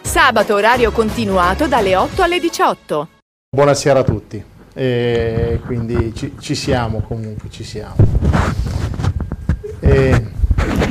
Sabato orario continuato dalle 8 alle 18. Buonasera a tutti, e quindi ci, ci siamo comunque, ci siamo. E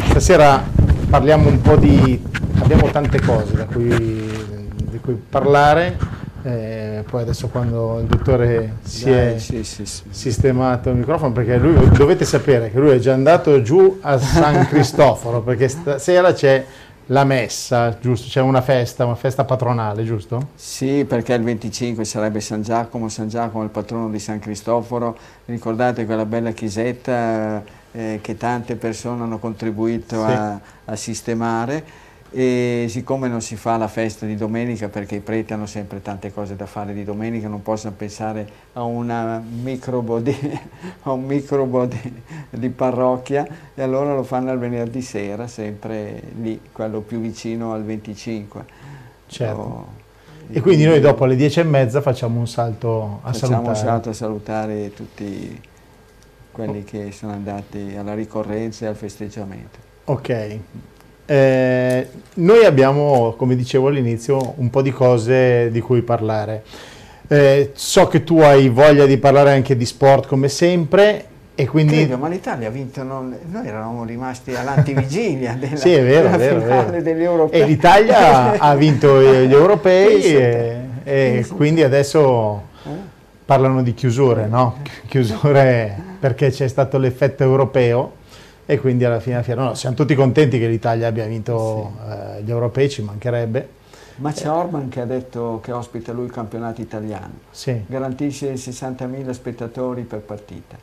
stasera parliamo un po' di... abbiamo tante cose da cui, di cui parlare, eh, poi adesso quando il dottore si Dai, è sì, sì, sì. sistemato il microfono, perché lui dovete sapere che lui è già andato giù a San Cristoforo, perché stasera c'è la messa, giusto? C'è una festa, una festa patronale, giusto? Sì, perché il 25 sarebbe San Giacomo, San Giacomo è il patrono di San Cristoforo, ricordate quella bella chiesetta eh, che tante persone hanno contribuito Sì. a, a sistemare e siccome non si fa la festa di domenica perché i preti hanno sempre tante cose da fare di domenica, non possono pensare a, una microbo di, a un microbo di, di parrocchia e allora lo fanno il venerdì sera, sempre lì, quello più vicino al 25. Certo. Oh, E quindi noi dopo alle dieci e mezza facciamo un salto a Facciamo salutare. un salto a salutare tutti quelli che sono andati alla ricorrenza e al festeggiamento. Ok. Eh, noi abbiamo, come dicevo all'inizio, un po' di cose di cui parlare. Eh, so che tu hai voglia di parlare anche di sport come sempre e quindi... Credo, ma l'Italia ha vinto, non- noi eravamo rimasti all'antivigilia della, Sì, è vero, della vero, finale vero. degli europei. E l'Italia ha vinto gli europei e, te. e quindi adesso Eh? parlano di chiusure, no? Chiusure perché c'è stato l'effetto europeo e quindi alla fine, alla fine- no, siamo tutti contenti che l'Italia abbia vinto eh, gli europei, ci mancherebbe. Ma c'è Orban che ha detto che ospita lui il campionato italiano, Sì. garantisce 60.000 spettatori per partita.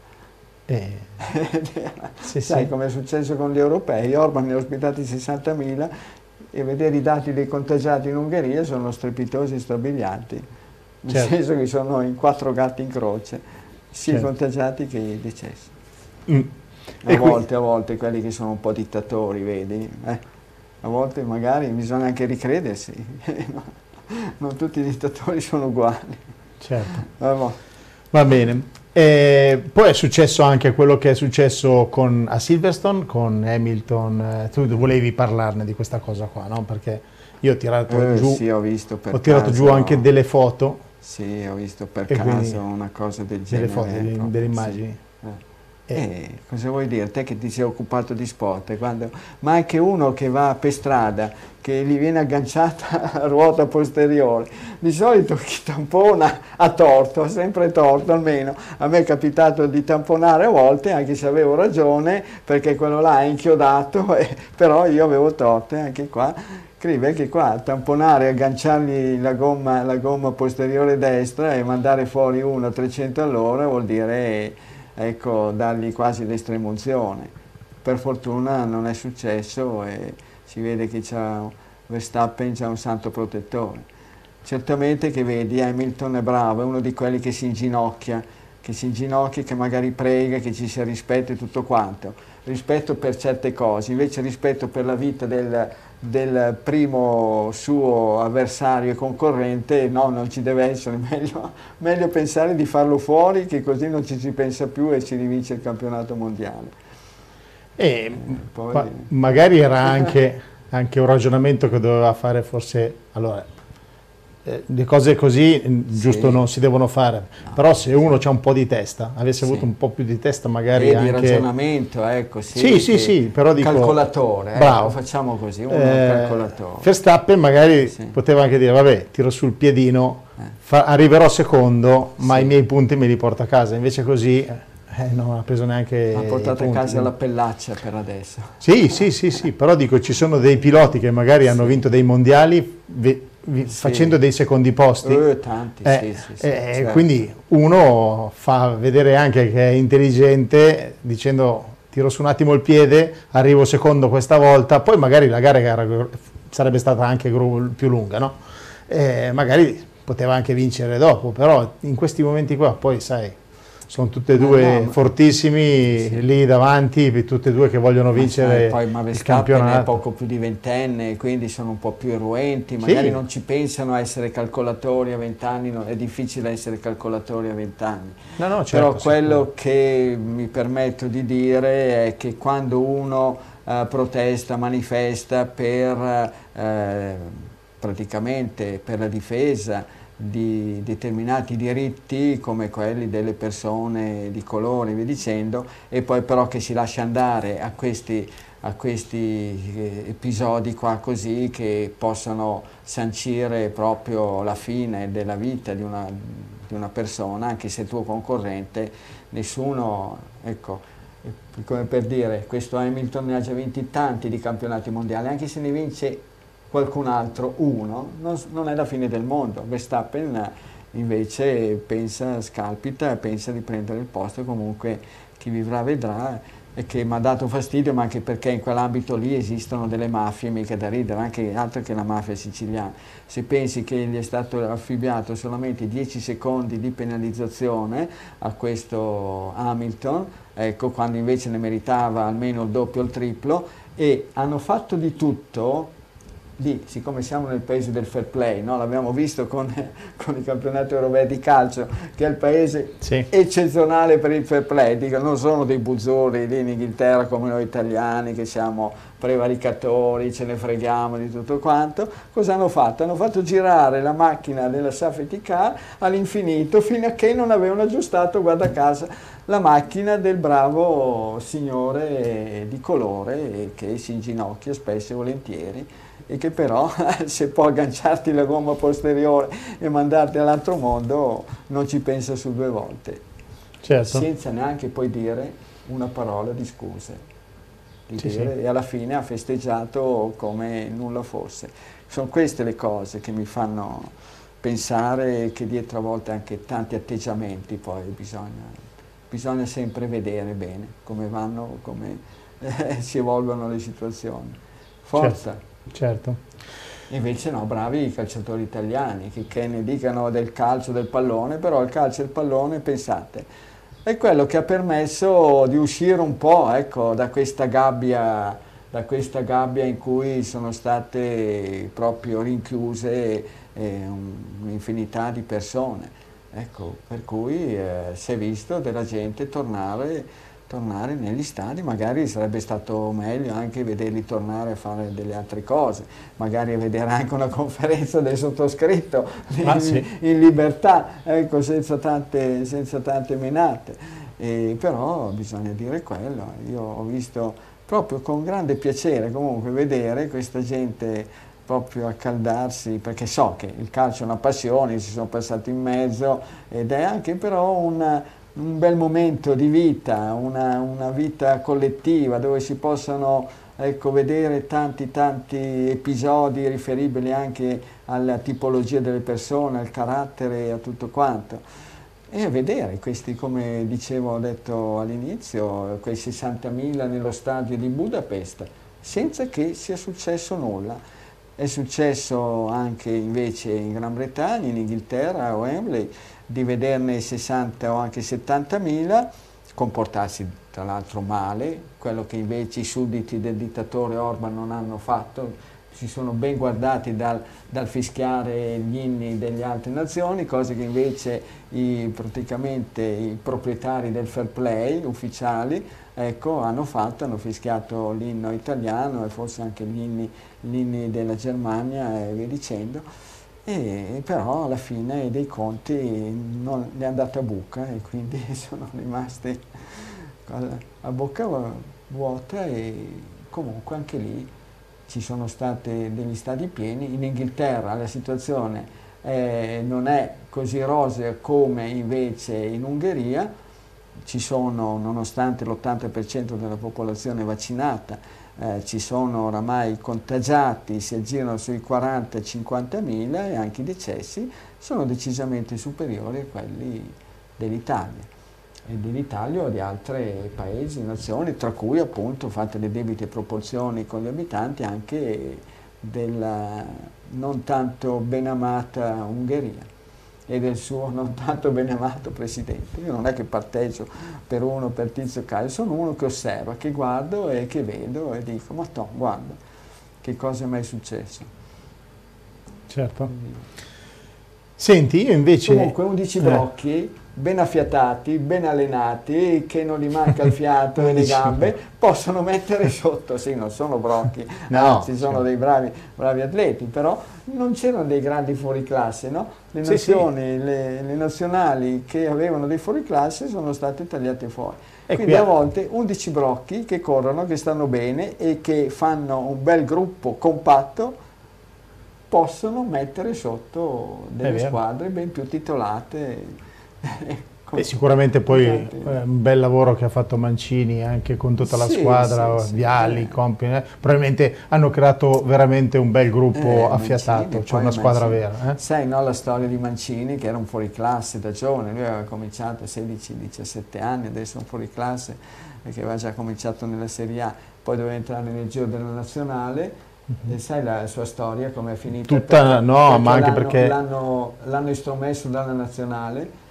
Eh, sì, Sai sì. come è successo con gli europei, Orban ne ha ospitati 60.000 e vedere i dati dei contagiati in Ungheria sono strepitosi e strabilianti, nel Certo. senso che sono in quattro gatti in croce, sia i Certo. contagiati che i decessi. Mm. A E qui- volte, a volte quelli che sono un po' dittatori, vedi? eh, A volte magari bisogna anche ricredersi, non tutti i dittatori sono uguali. certo. Va bene. Eh, poi è successo anche quello che è successo con, a Silverstone con Hamilton. eh, tu volevi parlarne di questa cosa qua, no? Perché io ho tirato Eh, giù, sì, ho visto per ho tirato caso- giù anche delle foto, Sì, ho visto per E caso una cosa del delle, genere. foto, delle, delle sì. immagini. Eh. Eh, Eh, cosa vuoi dire? Te che ti sei occupato di sport, quando- ma anche uno che va per strada, che gli viene agganciata la ruota posteriore, di solito chi tampona ha torto, sempre torto almeno. A me è capitato di tamponare a volte, anche se avevo ragione, perché quello là è inchiodato, eh, però io avevo torto, anche qua. Scrive anche qua, tamponare, agganciargli la gomma, la gomma posteriore destra e mandare fuori uno a 300 all'ora vuol dire ecco, dargli quasi l'estremunzione. Per fortuna non è successo e si vede che Verstappen c'ha un santo protettore. Certamente che vedi, Hamilton è bravo, è uno di quelli che si inginocchia, che si inginocchia, che magari prega, che ci sia rispetto e tutto quanto. Rispetto per certe cose, invece rispetto per la vita del, del primo suo avversario e concorrente, no, non ci deve essere, meglio, meglio pensare di farlo fuori che così non ci si pensa più e si rivince il campionato mondiale. e poi- ma- magari era anche, anche un ragionamento che doveva fare forse... Allora, eh, le cose così mm, giusto non si devono fare, però se uno ha un po' di testa, avesse Sì. avuto un po' più di testa magari E di anche... ragionamento, ecco, sì. Sì, sì, sì, però dico- Calcolatore, ecco, Bravo. facciamo così, uno Eh, calcolatore. Verstappen magari Sì. poteva anche dire vabbè tiro sul piedino Eh. fa- arriverò secondo ma Sì. i miei punti me li porto a casa invece così eh, non ha preso neanche Ha portato a punti. casa la pellaccia per adesso. sì sì sì sì però dico ci sono dei piloti che magari hanno vinto dei mondiali ve- vi- Sì. facendo dei secondi posti Eh, tanti, Eh, sì, sì, eh, certo. quindi uno fa vedere anche che è intelligente dicendo tiro su un attimo il piede arrivo secondo questa volta poi magari la gara sarebbe stata anche più lunga, no? Eh, magari poteva anche vincere dopo, però in questi momenti qua poi sai, sono tutte e due no, fortissimi sì. lì davanti, tutte e due che vogliono ma vincere sai, poi, il campionato. è poco più di ventenne, quindi sono un po' più eruenti, magari sì. non ci pensano a essere calcolatori a vent'anni, è difficile essere calcolatori a vent'anni. No, no, certo, Però quello che mi permetto di dire è che quando uno uh, protesta, manifesta per uh, praticamente per la difesa di determinati diritti come quelli delle persone di colore e via dicendo e poi però che si lascia andare a questi, a questi eh, episodi qua così che possono sancire proprio la fine della vita di una, di una persona anche se il tuo concorrente nessuno ecco come per dire questo Hamilton ne ha già vinti tanti di campionati mondiali anche se ne vince qualcun altro, uno, non, non è la fine del mondo. Verstappen invece pensa, scalpita, pensa di prendere il posto, comunque chi vivrà vedrà e che mi ha dato fastidio, ma anche perché in quell'ambito lì esistono delle mafie, mica da ridere, anche altro che la mafia siciliana. Se pensi che gli è stato affibbiato solamente 10 secondi di penalizzazione a questo Hamilton, ecco, quando invece ne meritava almeno il doppio o il triplo, e hanno fatto di tutto lì, siccome siamo nel paese del fair play, no? l'abbiamo visto con, con, i campionati europei di calcio, che è il paese sì. eccezionale per il fair play, Dico, non sono dei buzzori lì in Inghilterra come noi italiani che siamo prevaricatori, ce ne freghiamo di tutto quanto, cosa hanno fatto? Hanno fatto girare la macchina della safety car all'infinito fino a che non avevano aggiustato, guarda caso, la macchina del bravo signore di colore che si inginocchia spesso e volentieri e che però se può agganciarti la gomma posteriore e mandarti all'altro mondo non ci pensa su due volte. Certo. Senza neanche poi dire una parola di scuse. Di sì, dire, sì. E alla fine ha festeggiato come nulla fosse. Sono queste le cose che mi fanno pensare che dietro a volte anche tanti atteggiamenti poi bisogna, bisogna sempre vedere bene come vanno, come eh, si evolvono le situazioni. Forza! Certo. Certo. Invece no, bravi i calciatori italiani, che, che ne dicano del calcio, del pallone, però il calcio e il pallone, pensate, è quello che ha permesso di uscire un po' ecco, da, questa gabbia, da questa gabbia in cui sono state proprio rinchiuse eh, un'infinità di persone. Ecco, per cui eh, si è visto della gente tornare tornare negli stadi, magari sarebbe stato meglio anche vederli tornare a fare delle altre cose, magari vedere anche una conferenza del sottoscritto ah, in, sì. in, libertà, ecco, senza, tante, senza tante menate. E però bisogna dire quello, io ho visto proprio con grande piacere comunque vedere questa gente proprio accaldarsi, perché so che il calcio è una passione, si sono passati in mezzo ed è anche però una, un bel momento di vita, una, una vita collettiva dove si possono ecco, vedere tanti tanti episodi riferibili anche alla tipologia delle persone, al carattere e a tutto quanto. E vedere questi, come dicevo, ho detto all'inizio, quei 60.000 nello stadio di Budapest, senza che sia successo nulla. È successo anche invece in Gran Bretagna, in Inghilterra, a Wembley, di vederne 60 o anche 70 mila, comportarsi tra l'altro male, quello che invece i sudditi del dittatore Orban non hanno fatto, si sono ben guardati dal, dal fischiare gli inni delle altre nazioni, cose che invece i, praticamente i proprietari del fair play ufficiali ecco, hanno fatto, hanno fischiato l'inno italiano e forse anche gli inni, gli inni della Germania e via dicendo e però alla fine dei conti non è andata a buca e quindi sono rimasti a bocca vuota e comunque anche lì ci sono stati degli stadi pieni. In Inghilterra la situazione eh, non è così rosea come invece in Ungheria, ci sono nonostante l'80% della popolazione vaccinata eh, ci sono oramai contagiati, si aggirano sui 40-50 mila e anche i decessi sono decisamente superiori a quelli dell'Italia. E dell'Italia o di altri paesi, nazioni, tra cui appunto fatte le debite proporzioni con gli abitanti anche della non tanto benamata Ungheria e del suo non tanto benamato presidente. Io non è che parteggio per uno, per Tizio Caio, sono uno che osserva, che guardo e che vedo e dico, ma Tom, guarda, che cosa è mai successo. Certo. Senti, io invece... Comunque 11 brocchi ben affiatati, ben allenati, che non gli manca il fiato e le gambe, possono mettere sotto, sì, non sono brocchi, no, anzi sono sì. dei bravi, bravi, atleti, però non c'erano dei grandi fuoriclasse, no? Le nazioni, sì, sì. Le, le, nazionali che avevano dei fuoriclasse sono state tagliate fuori. E Quindi a volte 11 brocchi che corrono, che stanno bene e che fanno un bel gruppo compatto, possono mettere sotto delle squadre ben più titolate e sicuramente poi eh, un bel lavoro che ha fatto Mancini anche con tutta la sì, squadra, sì, Viali, sì, Compini, eh. probabilmente hanno creato veramente un bel gruppo eh, affiatato, Mancini, cioè una squadra Mancini. vera. Eh? Sai no, la storia di Mancini che era un fuoriclasse da giovane, lui aveva cominciato a 16-17 anni, adesso è un fuoriclasse perché aveva già cominciato nella Serie A, poi doveva entrare nel giro della Nazionale Mm-hmm. E sai la sua storia come è finita? Tutta, perché, no, ma anche perché... L'hanno estromesso dalla nazionale eh.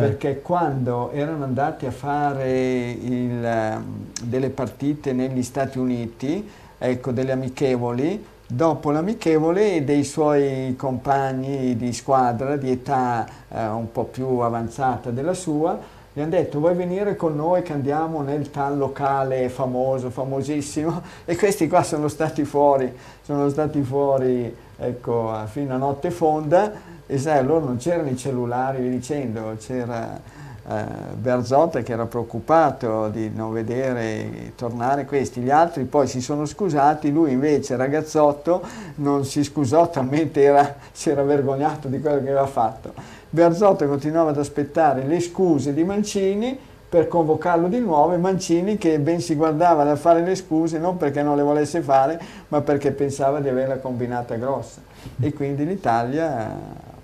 Perché quando erano andati a fare il, ehm, delle partite negli Stati Uniti, ecco, delle amichevoli, dopo l'amichevole dei suoi compagni di squadra di età eh, un po' più avanzata della sua, gli hanno detto vuoi venire con noi che andiamo nel tal locale famoso, famosissimo? E questi qua sono stati fuori, sono stati fuori ecco, fino a notte fonda e sai, loro non c'erano i cellulari, vi dicendo, c'era eh, Berzotta che era preoccupato di non vedere tornare questi, gli altri poi si sono scusati, lui invece ragazzotto non si scusò, talmente era, si era vergognato di quello che aveva fatto. Berzotta continuava ad aspettare le scuse di Mancini per convocarlo di nuovo e Mancini che ben si guardava da fare le scuse non perché non le volesse fare ma perché pensava di averla combinata grossa e quindi l'Italia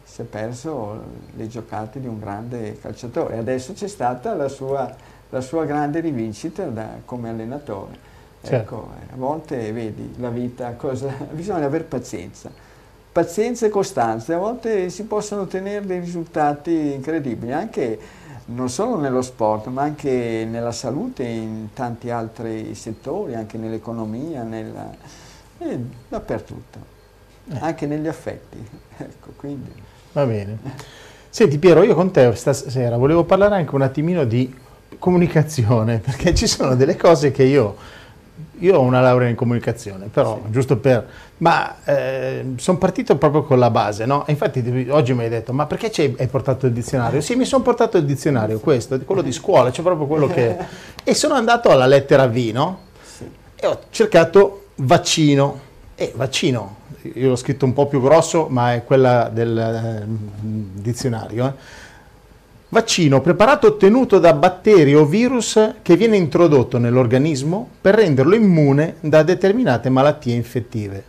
si è perso le giocate di un grande calciatore. Adesso c'è stata la sua, la sua grande rivincita da, come allenatore. Certo. Ecco, a volte vedi la vita, cosa, bisogna avere pazienza. Pazienza e costanza, a volte si possono ottenere dei risultati incredibili, anche non solo nello sport, ma anche nella salute, in tanti altri settori, anche nell'economia, nella, eh, dappertutto, eh. anche negli affetti. Ecco, quindi. Va bene. Senti Piero, io con te stasera volevo parlare anche un attimino di comunicazione, perché ci sono delle cose che io, io ho una laurea in comunicazione, però sì. giusto per... Ma eh, sono partito proprio con la base, no? infatti oggi mi hai detto, ma perché hai portato il dizionario? Sì, mi sono portato il dizionario, questo, quello di scuola, c'è proprio quello che... E sono andato alla lettera V, no? Sì. E ho cercato vaccino, e vaccino, io l'ho scritto un po' più grosso, ma è quella del eh, dizionario. Eh. Vaccino preparato ottenuto da batteri o virus che viene introdotto nell'organismo per renderlo immune da determinate malattie infettive.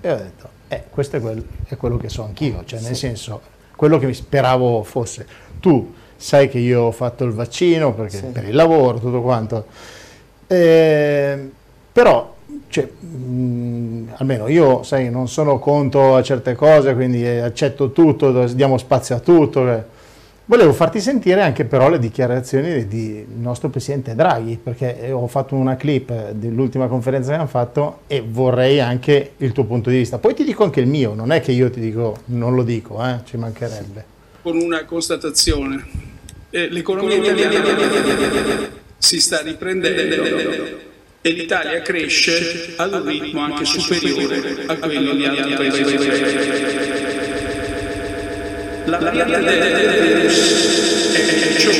E ho detto, eh, questo è, quel, è quello che so anch'io, cioè nel senso, quello che mi speravo fosse. Tu sai che io ho fatto il vaccino perché, sì. per il lavoro, tutto quanto. Eh, però cioè, mh, almeno io, sai, non sono contro a certe cose, quindi eh, accetto tutto, diamo spazio a tutto. Eh. Volevo farti sentire anche però le dichiarazioni del nostro Presidente Draghi, perché eh, ho fatto una clip dell'ultima conferenza che abbiamo fatto e vorrei anche il tuo punto di vista. Poi ti dico anche il mio, non è che io ti dico, non lo dico, eh, ci mancherebbe. Con una constatazione, eh, l'economia italiana si sta riprendendo e l'Italia cresce ad un ritmo anche superiore a quello di altri paesi. La virus è ciò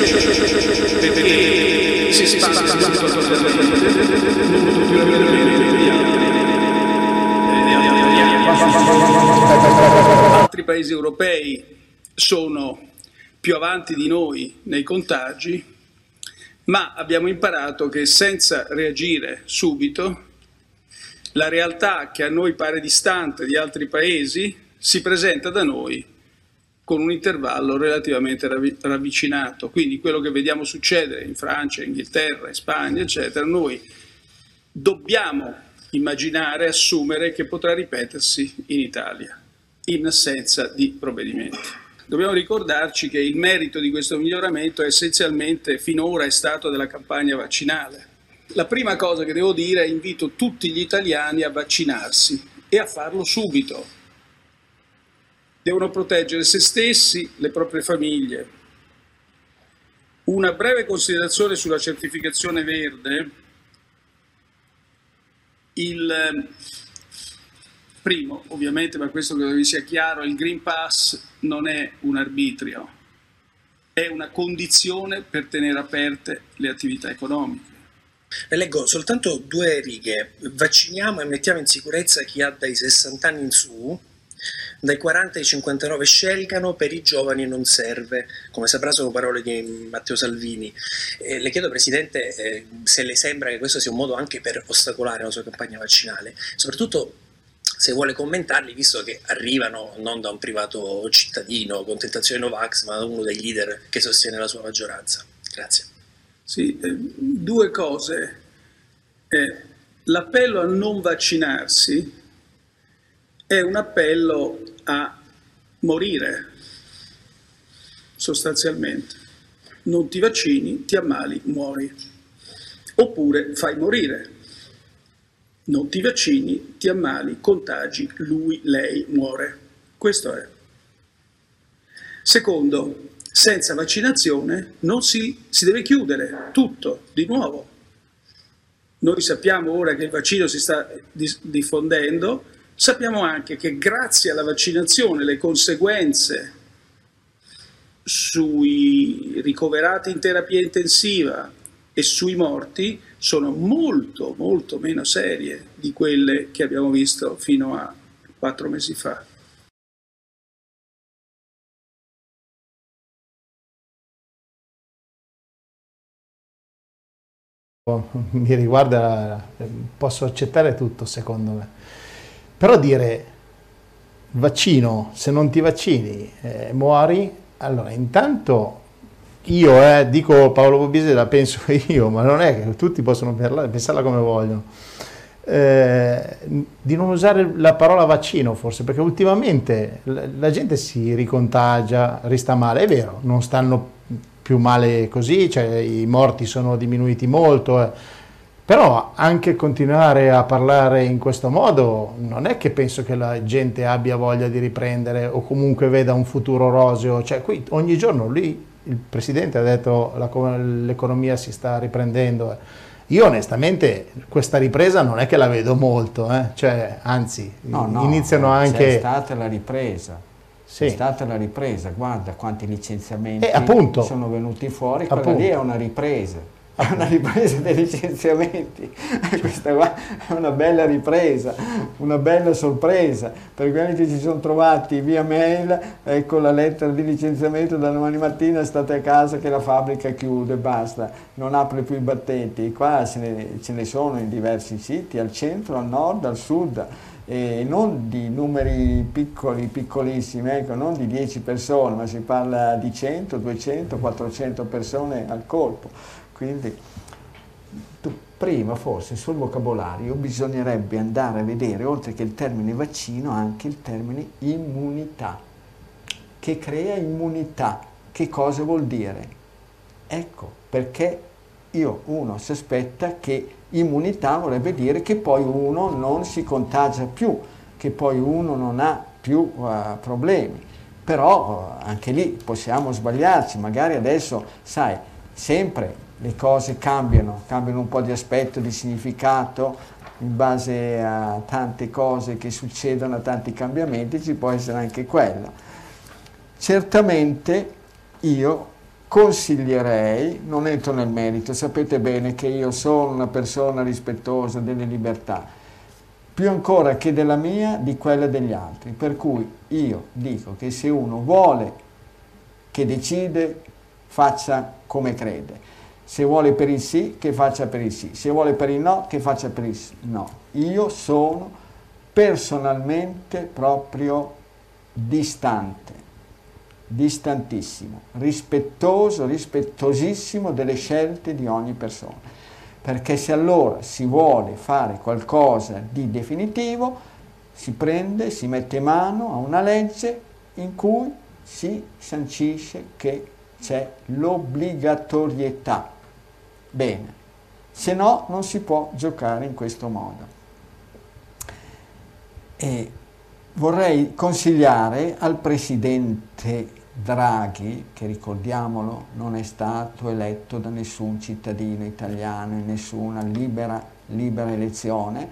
perché si spazza molto molto più rapidamente di altri. Altri paesi europei sono più avanti di noi nei contagi ma abbiamo imparato che senza reagire subito, la realtà che a noi pare distante di altri paesi si presenta da noi con un intervallo relativamente ravvicinato. Quindi quello che vediamo succedere in Francia, Inghilterra, in Spagna, eccetera, noi dobbiamo immaginare, assumere che potrà ripetersi in Italia, in assenza di provvedimenti. Dobbiamo ricordarci che il merito di questo miglioramento essenzialmente finora è stato della campagna vaccinale. La prima cosa che devo dire è invito tutti gli italiani a vaccinarsi e a farlo subito. Devono proteggere se stessi, le proprie famiglie. Una breve considerazione sulla certificazione verde il primo, ovviamente, ma questo credo vi sia chiaro, il Green Pass non è un arbitrio, è una condizione per tenere aperte le attività economiche. Le leggo soltanto due righe. Vacciniamo e mettiamo in sicurezza chi ha dai 60 anni in su, dai 40 ai 59 scelgano, per i giovani non serve. Come saprà sono parole di Matteo Salvini. Eh, le chiedo Presidente eh, se le sembra che questo sia un modo anche per ostacolare la sua campagna vaccinale, soprattutto se vuole commentarli, visto che arrivano non da un privato cittadino con tentazione Novax, ma da uno dei leader che sostiene la sua maggioranza. Grazie. Sì, eh, due cose. Eh, l'appello a non vaccinarsi è un appello a morire, sostanzialmente. Non ti vaccini, ti ammali, muori. Oppure fai morire. Non ti vaccini, ti ammali, contagi, lui, lei muore. Questo è. Secondo, senza vaccinazione non si, si deve chiudere tutto di nuovo. Noi sappiamo ora che il vaccino si sta diffondendo, Sappiamo anche che grazie alla vaccinazione le conseguenze sui ricoverati in terapia intensiva e sui morti sono molto molto meno serie di quelle che abbiamo visto fino a quattro mesi fa. Mi riguarda, posso accettare tutto secondo me però dire vaccino, se non ti vaccini eh, muori, allora intanto io eh, dico Paolo Bobise la penso io, ma non è che tutti possono pensarla come vogliono. Eh, di non usare la parola vaccino forse perché ultimamente la, gente si ricontagia, rista male, è vero, non stanno più male così, cioè i morti sono diminuiti molto, eh però anche continuare a parlare in questo modo non è che penso che la gente abbia voglia di riprendere o comunque veda un futuro roseo, cioè qui ogni giorno lì il Presidente ha detto che l'economia si sta riprendendo. Io onestamente questa ripresa non è che la vedo molto, eh? cioè, anzi no, no, iniziano anche... C'è stata la ripresa, sì. è stata la ripresa, guarda quanti licenziamenti eh, sono venuti fuori, quella appunto. lì è una ripresa è una ripresa dei licenziamenti, questa qua è una bella ripresa, una bella sorpresa, per quelli che ci sono trovati via mail, ecco la lettera di licenziamento da domani mattina state a casa che la fabbrica chiude, basta, non apre più i battenti, qua ce ne, ce ne sono in diversi siti, al centro, al nord, al sud, e non di numeri piccoli, piccolissimi, ecco, non di 10 persone, ma si parla di 100, 200, 400 persone al colpo. Quindi prima forse sul vocabolario bisognerebbe andare a vedere, oltre che il termine vaccino, anche il termine immunità, che crea immunità. Che cosa vuol dire? Ecco, perché io, uno si aspetta che immunità vorrebbe dire che poi uno non si contagia più, che poi uno non ha più uh, problemi. Però uh, anche lì possiamo sbagliarci, magari adesso, sai, sempre le cose cambiano, cambiano un po' di aspetto, di significato, in base a tante cose che succedono, a tanti cambiamenti, ci può essere anche quello. Certamente io consiglierei, non entro nel merito, sapete bene che io sono una persona rispettosa delle libertà, più ancora che della mia, di quella degli altri. Per cui io dico che se uno vuole che decide, faccia come crede. Se vuole per il sì, che faccia per il sì. Se vuole per il no, che faccia per il no. Io sono personalmente proprio distante, distantissimo, rispettoso, rispettosissimo delle scelte di ogni persona. perché se allora si vuole fare qualcosa di definitivo, si prende, si mette mano a una legge in cui si sancisce che c'è l'obbligatorietà. Bene, se no non si può giocare in questo modo. E vorrei consigliare al Presidente Draghi, che ricordiamolo non è stato eletto da nessun cittadino italiano in nessuna libera, libera elezione,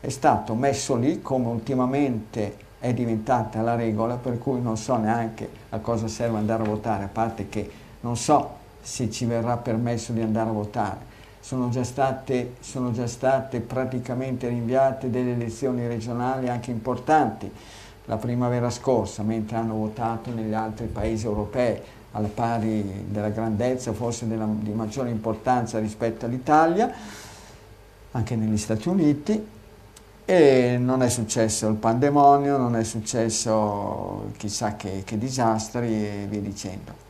è stato messo lì come ultimamente è diventata la regola, per cui non so neanche a cosa serve andare a votare, a parte che non so se ci verrà permesso di andare a votare. Sono già state, sono già state praticamente rinviate delle elezioni regionali anche importanti la primavera scorsa, mentre hanno votato negli altri paesi europei alla pari della grandezza, forse della, di maggiore importanza rispetto all'Italia, anche negli Stati Uniti, e non è successo il pandemonio, non è successo chissà che, che disastri e via dicendo.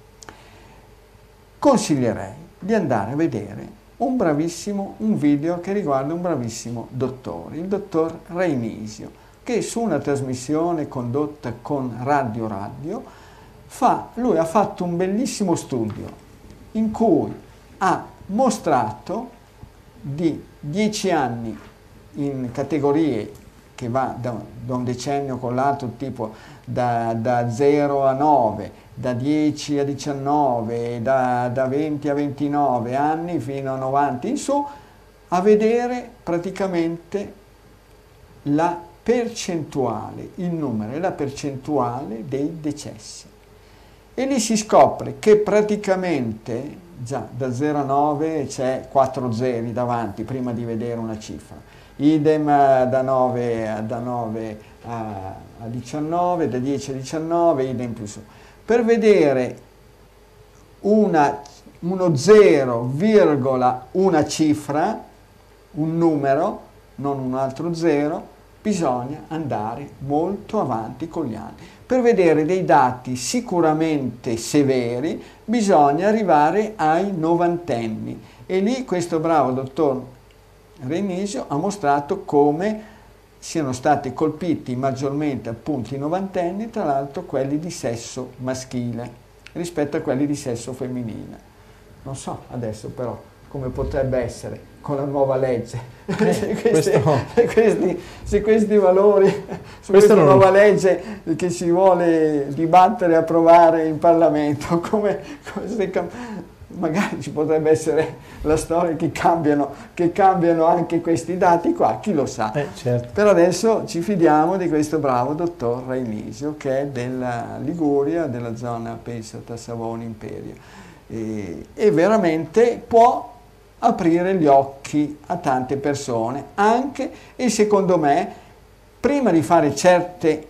Consiglierei di andare a vedere un bravissimo, un video che riguarda un bravissimo dottore, il dottor Reinisio, che su una trasmissione condotta con Radio Radio, fa, lui ha fatto un bellissimo studio in cui ha mostrato di dieci anni in categorie che va da, da un decennio con l'altro, tipo da, da, 0 a 9, da 10 a 19, da, da 20 a 29 anni fino a 90 in su, a vedere praticamente la percentuale, il numero e la percentuale dei decessi. E lì si scopre che praticamente già da 0 a 9 c'è 4 zeri davanti prima di vedere una cifra idem eh, da 9, da 9 a, a 19, da 10 a 19, idem più su. Per vedere una, uno 0, una cifra, un numero, non un altro 0, bisogna andare molto avanti con gli anni. Per vedere dei dati sicuramente severi bisogna arrivare ai novantenni e lì questo bravo dottor Renisio ha mostrato come siano stati colpiti maggiormente appunto i novantenni, tra l'altro quelli di sesso maschile rispetto a quelli di sesso femminile. Non so adesso però come potrebbe essere con la nuova legge, eh, se, questi, questi, se, questi, valori, su questa nuova legge che si vuole dibattere e approvare in Parlamento, come, come se, magari ci potrebbe essere la storia che cambiano, che cambiano anche questi dati qua, chi lo sa. Eh, certo. Per adesso ci fidiamo di questo bravo dottor Rainisio che è della Liguria, della zona, penso, Tassavone Imperio. E, e veramente può aprire gli occhi a tante persone, anche e secondo me, prima di fare certe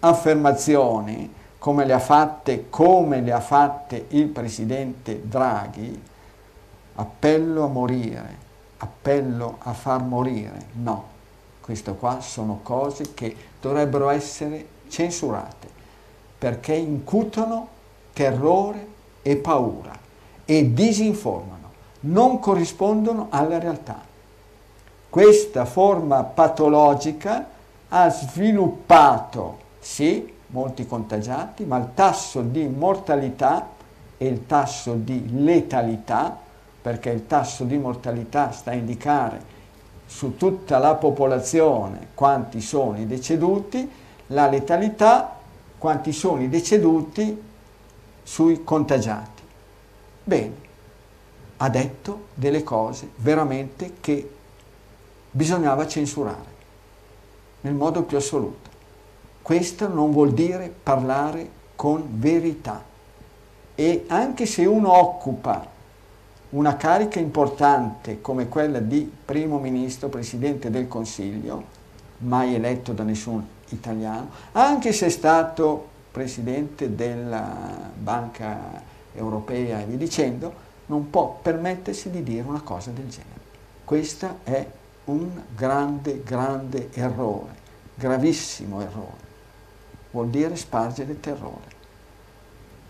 affermazioni, come le ha fatte, come le ha fatte il presidente Draghi, appello a morire, appello a far morire. No, queste qua sono cose che dovrebbero essere censurate perché incutono terrore e paura e disinformano, non corrispondono alla realtà. Questa forma patologica ha sviluppato, sì, molti contagiati, ma il tasso di mortalità e il tasso di letalità, perché il tasso di mortalità sta a indicare su tutta la popolazione quanti sono i deceduti, la letalità quanti sono i deceduti sui contagiati. Bene, ha detto delle cose veramente che bisognava censurare nel modo più assoluto. Questo non vuol dire parlare con verità. E anche se uno occupa una carica importante come quella di primo ministro, presidente del Consiglio, mai eletto da nessun italiano, anche se è stato presidente della Banca Europea e via dicendo, non può permettersi di dire una cosa del genere. Questo è un grande, grande errore, gravissimo errore vuol dire spargere terrore.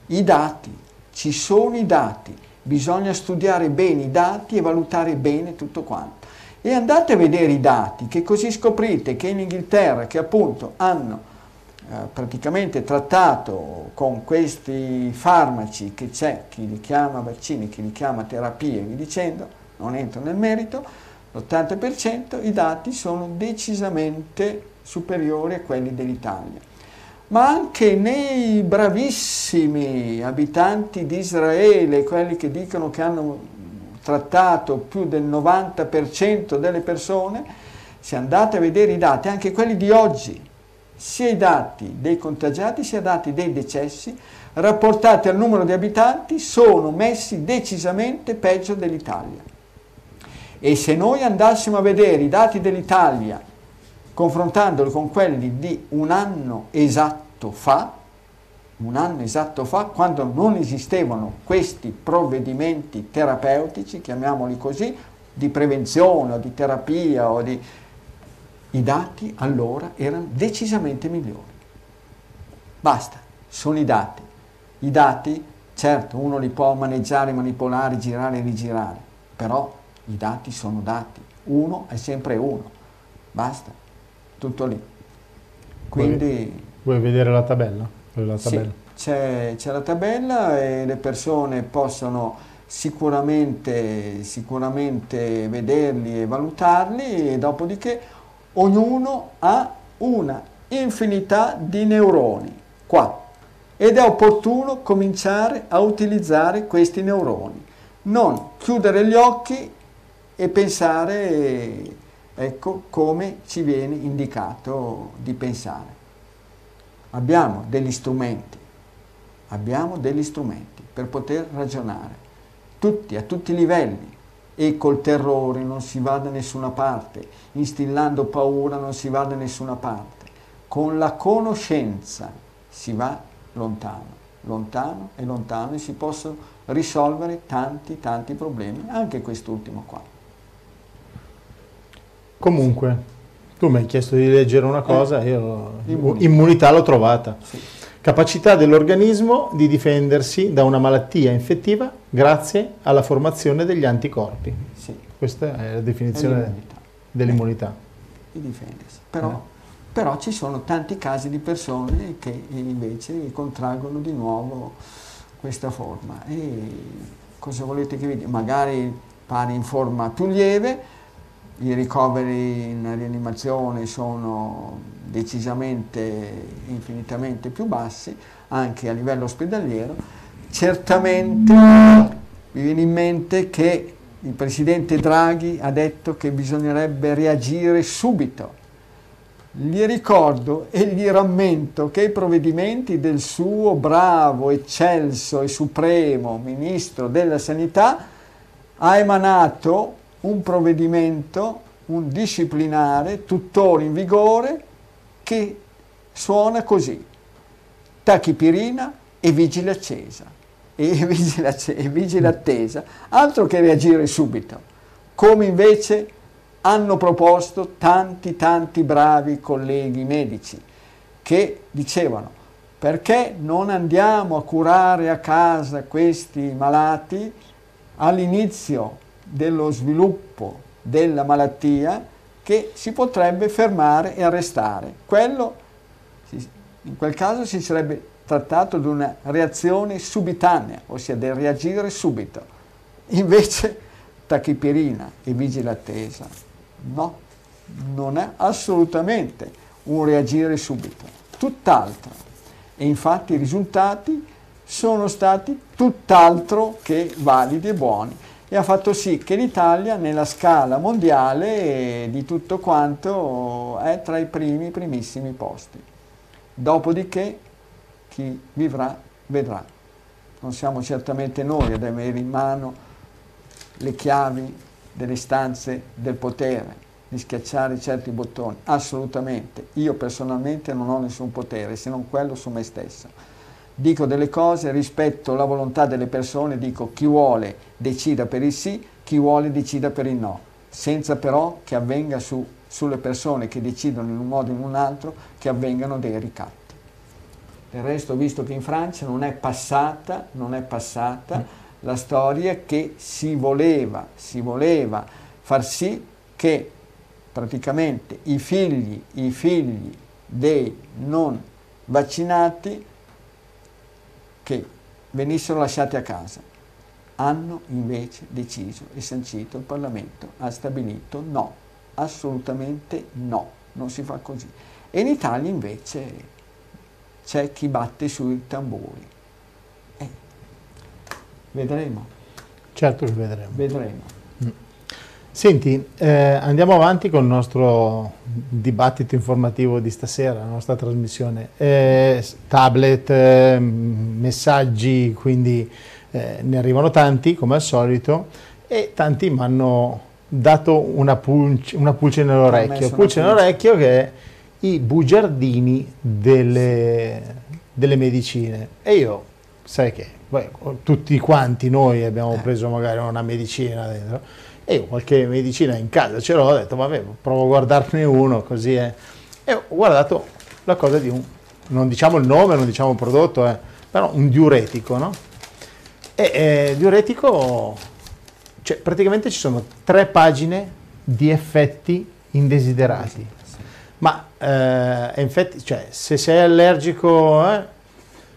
I dati, ci sono i dati, bisogna studiare bene i dati e valutare bene tutto quanto. E andate a vedere i dati, che così scoprite che in Inghilterra, che appunto hanno eh, praticamente trattato con questi farmaci che c'è, chi li chiama vaccini, chi li chiama terapie via dicendo, non entro nel merito, l'80% i dati sono decisamente superiori a quelli dell'Italia. Ma anche nei bravissimi abitanti di Israele, quelli che dicono che hanno trattato più del 90% delle persone, se andate a vedere i dati, anche quelli di oggi, sia i dati dei contagiati sia i dati dei decessi rapportati al numero di abitanti sono messi decisamente peggio dell'Italia. E se noi andassimo a vedere i dati dell'Italia confrontandoli con quelli di un anno esatto fa, un anno esatto fa, quando non esistevano questi provvedimenti terapeutici, chiamiamoli così, di prevenzione o di terapia o di i dati allora erano decisamente migliori. Basta, sono i dati. I dati, certo, uno li può maneggiare, manipolare, girare e rigirare, però i dati sono dati. Uno è sempre uno. Basta, tutto lì. Quindi... Vuoi, vedere la tabella? La tabella. Sì, c'è, c'è la tabella e le persone possono sicuramente, sicuramente vederli e valutarli e dopodiché ognuno ha una infinità di neuroni qua ed è opportuno cominciare a utilizzare questi neuroni, non chiudere gli occhi e pensare ecco, come ci viene indicato di pensare. Abbiamo degli strumenti, abbiamo degli strumenti per poter ragionare, tutti, a tutti i livelli, e col terrore non si va da nessuna parte, instillando paura non si va da nessuna parte. Con la conoscenza si va lontano, lontano e lontano e si possono risolvere tanti, tanti problemi, anche quest'ultimo qua. Comunque, tu mi hai chiesto di leggere una cosa, eh, io immunità, immunità l'ho trovata. Sì. Capacità dell'organismo di difendersi da una malattia infettiva grazie alla formazione degli anticorpi. Sì. Questa è la definizione dell'immunità. Di difendersi. Però, eh. però, ci sono tanti casi di persone che invece contraggono di nuovo questa forma. E cosa volete che vi dica? Magari pare in forma più lieve, i ricoveri in rianimazione sono decisamente, infinitamente più bassi, anche a livello ospedaliero. Certamente mi viene in mente che il Presidente Draghi ha detto che bisognerebbe reagire subito. Gli ricordo e gli rammento che i provvedimenti del suo bravo, eccelso e supremo Ministro della Sanità ha emanato un provvedimento, un disciplinare, tuttora in vigore, che suona così, tachipirina e vigile accesa, e vigile, e vigile attesa, altro che reagire subito, come invece hanno proposto tanti tanti bravi colleghi medici che dicevano perché non andiamo a curare a casa questi malati? All'inizio dello sviluppo della malattia che si potrebbe fermare e arrestare. Quello, in quel caso si sarebbe trattato di una reazione subitanea, ossia del reagire subito. Invece tachipirina e vigile attesa, no, non è assolutamente un reagire subito, tutt'altro. E infatti i risultati sono stati tutt'altro che validi e buoni e ha fatto sì che l'Italia nella scala mondiale di tutto quanto è tra i primi, primissimi posti. Dopodiché chi vivrà vedrà. Non siamo certamente noi ad avere in mano le chiavi delle stanze del potere, di schiacciare certi bottoni, assolutamente. Io personalmente non ho nessun potere se non quello su me stesso dico delle cose, rispetto la volontà delle persone, dico chi vuole decida per il sì, chi vuole decida per il no, senza però che avvenga su, sulle persone che decidono in un modo o in un altro, che avvengano dei ricatti. Del resto, visto che in Francia non è passata, non è passata la storia che si voleva, si voleva far sì che praticamente i figli, i figli dei non vaccinati che venissero lasciati a casa. Hanno invece deciso e sancito, il Parlamento ha stabilito no, assolutamente no, non si fa così. E in Italia invece c'è chi batte sui tamburi. Eh, vedremo. Certo che vedremo. Vedremo. Senti, eh, andiamo avanti con il nostro dibattito informativo di stasera, la nostra trasmissione. Eh, tablet, eh, messaggi, quindi eh, ne arrivano tanti come al solito e tanti mi hanno dato una, pulce, una pulce nell'orecchio, pulce nell'orecchio che è i bugiardini delle, delle medicine. E io, sai che, beh, tutti quanti noi abbiamo Eh. preso magari una medicina dentro e io qualche medicina in casa ce l'ho, ho detto vabbè provo a guardarne uno così è. E ho guardato la cosa di un, non diciamo il nome, non diciamo il prodotto, eh, però un diuretico, no? E eh, diuretico, cioè praticamente ci sono tre pagine di effetti indesiderati. Ma eh, infatti, cioè, se sei allergico, eh,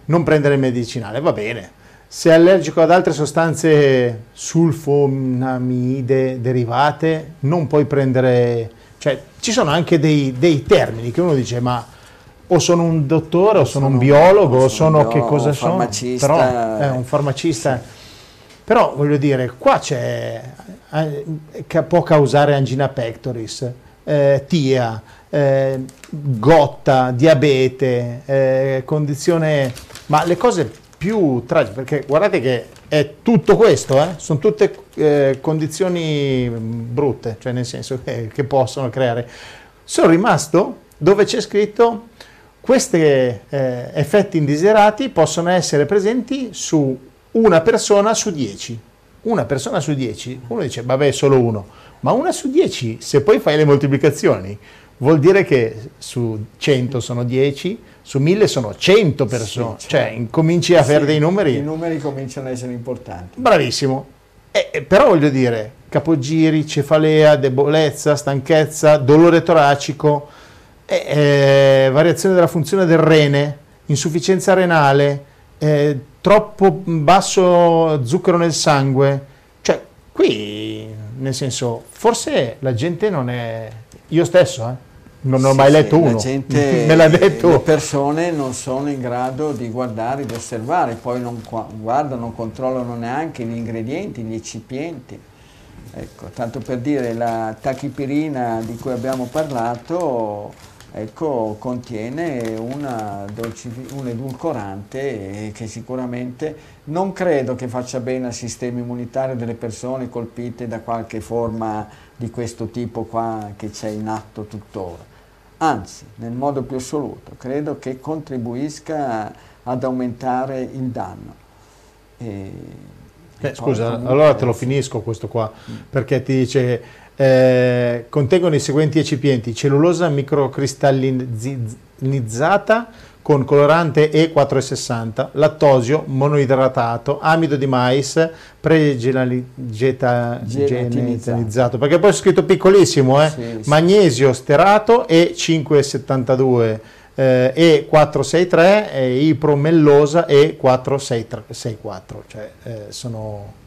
non prendere il medicinale, va bene. Se è allergico ad altre sostanze sulfonamide derivate, non puoi prendere... Cioè, ci sono anche dei, dei termini che uno dice, ma o sono un dottore, o sono, un biologo, o sono, che cosa un sono? farmacista, Però è un farmacista. Però voglio dire, qua c'è eh, può causare angina pectoris, eh, TIA, eh, gotta, diabete, eh, condizione, ma le cose più tragiche, perché guardate che è tutto questo, eh, sono tutte eh, condizioni brutte, cioè nel senso che, che possono creare. Sono rimasto dove c'è scritto questi effetti indesiderati possono essere presenti su una persona su dieci. Una persona su dieci, uno dice vabbè solo uno, ma una su dieci, se poi fai le moltiplicazioni, vuol dire che su 100 sono 10, su 1000 sono 100 persone, Sì, cioè certo. incominci a fare dei numeri. I numeri cominciano ad essere importanti. Bravissimo. Eh, però voglio dire, capogiri, cefalea, debolezza, stanchezza, dolore toracico, eh, eh, variazione della funzione del rene, insufficienza renale, troppo basso zucchero nel sangue. Cioè, qui, nel senso, forse la gente non è... Io stesso, eh, non ho Sì, mai sì, letto la uno. gente- Me l'ha detto. Le persone non sono in grado di guardare, di osservare, poi non guardano, non controllano neanche gli ingredienti, gli eccipienti. Ecco, tanto per dire, la tachipirina di cui abbiamo parlato ecco, contiene una dolcifi- un edulcorante che sicuramente non credo che faccia bene al sistema immunitario delle persone colpite da qualche forma di questo tipo qua che c'è in atto tuttora. Anzi, nel modo più assoluto, credo che contribuisca ad aumentare il danno. E- Eh, scusa, allora te lo finisco questo qua, perché ti dice eh, contengono i seguenti eccipienti, cellulosa microcristallizzata con colorante E460, lattosio monoidratato, amido di mais pregelatizzato, perché poi è scritto piccolissimo, eh? Sì, sì. magnesio sterato E572, eh, E463 e ipromellosa E464, cioè eh, sono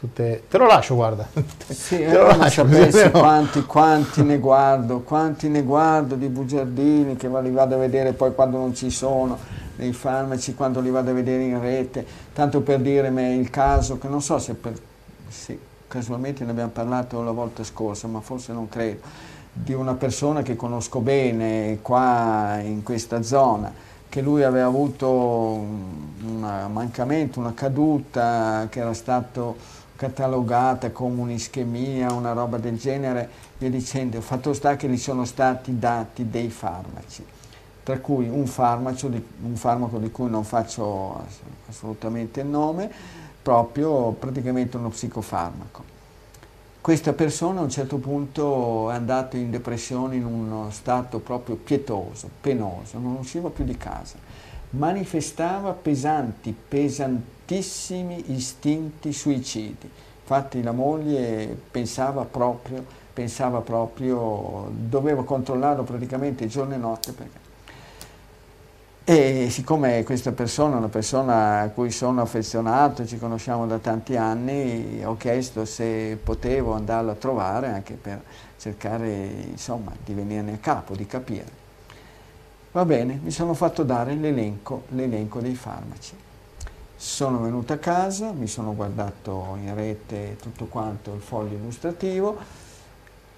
tutte... Te lo lascio, guarda. Sì, Te eh, lo non lascio sapessi quanti, quanti ne guardo, quanti ne guardo di bugiardini che li vado a vedere poi quando non ci sono, nei farmaci, quando li vado a vedere in rete, tanto per dire me il caso che non so se per, sì, casualmente ne abbiamo parlato la volta scorsa, ma forse non credo, di una persona che conosco bene qua in questa zona, che lui aveva avuto un mancamento, una caduta, che era stato catalogata come un'ischemia, una roba del genere, via dicendo. Fatto sta che gli sono stati dati dei farmaci, tra cui un, farmaco di, un farmaco di cui non faccio ass- assolutamente il nome, proprio praticamente uno psicofarmaco. Questa persona a un certo punto è andata in depressione in uno stato proprio pietoso, penoso, non usciva più di casa. manifestava pesanti, pesantissimi istinti suicidi. Infatti la moglie pensava proprio, pensava proprio, doveva controllarlo praticamente giorno e notte perché e siccome questa persona è una persona a cui sono affezionato, ci conosciamo da tanti anni, ho chiesto se potevo andarlo a trovare anche per cercare insomma, di venirne a capo, di capire. Va bene, mi sono fatto dare l'elenco dei farmaci. Sono venuto a casa, mi sono guardato in rete tutto quanto il foglio illustrativo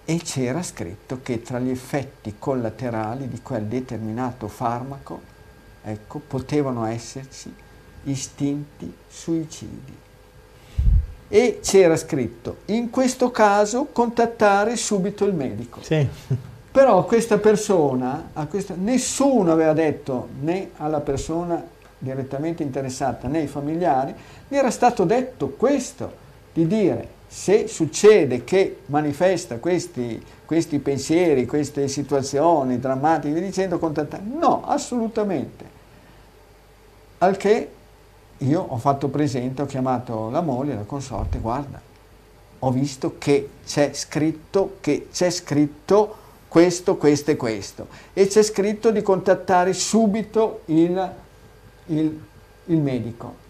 e c'era scritto che tra gli effetti collaterali di quel determinato farmaco ecco, potevano esserci istinti suicidi. E c'era scritto, in questo caso contattare subito il medico. Sì. Però questa persona, a questa, nessuno aveva detto né alla persona direttamente interessata né ai familiari, gli era stato detto questo, di dire se succede che manifesta questi, questi pensieri, queste situazioni drammatiche, dicendo contattare. No, assolutamente. Al che io ho fatto presente, ho chiamato la moglie, la consorte, guarda, ho visto che c'è scritto, che c'è scritto questo, questo e questo. E c'è scritto di contattare subito il, il, il medico.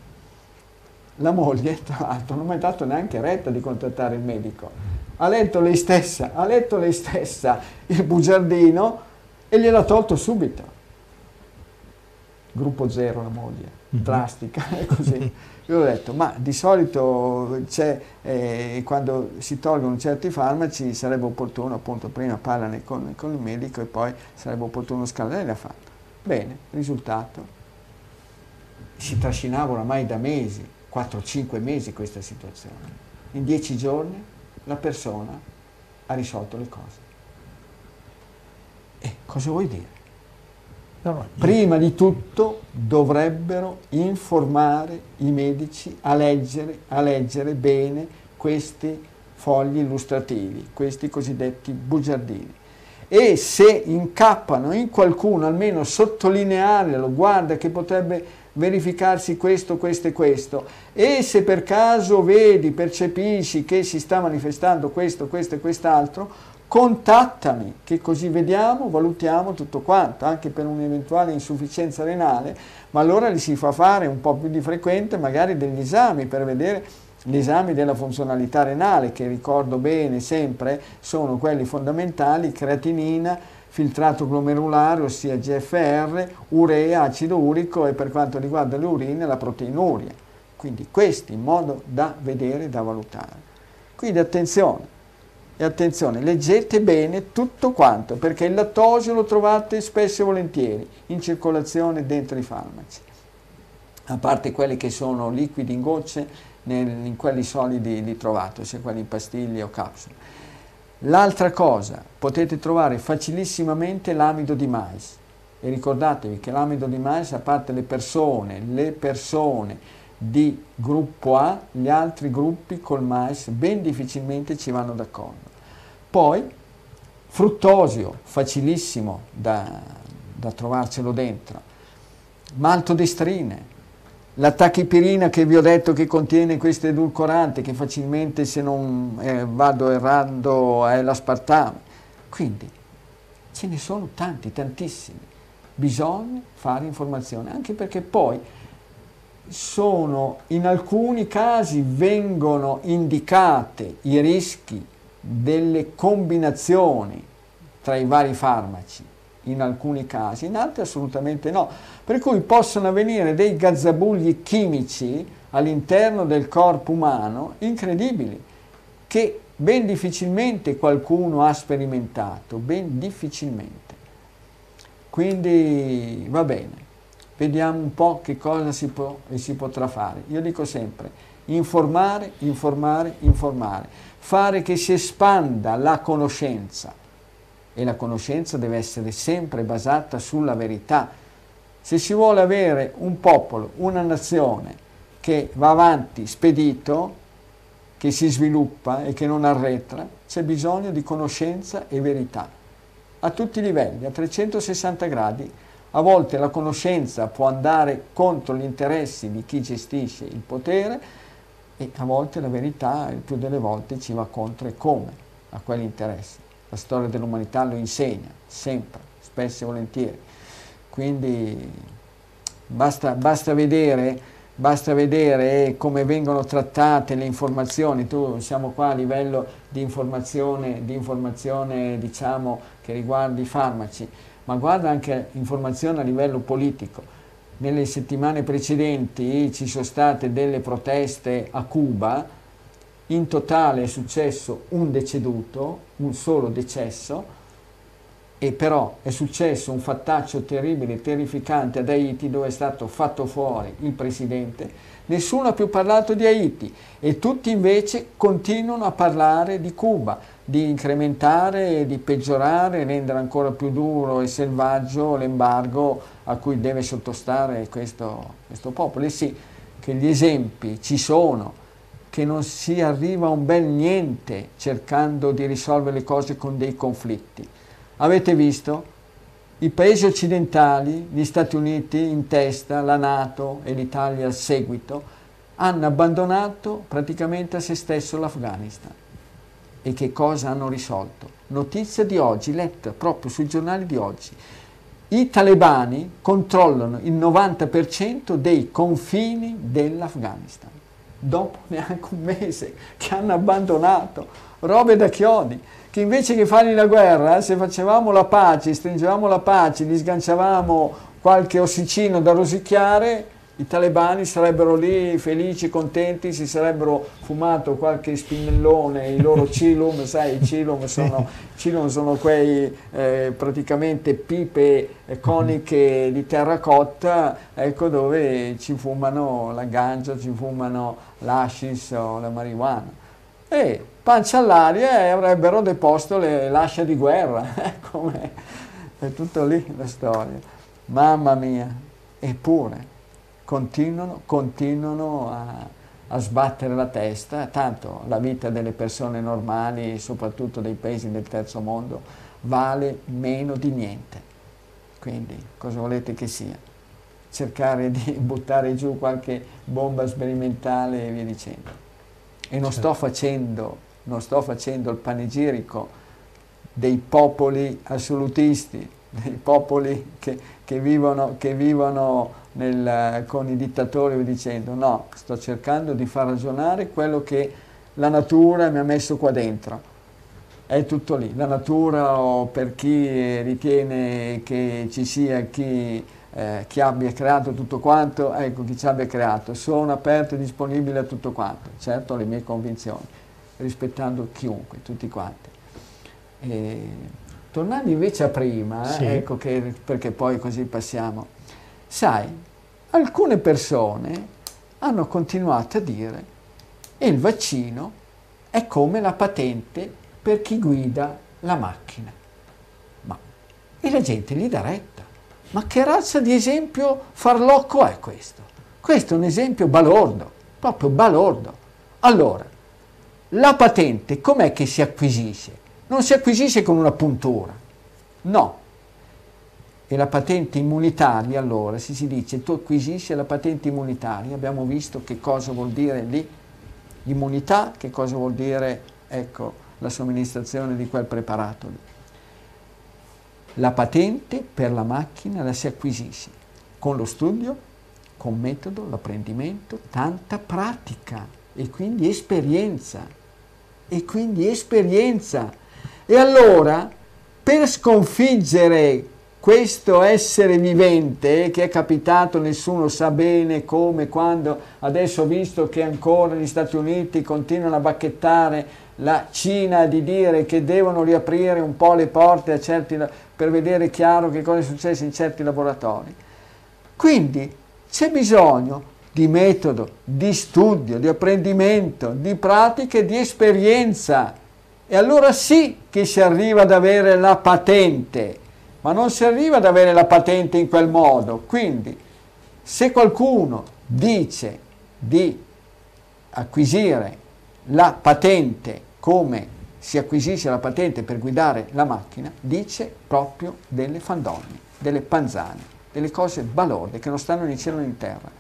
La moglie, tra l'altro, non mi ha dato neanche retta di contattare il medico. Ha letto lei stessa, ha letto lei stessa il bugiardino e gliel'ha tolto subito gruppo zero la moglie, mm-hmm. drastica, così. Io ho detto, ma di solito eh, quando si tolgono certi farmaci sarebbe opportuno, appunto, prima parlane con, con il medico e poi sarebbe opportuno scaldare, l'ha fatto. Bene, risultato, si trascinava oramai da mesi, 4-5 mesi questa situazione. In 10 giorni la persona ha risolto le cose. E cosa vuoi dire? Prima di tutto dovrebbero informare i medici a leggere, a leggere bene questi fogli illustrativi, questi cosiddetti bugiardini. E se incappano in qualcuno, almeno sottolinearlo, guarda che potrebbe verificarsi questo, questo e questo. E se per caso vedi, percepisci che si sta manifestando questo, questo e quest'altro, contattami, che così vediamo, valutiamo tutto quanto, anche per un'eventuale insufficienza renale, ma allora li si fa fare un po' più di frequente magari degli esami per vedere gli esami della funzionalità renale, che ricordo bene sempre sono quelli fondamentali, creatinina, filtrato glomerulare, ossia GFR, urea, acido urico e per quanto riguarda le urine la proteinuria. Quindi questi in modo da vedere, da valutare. Quindi attenzione, e attenzione, leggete bene tutto quanto, perché il lattosio lo trovate spesso e volentieri in circolazione dentro i farmaci, a parte quelli che sono liquidi in gocce, nel, in quelli solidi li trovate, sia quelli in pastiglie o capsule. L'altra cosa, potete trovare facilissimamente l'amido di mais. E ricordatevi che l'amido di mais, a parte le persone, le persone di gruppo A, gli altri gruppi col mais ben difficilmente ci vanno d'accordo. Poi fruttosio, facilissimo da, da trovarcelo dentro, maltodestrine, la tachipirina che vi ho detto che contiene questo edulcorante che facilmente se non eh, vado errando è l'aspartame. Quindi ce ne sono tanti, tantissimi. Bisogna fare informazione, anche perché poi sono in alcuni casi vengono indicate i rischi delle combinazioni tra i vari farmaci in alcuni casi, in altri assolutamente no. Per cui possono avvenire dei gazzabugli chimici all'interno del corpo umano incredibili, che ben difficilmente qualcuno ha sperimentato, ben difficilmente. Quindi va bene, vediamo un po' che cosa si, può, si potrà fare. Io dico sempre, informare, informare, informare fare che si espanda la conoscenza e la conoscenza deve essere sempre basata sulla verità. Se si vuole avere un popolo, una nazione che va avanti spedito, che si sviluppa e che non arretra, c'è bisogno di conoscenza e verità a tutti i livelli, a 360 gradi, A volte la conoscenza può andare contro gli interessi di chi gestisce il potere e a volte la verità, il più delle volte, ci va contro e come a quegli interessi. La storia dell'umanità lo insegna, sempre, spesso e volentieri. Quindi basta, basta vedere basta vedere come vengono trattate le informazioni, tu siamo qua a livello di informazione, di informazione diciamo, che riguarda i farmaci, ma guarda anche informazione a livello politico. Nelle settimane precedenti ci sono state delle proteste a Cuba, in totale è successo un deceduto, un solo decesso, e però è successo un fattaccio terribile, terrificante ad Haiti dove è stato fatto fuori il presidente. Nessuno ha più parlato di Haiti e tutti invece continuano a parlare di Cuba, di incrementare, di peggiorare, rendere ancora più duro e selvaggio l'embargo a cui deve sottostare questo, questo popolo. E sì, che gli esempi ci sono, che non si arriva a un bel niente cercando di risolvere le cose con dei conflitti. Avete visto? I paesi occidentali, gli Stati Uniti in testa, la Nato e l'Italia al seguito, hanno abbandonato praticamente a se stesso l'Afghanistan. E che cosa hanno risolto? Notizia di oggi, letta proprio sui giornali di oggi. I talebani controllano il 90% dei confini dell'Afghanistan. Dopo neanche un mese che hanno abbandonato, robe da chiodi che invece che fargli la guerra, se facevamo la pace, stringevamo la pace, gli sganciavamo qualche ossicino da rosicchiare, i talebani sarebbero lì felici, contenti, si sarebbero fumato qualche spinellone, i loro cilum, sai, i cilum sono, cilum sono quei eh, praticamente pipe coniche di terracotta, ecco dove ci fumano la ganja, ci fumano l'ascis o la marijuana. E pancia all'aria e avrebbero deposto le lasce di guerra. Come è tutto lì la storia. Mamma mia, eppure continuano, continuano a, a, sbattere la testa, tanto la vita delle persone normali, soprattutto dei paesi del terzo mondo, vale meno di niente. Quindi cosa volete che sia? Cercare di buttare giù qualche bomba sperimentale e via dicendo. E non sto facendo non sto facendo il panegirico dei popoli assolutisti, dei popoli che, che vivono, che vivono nel, con i dittatori dicendo no, sto cercando di far ragionare quello che la natura mi ha messo qua dentro. È tutto lì, la natura o per chi ritiene che ci sia chi, eh, chi abbia creato tutto quanto, ecco chi ci abbia creato, sono aperto e disponibile a tutto quanto, certo le mie convinzioni rispettando chiunque, tutti quanti. E, tornando invece a prima, sì. ecco che, perché poi così passiamo, sai, alcune persone hanno continuato a dire che il vaccino è come la patente per chi guida la macchina. Ma e la gente gli dà retta. Ma che razza di esempio farlocco è questo? Questo è un esempio balordo, proprio balordo. Allora, la patente com'è che si acquisisce? Non si acquisisce con una puntura, no. E la patente immunitaria, allora, se si dice tu acquisisci la patente immunitaria, abbiamo visto che cosa vuol dire lì l'immunità, che cosa vuol dire, ecco, la somministrazione di quel preparato lì. La patente per la macchina la si acquisisce con lo studio, con metodo, l'apprendimento, tanta pratica e quindi esperienza e quindi esperienza. E allora, per sconfiggere questo essere vivente che è capitato, nessuno sa bene come, quando, adesso visto che ancora gli Stati Uniti continuano a bacchettare la Cina di dire che devono riaprire un po' le porte certi, per vedere chiaro che cosa è successo in certi laboratori. Quindi c'è bisogno di metodo, di studio, di apprendimento, di pratiche, di esperienza. E allora sì che si arriva ad avere la patente, ma non si arriva ad avere la patente in quel modo. Quindi, se qualcuno dice di acquisire la patente come si acquisisce la patente per guidare la macchina, dice proprio delle fandonie, delle panzane. delle cose balorde che non stanno né in cielo né in terra.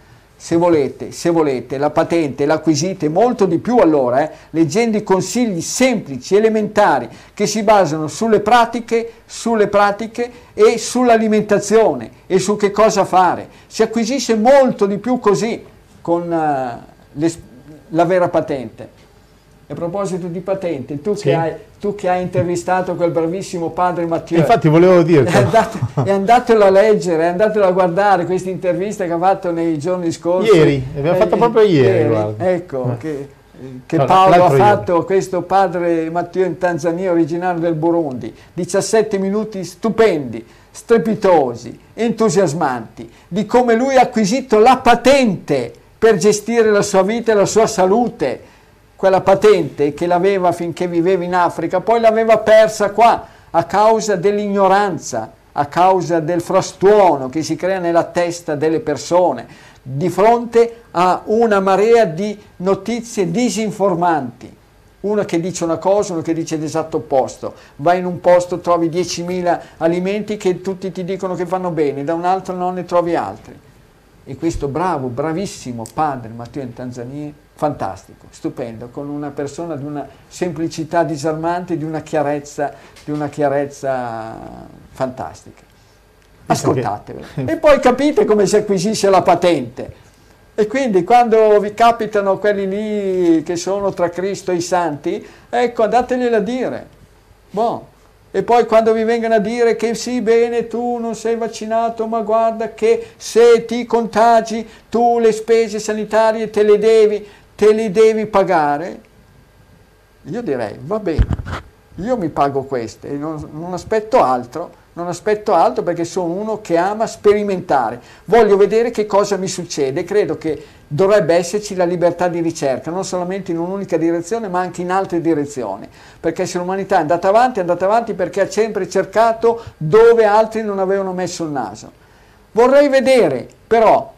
Se volete, se volete, la patente l'acquisite molto di più allora, eh, leggendo i consigli semplici, elementari, che si basano sulle pratiche, sulle pratiche e sull'alimentazione e su che cosa fare. Si acquisisce molto di più così con uh, la vera patente. A proposito di patente, tu, sì. che, hai, tu che, hai, intervistato quel bravissimo padre Matteo. Infatti volevo dire. È, andato, è andatelo a leggere, è andatelo a guardare questa intervista che ha fatto nei giorni scorsi. Ieri, abbiamo eh, fatto proprio ieri. ieri ecco, eh. che, che no, Paolo ha fatto io. questo padre Matteo in Tanzania, originario del Burundi. 17 minuti stupendi, strepitosi, entusiasmanti, di come lui ha acquisito la patente per gestire la sua vita e la sua salute quella patente che l'aveva finché viveva in Africa, poi l'aveva persa qua a causa dell'ignoranza, a causa del frastuono che si crea nella testa delle persone, di fronte a una marea di notizie disinformanti. Uno che dice una cosa, uno che dice l'esatto opposto. Vai in un posto, trovi 10.000 alimenti che tutti ti dicono che vanno bene, da un altro non ne trovi altri. E questo bravo, bravissimo padre Matteo in Tanzania fantastico, stupendo, con una persona di una semplicità disarmante, di una chiarezza, di una chiarezza fantastica. Ascoltatevelo. E poi capite come si acquisisce la patente. E quindi quando vi capitano quelli lì che sono tra Cristo e i santi, ecco, andategliela a dire. Boh. E poi quando vi vengono a dire che sì, bene, tu non sei vaccinato, ma guarda che se ti contagi, tu le spese sanitarie te le devi, te li devi pagare, io direi va bene, io mi pago queste non, non aspetto altro, non aspetto altro perché sono uno che ama sperimentare, voglio vedere che cosa mi succede, credo che dovrebbe esserci la libertà di ricerca, non solamente in un'unica direzione ma anche in altre direzioni, perché se l'umanità è andata avanti, è andata avanti perché ha sempre cercato dove altri non avevano messo il naso. Vorrei vedere però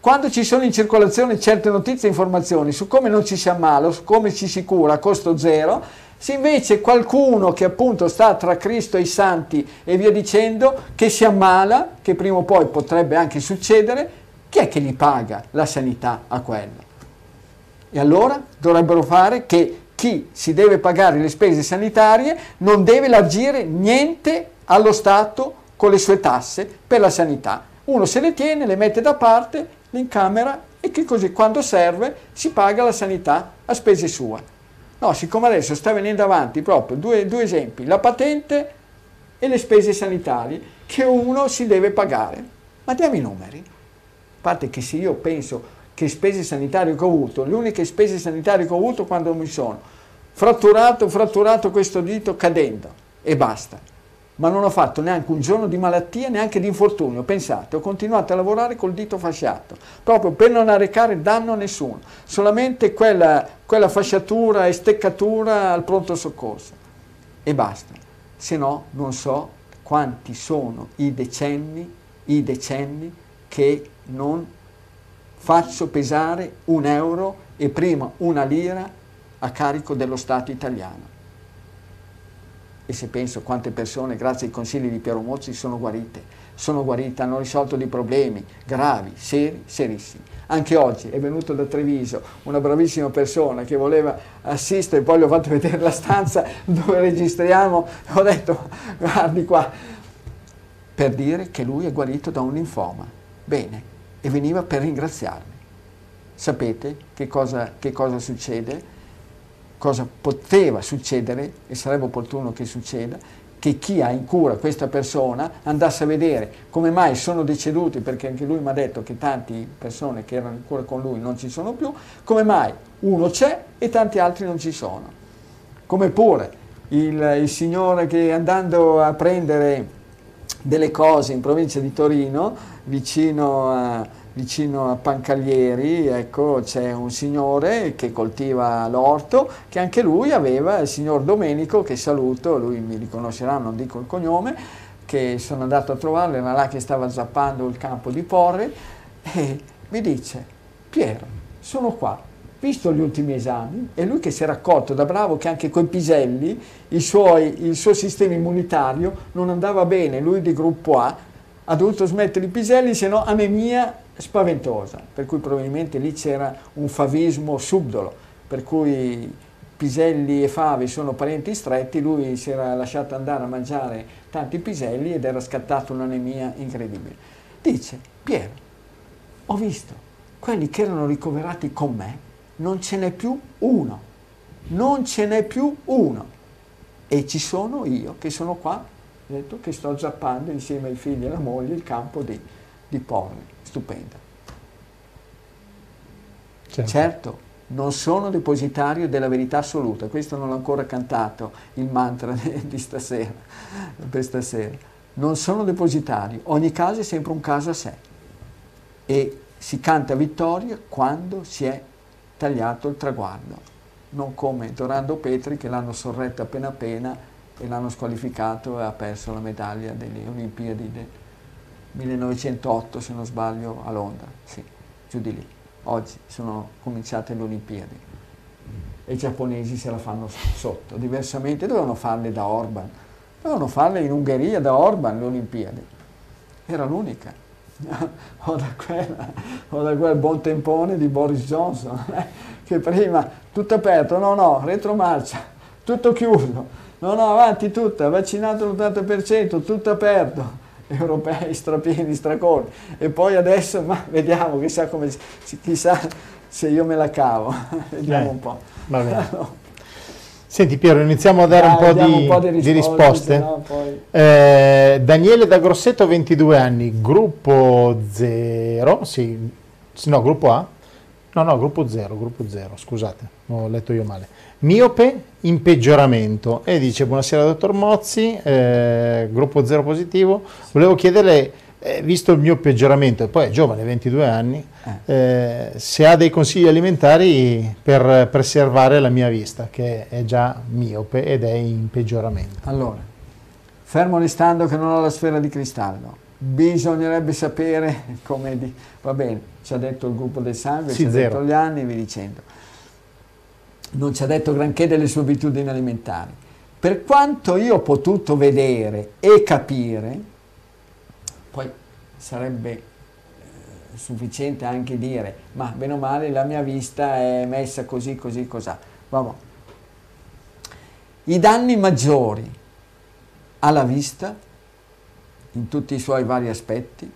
quando ci sono in circolazione certe notizie e informazioni su come non ci si ammala, su come ci si cura a costo zero, se invece qualcuno che appunto sta tra Cristo e i santi e via dicendo, che si ammala, che prima o poi potrebbe anche succedere, chi è che gli paga la sanità a quello? E allora dovrebbero fare che chi si deve pagare le spese sanitarie non deve largire niente allo Stato con le sue tasse per la sanità. Uno se le tiene, le mette da parte in camera e che così quando serve si paga la sanità a spese sue. No, siccome adesso sta venendo avanti proprio due, due esempi, la patente e le spese sanitarie che uno si deve pagare. Ma diamo i numeri. A parte che se io penso che spese sanitarie che ho avuto, le uniche spese sanitarie che ho avuto quando mi sono fratturato, fratturato questo dito cadendo e basta ma non ho fatto neanche un giorno di malattia, neanche di infortunio. Pensate, ho continuato a lavorare col dito fasciato, proprio per non arrecare danno a nessuno, solamente quella, quella fasciatura e steccatura al pronto soccorso. E basta, se no non so quanti sono i decenni, i decenni che non faccio pesare un euro e prima una lira a carico dello Stato italiano e se penso quante persone grazie ai consigli di Piero Mozzi sono guarite, sono guarite, hanno risolto dei problemi gravi, seri, serissimi. Anche oggi è venuto da Treviso una bravissima persona che voleva assistere, poi gli ho fatto vedere la stanza dove registriamo, ho detto guardi qua, per dire che lui è guarito da un linfoma. Bene, e veniva per ringraziarmi. Sapete che cosa, che cosa succede? Cosa poteva succedere, e sarebbe opportuno che succeda, che chi ha in cura questa persona andasse a vedere come mai sono deceduti, perché anche lui mi ha detto che tante persone che erano in cura con lui non ci sono più, come mai uno c'è e tanti altri non ci sono. Come pure il, il signore che andando a prendere delle cose in provincia di Torino, vicino a vicino a Pancaglieri, ecco, c'è un signore che coltiva l'orto, che anche lui aveva il signor Domenico, che saluto, lui mi riconoscerà, non dico il cognome, che sono andato a trovarlo, era là che stava zappando il campo di Porre, e mi dice, Piero, sono qua, visto gli ultimi esami, e lui che si è raccolto da bravo che anche coi piselli il suo sistema immunitario non andava bene, lui di gruppo A, ha dovuto smettere i piselli, se no anemia spaventosa, per cui probabilmente lì c'era un favismo subdolo, per cui piselli e fave sono parenti stretti, lui si era lasciato andare a mangiare tanti piselli ed era scattata un'anemia incredibile. Dice, Piero, ho visto, quelli che erano ricoverati con me, non ce n'è più uno, non ce n'è più uno. E ci sono io che sono qua, detto, che sto zappando insieme ai figli e alla moglie il campo di, di porni. Stupenda. Certo. certo non sono depositario della verità assoluta, questo non l'ho ancora cantato, il mantra di stasera, per stasera. Non sono depositario, ogni caso è sempre un caso a sé e si canta vittoria quando si è tagliato il traguardo, non come Dorando Petri che l'hanno sorretto appena appena e l'hanno squalificato e ha perso la medaglia delle Olimpiadi del 1908 se non sbaglio a Londra, sì, giù di lì. Oggi sono cominciate le Olimpiadi. E i giapponesi se la fanno sotto, diversamente dovevano farle da Orban, dovevano farle in Ungheria da Orban le Olimpiadi, era l'unica, o, da quella, o da quel buon tempone di Boris Johnson, eh, che prima tutto aperto, no no, retromarcia, tutto chiuso, no no, avanti tutta, vaccinato l'80%, tutto aperto, europei strapieni, stracorti e poi adesso ma vediamo chissà, come, chissà se io me la cavo vediamo eh, un po' va bene. Senti Piero, iniziamo a dare Dai, un, po di, un, po di, risposte. Di risposte. No, eh, Daniele da Grosseto, 22 anni, gruppo 0, sì, no, gruppo A, no, no, gruppo 0, gruppo 0, scusate, ho letto io male. Miope in peggioramento e dice buonasera dottor Mozzi, eh, gruppo 0 positivo, volevo chiederle, eh, visto il mio peggioramento, e poi è giovane, 22 anni, eh. eh. se ha dei consigli alimentari per preservare la mia vista, che è già miope ed è in peggioramento. Allora, fermo restando che non ho la sfera di cristallo, bisognerebbe sapere come di... va bene, ci ha detto il gruppo del sangue, sì, ci ha detto gli anni, vi dicendo non ci ha detto granché delle sue abitudini alimentari. Per quanto io ho potuto vedere e capire, poi sarebbe eh, sufficiente anche dire, ma bene o male la mia vista è messa così, così, cos'ha. Vabbè. I danni maggiori alla vista, in tutti i suoi vari aspetti,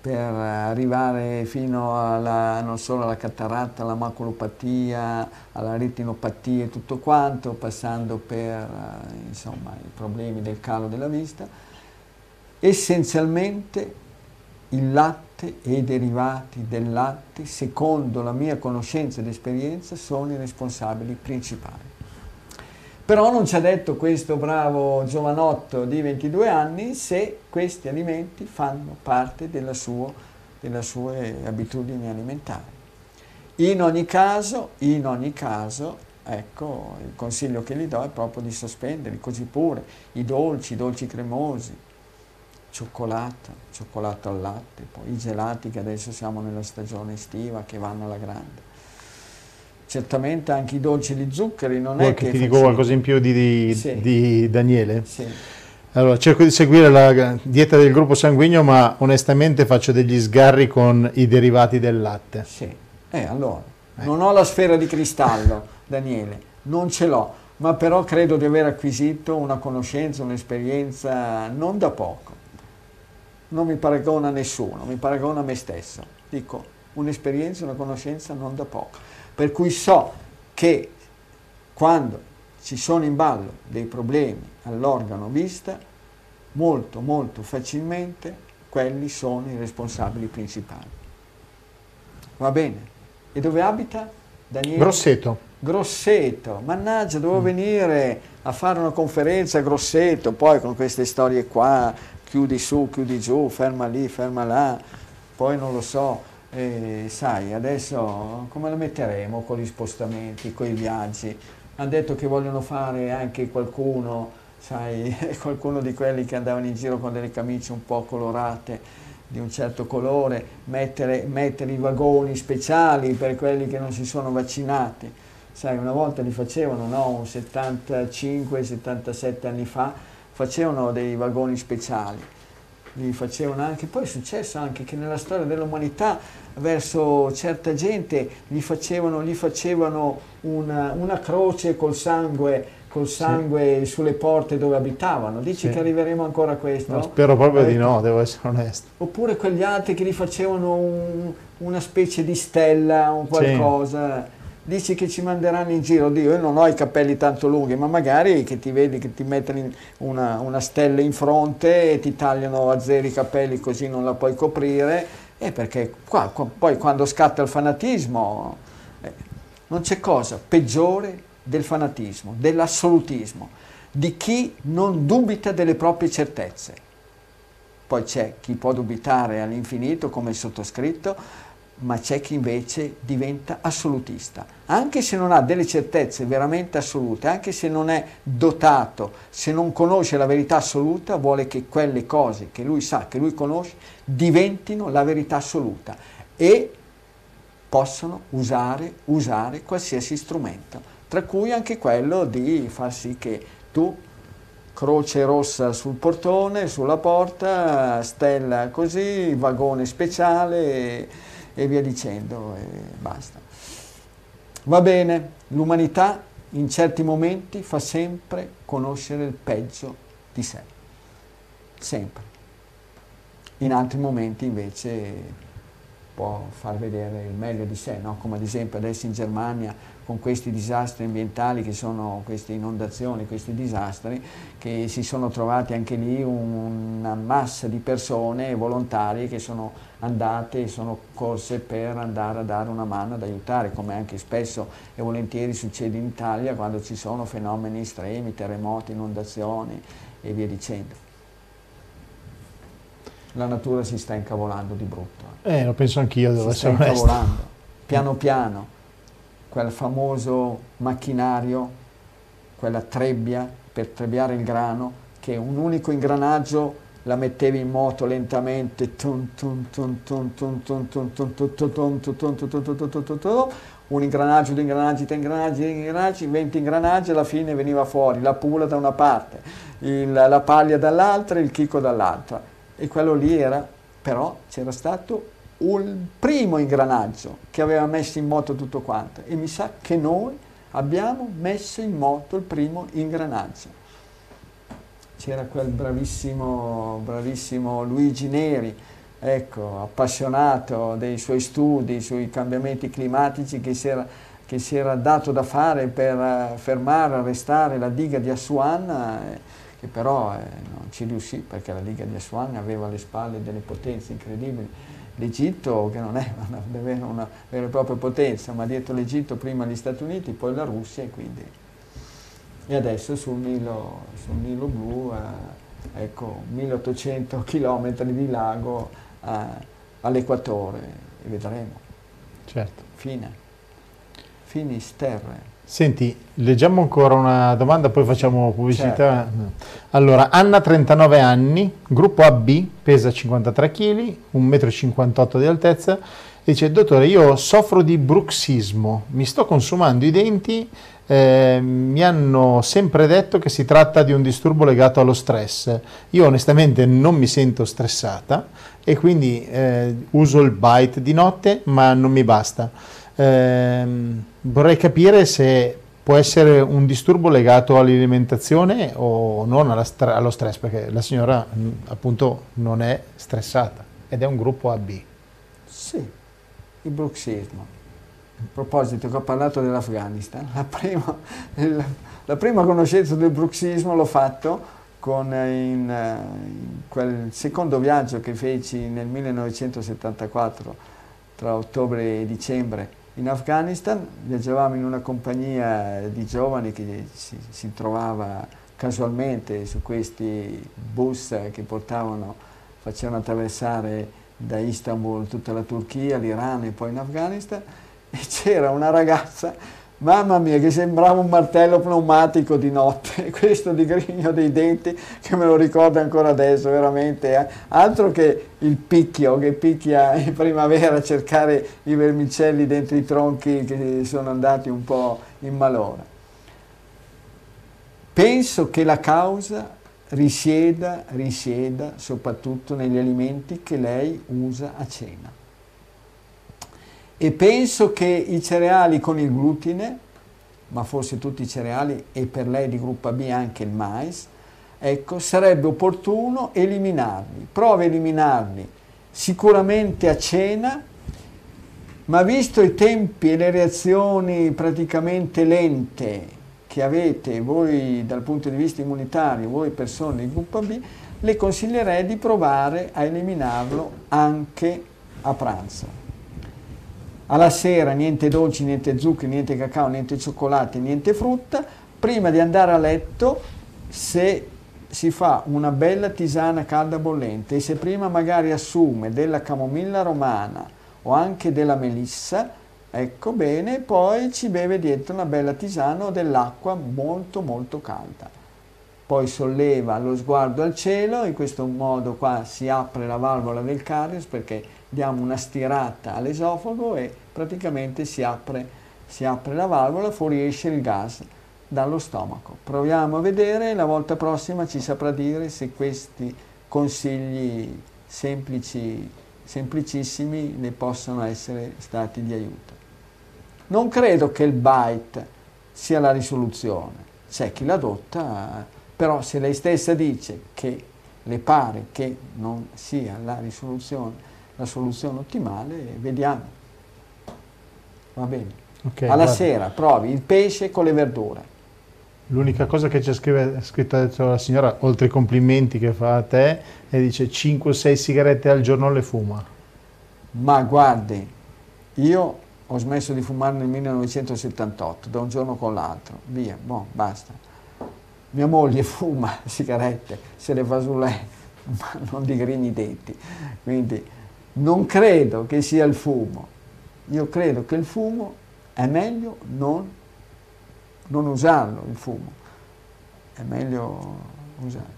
per arrivare fino alla, non solo alla cataratta, alla maculopatia, alla retinopatia e tutto quanto, passando per insomma, i problemi del calo della vista, essenzialmente il latte e i derivati del latte, secondo la mia conoscenza ed esperienza, sono i responsabili principali. Però non ci ha detto questo bravo giovanotto di 22 anni se questi alimenti fanno parte della sua, delle sue abitudini alimentari. In ogni caso, in ogni caso, ecco, il consiglio che gli do è proprio di sospenderli, così pure i dolci, i dolci cremosi, cioccolato, cioccolato al latte, poi i gelati che adesso siamo nella stagione estiva che vanno alla grande certamente anche i dolci di zuccheri non Vuoi è che, che ti dico qualcosa in più di, di, sì. di Daniele? Sì. Allora, cerco di seguire la dieta del gruppo sanguigno, ma onestamente faccio degli sgarri con i derivati del latte. Sì, eh, allora, eh. non ho la sfera di cristallo, Daniele, non ce l'ho, ma però credo di aver acquisito una conoscenza, un'esperienza non da poco. Non mi paragona a nessuno, mi paragona a me stesso. Dico, un'esperienza, una conoscenza non da poco per cui so che quando ci sono in ballo dei problemi all'organo vista, molto molto facilmente quelli sono i responsabili principali. Va bene. E dove abita? Daniele? Grosseto. Grosseto, mannaggia, dovevo mm. venire a fare una conferenza a Grosseto, poi con queste storie qua, chiudi su, chiudi giù, ferma lì, ferma là, poi non lo so, e sai, adesso come la metteremo con gli spostamenti, con i viaggi? Hanno detto che vogliono fare anche qualcuno, sai, qualcuno di quelli che andavano in giro con delle camicie un po' colorate di un certo colore, mettere, mettere i vagoni speciali per quelli che non si sono vaccinati. Sai, una volta li facevano, no, 75-77 anni fa, facevano dei vagoni speciali li facevano anche, poi è successo anche che nella storia dell'umanità verso certa gente gli facevano, gli facevano una, una, croce col sangue, col sangue sì. sulle porte dove abitavano. Dici sì. che arriveremo ancora a questo? No, spero proprio ecco. di no, devo essere onesto. Oppure quegli altri che gli facevano un, una specie di stella o qualcosa. Sì dici che ci manderanno in giro, Dio, io non ho i capelli tanto lunghi, ma magari che ti vedi che ti mettono una, una, stella in fronte e ti tagliano a zero i capelli così non la puoi coprire, e perché qua, qua, poi quando scatta il fanatismo eh, non c'è cosa peggiore del fanatismo, dell'assolutismo, di chi non dubita delle proprie certezze. Poi c'è chi può dubitare all'infinito come il sottoscritto, ma c'è chi invece diventa assolutista, anche se non ha delle certezze veramente assolute, anche se non è dotato, se non conosce la verità assoluta, vuole che quelle cose che lui sa, che lui conosce, diventino la verità assoluta e possono usare, usare qualsiasi strumento, tra cui anche quello di far sì che tu croce rossa sul portone, sulla porta, stella così, vagone speciale e via dicendo, e basta. Va bene, l'umanità in certi momenti fa sempre conoscere il peggio di sé, sempre. In altri momenti invece può far vedere il meglio di sé, no? come ad esempio adesso in Germania con questi disastri ambientali che sono queste inondazioni, questi disastri, che si sono trovati anche lì una massa di persone volontarie che sono andate e sono corse per andare a dare una mano ad aiutare, come anche spesso e volentieri succede in Italia quando ci sono fenomeni estremi, terremoti, inondazioni e via dicendo. La natura si sta incavolando di brutto. Eh, lo penso anch'io, devo si essere sta incavolando, piano piano quel famoso macchinario, quella trebbia per trebbiare il grano, che un unico ingranaggio la mettevi in moto lentamente, un ingranaggio di ingranaggi, tre ingranaggi, tre ingranaggi, 20 ingranaggi, alla fine veniva fuori la pula da una parte, il, la paglia dall'altra e il chicco dall'altra. E quello lì era, però c'era stato il primo ingranaggio che aveva messo in moto tutto quanto e mi sa che noi abbiamo messo in moto il primo ingranaggio. C'era quel bravissimo, bravissimo Luigi Neri, ecco, appassionato dei suoi studi sui cambiamenti climatici che si era, che si era dato da fare per uh, fermare, arrestare la diga di Assuan, eh, che però eh, non ci riuscì perché la diga di Assuan aveva alle spalle delle potenze incredibili l'Egitto, che non è una, una, vera e propria potenza, ma dietro l'Egitto prima gli Stati Uniti, poi la Russia e quindi... E adesso sul Nilo, sul Nilo Blu, eh, ecco, 1800 km di lago eh, all'equatore, e vedremo. Certo. Fine. Finis terre. Senti, leggiamo ancora una domanda, poi facciamo pubblicità. Certo. Allora, Anna, 39 anni, gruppo AB, pesa 53 kg, 1,58 m di altezza, dice, dottore, io soffro di bruxismo, mi sto consumando i denti, eh, mi hanno sempre detto che si tratta di un disturbo legato allo stress. Io onestamente non mi sento stressata e quindi eh, uso il bite di notte, ma non mi basta. Eh, vorrei capire se può essere un disturbo legato all'alimentazione o non allo stress, perché la signora appunto non è stressata ed è un gruppo AB. Sì, il bruxismo. A proposito che ho parlato dell'Afghanistan, la prima, il, la prima conoscenza del bruxismo l'ho fatto con, in, in quel secondo viaggio che feci nel 1974 tra ottobre e dicembre in Afghanistan, viaggiavamo in una compagnia di giovani che si, si trovava casualmente su questi bus che portavano, facevano attraversare da Istanbul tutta la Turchia, l'Iran e poi in Afghanistan e c'era una ragazza Mamma mia, che sembrava un martello pneumatico di notte, questo di grigno dei denti che me lo ricordo ancora adesso, veramente. Eh? Altro che il picchio che picchia in primavera a cercare i vermicelli dentro i tronchi che sono andati un po' in malora. Penso che la causa risieda, risieda soprattutto negli alimenti che lei usa a cena. E penso che i cereali con il glutine, ma forse tutti i cereali e per lei di gruppo B anche il mais, ecco, sarebbe opportuno eliminarli. Prova a eliminarli sicuramente a cena, ma visto i tempi e le reazioni praticamente lente che avete voi dal punto di vista immunitario, voi persone di gruppo B, le consiglierei di provare a eliminarlo anche a pranzo. Alla sera niente dolci, niente zuccheri, niente cacao, niente cioccolato, niente frutta. Prima di andare a letto, se si fa una bella tisana calda bollente e se prima magari assume della camomilla romana o anche della melissa, Ecco bene, poi ci beve dietro una bella tisana o dell'acqua molto molto calda. Poi solleva lo sguardo al cielo, in questo modo qua si apre la valvola del carius perché diamo una stirata all'esofago e praticamente si apre, si apre la valvola, fuoriesce il gas dallo stomaco. Proviamo a vedere, la volta prossima ci saprà dire se questi consigli semplici, semplicissimi ne possono essere stati di aiuto. Non credo che il byte sia la risoluzione, c'è chi l'adotta, però se lei stessa dice che le pare che non sia la risoluzione, la soluzione ottimale, vediamo. Va bene. Okay, Alla guarda. sera provi il pesce con le verdure. L'unica cosa che c'è scritta la signora, oltre ai complimenti che fa a te, è dice 5-6 sigarette al giorno le fuma. Ma guardi, io ho smesso di fumare nel 1978, da un giorno con l'altro, via, boh, basta. Mia moglie fuma sigarette, se le fa su lei, ma non di grigni i denti. Quindi non credo che sia il fumo. Io credo che il fumo è meglio non, non usarlo, il fumo. È meglio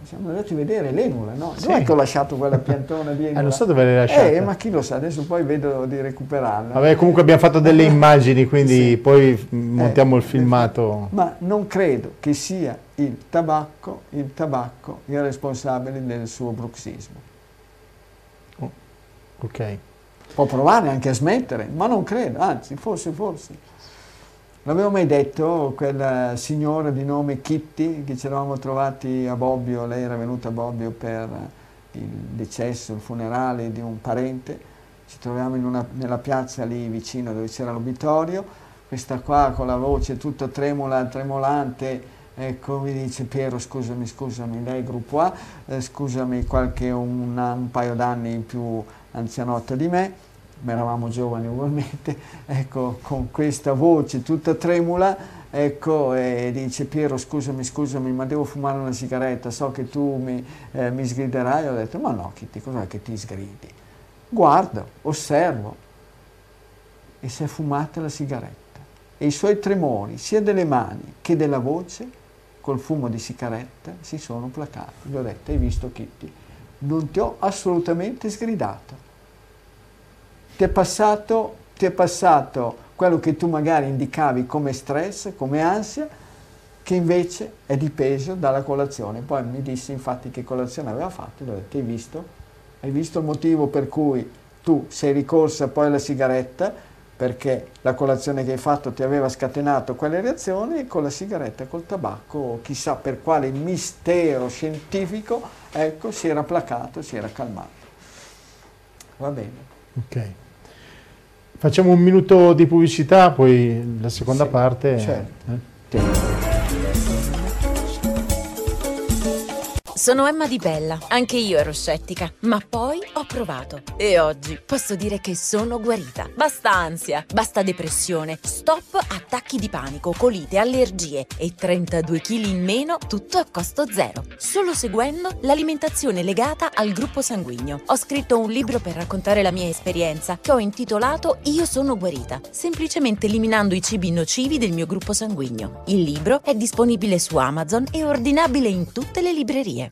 siamo andati a vedere l'emula, no? Sì. Dov'è che ho lasciato quella piantona di emula? Eh, non so dove l'hai lasciata. Eh, ma chi lo sa, adesso poi vedo di recuperarla. Vabbè, comunque abbiamo fatto delle immagini, quindi sì. poi montiamo eh, il filmato. Ma non credo che sia il tabacco, il tabacco il responsabile del suo bruxismo. Ok. Può provare anche a smettere, ma non credo, anzi, forse, forse. L'avevo mai detto quella signora di nome Kitty che ci eravamo trovati a Bobbio, lei era venuta a Bobbio per il decesso, il funerale di un parente, ci troviamo una, nella piazza lì vicino dove c'era l'obitorio, questa qua con la voce tutta tremola, tremolante, ecco mi dice Piero scusami, scusami, lei gruppo A, eh, scusami qualche una, un paio d'anni più anzianotta di me, ma eravamo giovani ugualmente, ecco, con questa voce tutta tremula, ecco, e dice Piero scusami, scusami, ma devo fumare una sigaretta, so che tu mi, eh, mi sgriderai, ho detto ma no Kitty, cos'è che ti sgridi? Guardo, osservo, e si è fumata la sigaretta. E i suoi tremori, sia delle mani che della voce, col fumo di sigaretta, si sono placati. Gli ho detto, hai visto Kitty, non ti ho assolutamente sgridato ti è passato, ti è passato quello che tu magari indicavi come stress, come ansia, che invece è dipeso dalla colazione. Poi mi disse infatti che colazione aveva fatto, ho detto hai visto? Hai visto il motivo per cui tu sei ricorsa poi alla sigaretta? Perché la colazione che hai fatto ti aveva scatenato quelle reazioni e con la sigaretta e col tabacco, chissà per quale mistero scientifico, ecco, si era placato, si era calmato. Va bene. Ok. Facciamo un minuto di pubblicità, poi la seconda sì, parte. Certo. Eh? Sono Emma Di Bella, anche io ero scettica, ma poi ho provato e oggi posso dire che sono guarita. Basta ansia, basta depressione, stop attacchi di panico, colite, allergie e 32 kg in meno, tutto a costo zero. Solo seguendo l'alimentazione legata al gruppo sanguigno. Ho scritto un libro per raccontare la mia esperienza che ho intitolato Io sono guarita, semplicemente eliminando i cibi nocivi del mio gruppo sanguigno. Il libro è disponibile su Amazon e ordinabile in tutte le librerie.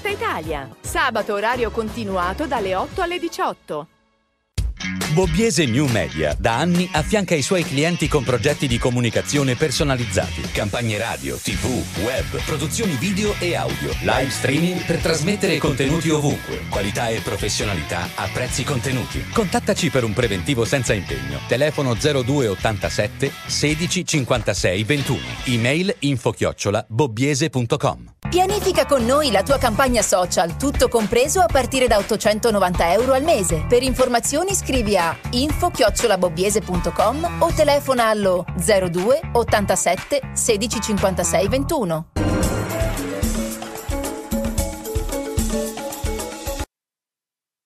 tutta Italia. Sabato orario continuato dalle 8 alle 18. Bobbiese New Media da anni affianca i suoi clienti con progetti di comunicazione personalizzati, campagne radio, tv, web, produzioni video e audio, live streaming per trasmettere contenuti ovunque, qualità e professionalità a prezzi contenuti. Contattaci per un preventivo senza impegno. Telefono 0287 16 56 21. Email info chiocciola bobbiese.com. Pianifica con noi la tua campagna social, tutto compreso a partire da 890 euro al mese. Per informazioni scrivi a info-bobbiese.com o telefona allo 02 87 16 56 21.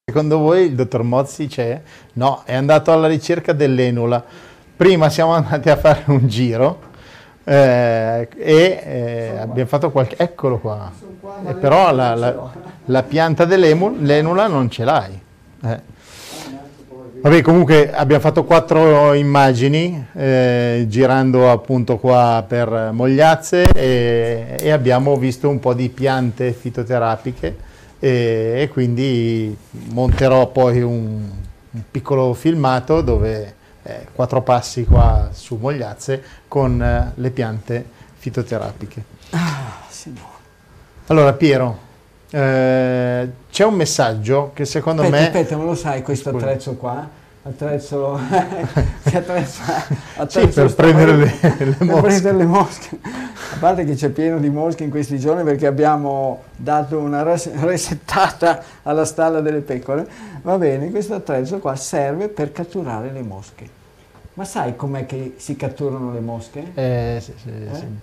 Secondo voi il dottor Mozzi c'è? No, è andato alla ricerca dell'enula. Prima siamo andati a fare un giro eh, e eh, abbiamo fatto qualche... Eccolo qua. Eh, però la, la- la pianta dell'enula non ce l'hai. Eh. Vabbè, comunque abbiamo fatto quattro immagini eh, girando appunto qua per Mogliazze e, e abbiamo visto un po' di piante fitoterapiche e, e quindi monterò poi un, un piccolo filmato dove eh, quattro passi qua su Mogliazze con eh, le piante fitoterapiche. Ah, signore. Allora Piero, eh, c'è un messaggio che secondo Aspetta, me... aspetta, ma lo sai questo Scusa. attrezzo qua? Attrezzo, che attrezzo, attrezzo Sì, per prendere le- le per mosche. prendere le mosche. A parte che c'è pieno di mosche in questi giorni perché abbiamo dato una res- resettata alla stalla delle pecore. Va bene, questo attrezzo qua serve per catturare le mosche. Ma sai com'è che si catturano le mosche? Eh, sì, sì,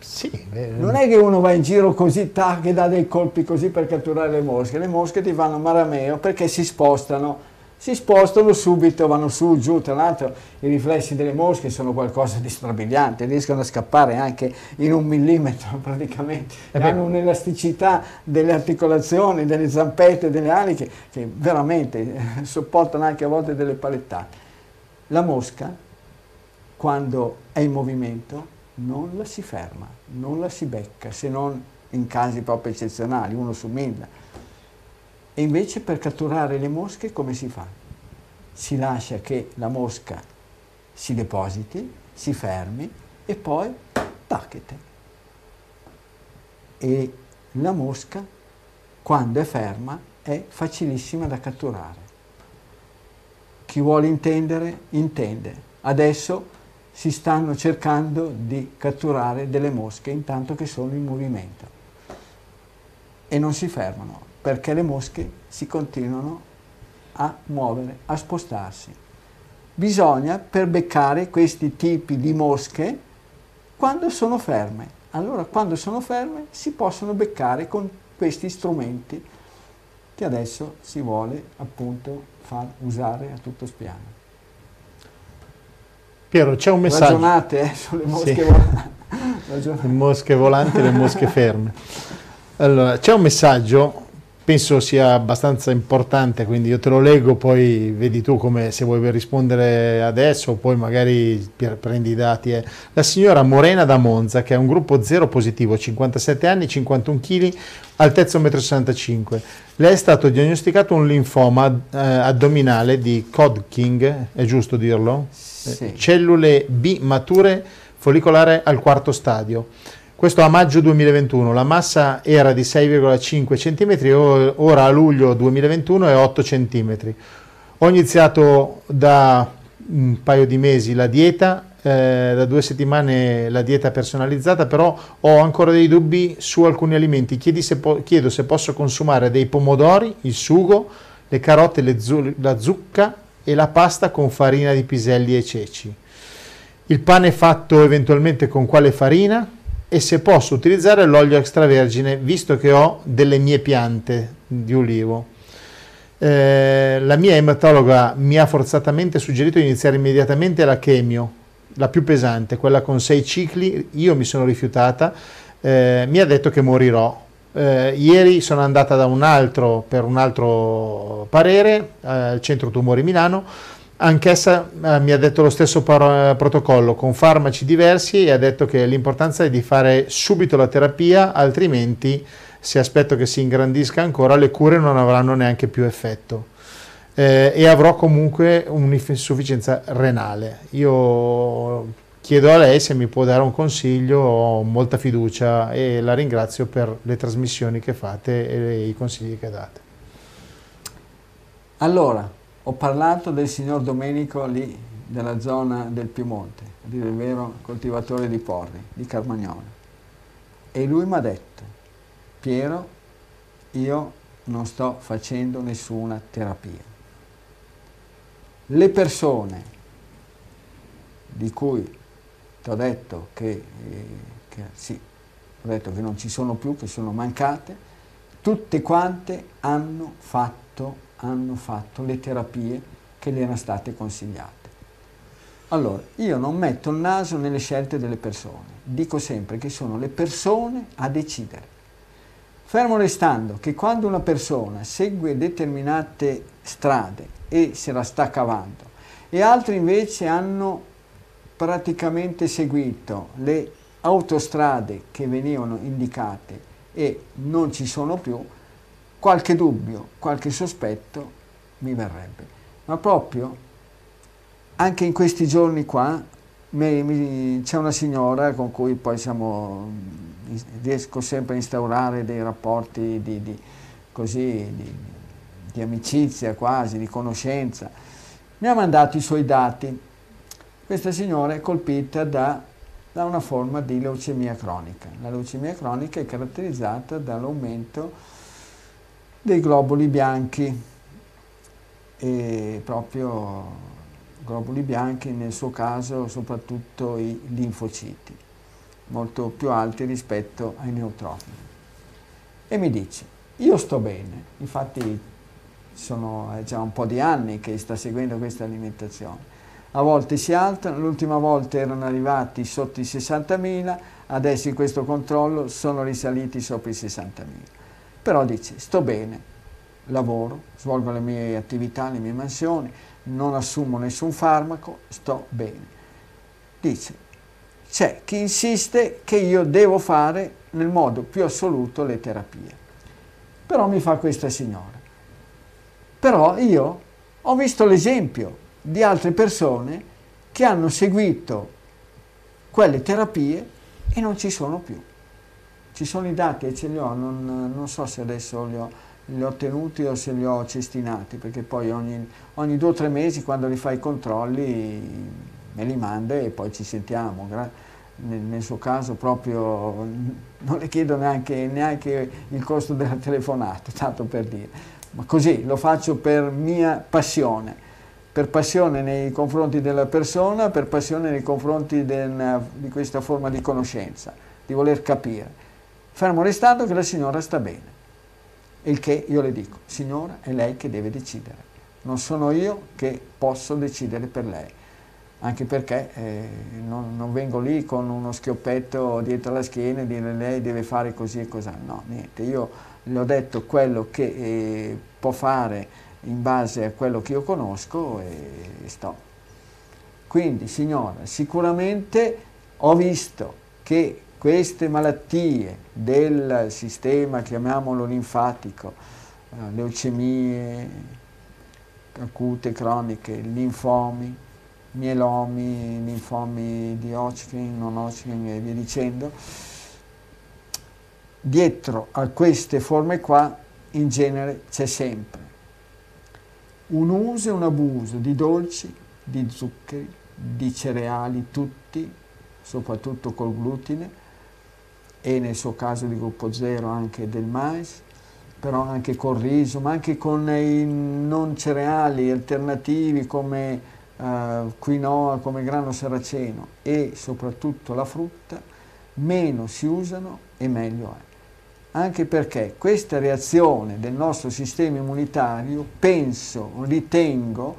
sì, eh, Non è che uno va in giro così, tac, che dà dei colpi così per catturare le mosche. Le mosche ti fanno marameo perché si spostano. Si spostano subito, vanno su, giù. Tra l'altro i riflessi delle mosche sono qualcosa di strabiliante, riescono a scappare anche in un millimetro praticamente. Eh. Hanno un'elasticità delle articolazioni, delle zampette, delle ali che, veramente eh, sopportano anche a volte delle palettate. La mosca, quando è in movimento, non la si ferma, non la si becca, se non in casi proprio eccezionali, uno su mille. E invece per catturare le mosche come si fa? Si lascia che la mosca si depositi, si fermi e poi tacchete. E la mosca, quando è ferma, è facilissima da catturare. Chi vuole intendere, intende. Adesso si stanno cercando di catturare delle mosche intanto che sono in movimento e non si fermano perché le mosche si continuano a muovere, a spostarsi. Bisogna per beccare questi tipi di mosche quando sono ferme. Allora quando sono ferme si possono beccare con questi strumenti che adesso si vuole appunto far usare a tutto spiano. Piero, c'è un messaggio. Ragionate eh, sulle mosche Sì. volanti. Le mosche volanti e le mosche ferme. Allora, c'è un messaggio, penso sia abbastanza importante, quindi io te lo leggo, poi vedi tu come se vuoi rispondere adesso o poi magari prendi i dati. eh. La signora Morena da Monza, che ha un gruppo zero positivo, 57 anni, 51 kg, altezza 1,65 m. Le è stato diagnosticato un linfoma eh, addominale di Hodgkin, è giusto dirlo? Sì. Cellule B mature follicolare al quarto stadio. Questo a maggio 2021, la massa era di 6,5 cm, ora a luglio 2021 è 8 cm. Ho iniziato da un paio di mesi la dieta, eh, da due settimane la dieta personalizzata, però ho ancora dei dubbi su alcuni alimenti. Se chiedo se posso consumare dei pomodori, il sugo, le carote, le zu- la zucca e la pasta con farina di piselli e ceci. Il pane fatto eventualmente con quale farina? E se posso utilizzare l'olio extravergine visto che ho delle mie piante di ulivo. Eh, la mia ematologa mi ha forzatamente suggerito di iniziare immediatamente la chemio, la più pesante, quella con sei cicli, io mi sono rifiutata, eh, mi ha detto che morirò. Eh, ieri sono andata da un altro per un altro parere al centro tumori Milano, anch'essa eh, mi ha detto lo stesso par- protocollo con farmaci diversi e ha detto che l'importanza è di fare subito la terapia, altrimenti se aspetto che si ingrandisca ancora le cure non avranno neanche più effetto eh, e avrò comunque un'insufficienza renale. Io chiedo a lei se mi può dare un consiglio, ho molta fiducia e la ringrazio per le trasmissioni che fate e i consigli che date. Allora, ho parlato del signor Domenico lì, della zona del Piemonte, a dire il vero, coltivatore di porri, di Carmagnone. E lui mi ha detto, Piero, io non sto facendo nessuna terapia. Le persone di cui ti ho detto che, eh, che, sì, ho detto che non ci sono più, che sono mancate, tutte quante hanno fatto, hanno fatto le terapie che le erano state consigliate. Allora, io non metto il naso nelle scelte delle persone, dico sempre che sono le persone a decidere. Fermo restando che quando una persona segue determinate strade e se la sta cavando e altri invece hanno praticamente seguito le autostrade che venivano indicate e non ci sono più, qualche dubbio, qualche sospetto mi verrebbe. Ma proprio anche in questi giorni qua c'è una signora con cui poi siamo, riesco sempre a instaurare dei rapporti di, di, così, di, di amicizia quasi, di conoscenza. Mi ha mandato i suoi dati. Questa signora è colpita da, da una forma di leucemia cronica. La leucemia cronica è caratterizzata dall'aumento dei globuli bianchi e proprio globuli bianchi, nel suo caso soprattutto i linfociti, molto più alti rispetto ai neutrofili. E mi dice, io sto bene, infatti sono già un po' di anni che sta seguendo questa alimentazione. A volte si alzano, l'ultima volta erano arrivati sotto i 60.000, adesso in questo controllo sono risaliti sopra i 60.000. Però dice, sto bene, lavoro, svolgo le mie attività, le mie mansioni, non assumo nessun farmaco, sto bene. Dice, c'è chi insiste che io devo fare nel modo più assoluto le terapie. Però mi fa questa signora. Però io ho visto l'esempio di altre persone che hanno seguito quelle terapie e non ci sono più. Ci sono i dati e ce li ho, non, non so se adesso li ho li ho tenuti o se li ho cestinati, perché poi ogni, ogni due o tre mesi quando li fai i controlli me li manda e poi ci sentiamo. Nel, nel suo caso proprio non le chiedo neanche, neanche il costo della telefonata, tanto per dire. Ma così lo faccio per mia passione, per passione nei confronti della persona, per passione nei confronti del, di questa forma di conoscenza, di voler capire. Fermo restando che la signora sta bene. Il che io le dico, signora, è lei che deve decidere. Non sono io che posso decidere per lei. Anche perché eh, non, non, vengo lì con uno schioppetto dietro la schiena e dire lei deve fare così e così. No, niente. Io le ho detto quello che eh, può fare in base a quello che io conosco e sto. Quindi, signora, sicuramente ho visto che queste malattie del sistema, chiamiamolo linfatico, eh, leucemie acute, croniche, linfomi, mielomi, linfomi di Hodgkin, non Hodgkin e via dicendo, dietro a queste forme qua in genere c'è sempre un uso e un abuso di dolci, di zuccheri, di cereali tutti, soprattutto col glutine, e nel suo caso di gruppo 0 anche del mais, però anche col riso, ma anche con i non cereali alternativi come uh, quinoa, come grano saraceno e soprattutto la frutta, meno si usano e meglio è. anche perché questa reazione del nostro sistema immunitario penso, ritengo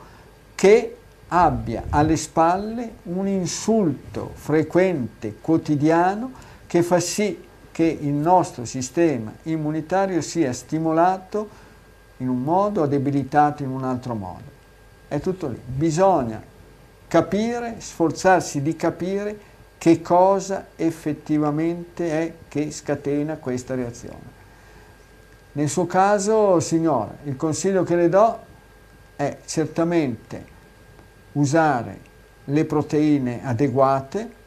che abbia alle spalle un insulto frequente, quotidiano, che fa sì che il nostro sistema immunitario sia stimolato in un modo o debilitato in un altro modo. È tutto lì. Bisogna capire, sforzarsi di capire che cosa effettivamente è che scatena questa reazione. Nel suo caso, signora, il consiglio che le do è certamente usare le proteine adeguate,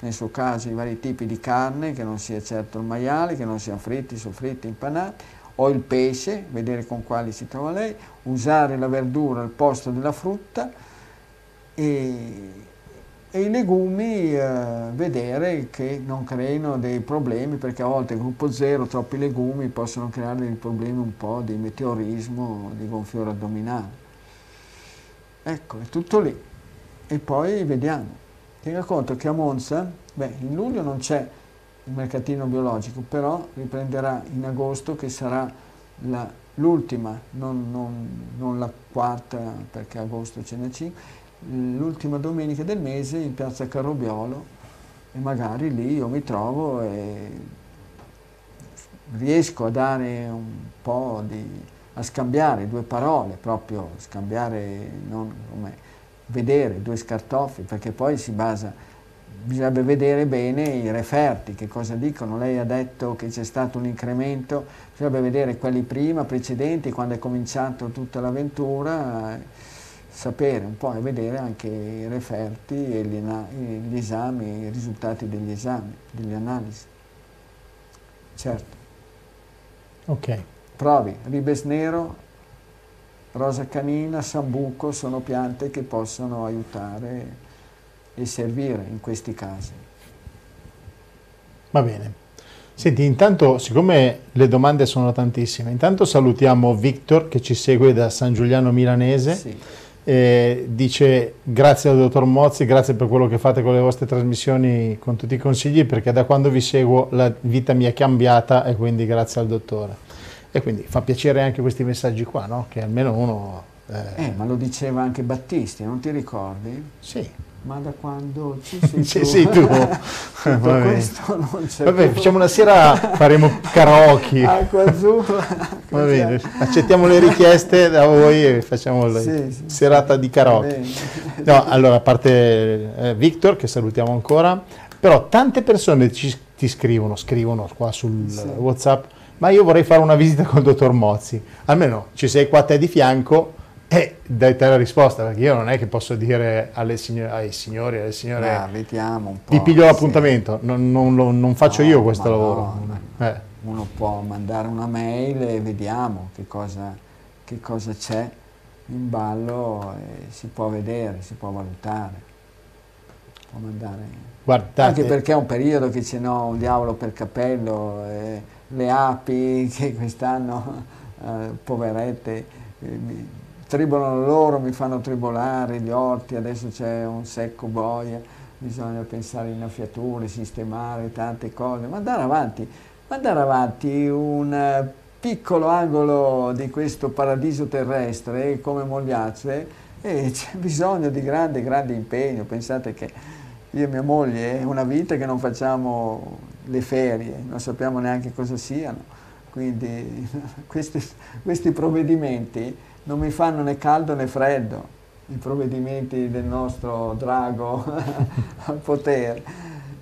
nel suo caso i vari tipi di carne, che non sia certo il maiale, che non siano fritti, soffritti, impanati, o il pesce, vedere con quali si trova lei, usare la verdura al posto della frutta e e i legumi eh, vedere che non creino dei problemi perché a volte gruppo zero, troppi legumi possono creare dei problemi un po' di meteorismo, di gonfiore addominale. Ecco, è tutto lì. E poi vediamo. Tenga conto che a Monza, beh, in luglio non c'è il mercatino biologico, però riprenderà in agosto che sarà l'ultima, non, non, non la quarta perché agosto ce n'è cinque, l'ultima domenica del mese in piazza Carrobiolo e magari lì io mi trovo e riesco a dare un po' di, a scambiare due parole, proprio scambiare, non come vedere due scartoffi, perché poi si basa, bisognerebbe vedere bene i referti, che cosa dicono. Lei ha detto che c'è stato un incremento, bisognerebbe vedere quelli prima, precedenti, quando è cominciato tutta l'avventura sapere un po' e vedere anche i referti e gli, gli esami, i risultati degli esami, delle analisi. Certo. Ok. Provi, ribes nero, rosa canina, sambuco sono piante che possono aiutare e servire in questi casi. Va bene. Senti, intanto, siccome le domande sono tantissime, intanto salutiamo Victor che ci segue da San Giuliano Milanese. Sì eh, dice grazie al dottor Mozzi, grazie per quello che fate con le vostre trasmissioni, con tutti i consigli, perché da quando vi seguo la vita mi è cambiata e quindi grazie al dottore. E quindi fa piacere anche questi messaggi qua, no? che almeno uno... Eh... eh, ma lo diceva anche Battisti, non ti ricordi? Sì ma da quando ci sei ci tu, sei tu. questo non c'è Vabbè, più. facciamo una sera, faremo karaoke. Acqua azzurra. Va bene, accettiamo le richieste da voi e facciamo la sì, sì, serata sì. di karaoke. No, allora, a parte eh, Victor, che salutiamo ancora, però tante persone ci, ti scrivono, scrivono qua sul WhatsApp, ma io vorrei fare una visita col dottor Mozzi. Almeno ci sei qua te di fianco e dai te la risposta, perché io non è che posso dire signor- ai signori, alle signore, ah, vediamo un po', ti piglio l'appuntamento, sì. non, non, non, faccio no, io questo lavoro. No, eh. Uno può mandare una mail e vediamo che cosa, che cosa c'è in ballo e si può vedere, si può valutare. Può mandare... Guardate. Anche perché è un periodo che ce n'ho un diavolo per capello, eh, le api che quest'anno, eh, poverette, eh, tribolano loro, mi fanno tribolare gli orti, adesso c'è un secco boia, bisogna pensare in innaffiature, sistemare tante cose, ma andare avanti, mandare avanti un eh, piccolo angolo di questo paradiso terrestre come Mogliazze e c'è bisogno di grande, grande impegno, pensate che io e mia moglie una vita che non facciamo le ferie, non sappiamo neanche cosa siano, quindi questi, questi provvedimenti non mi fanno né caldo né freddo i provvedimenti del nostro drago al potere,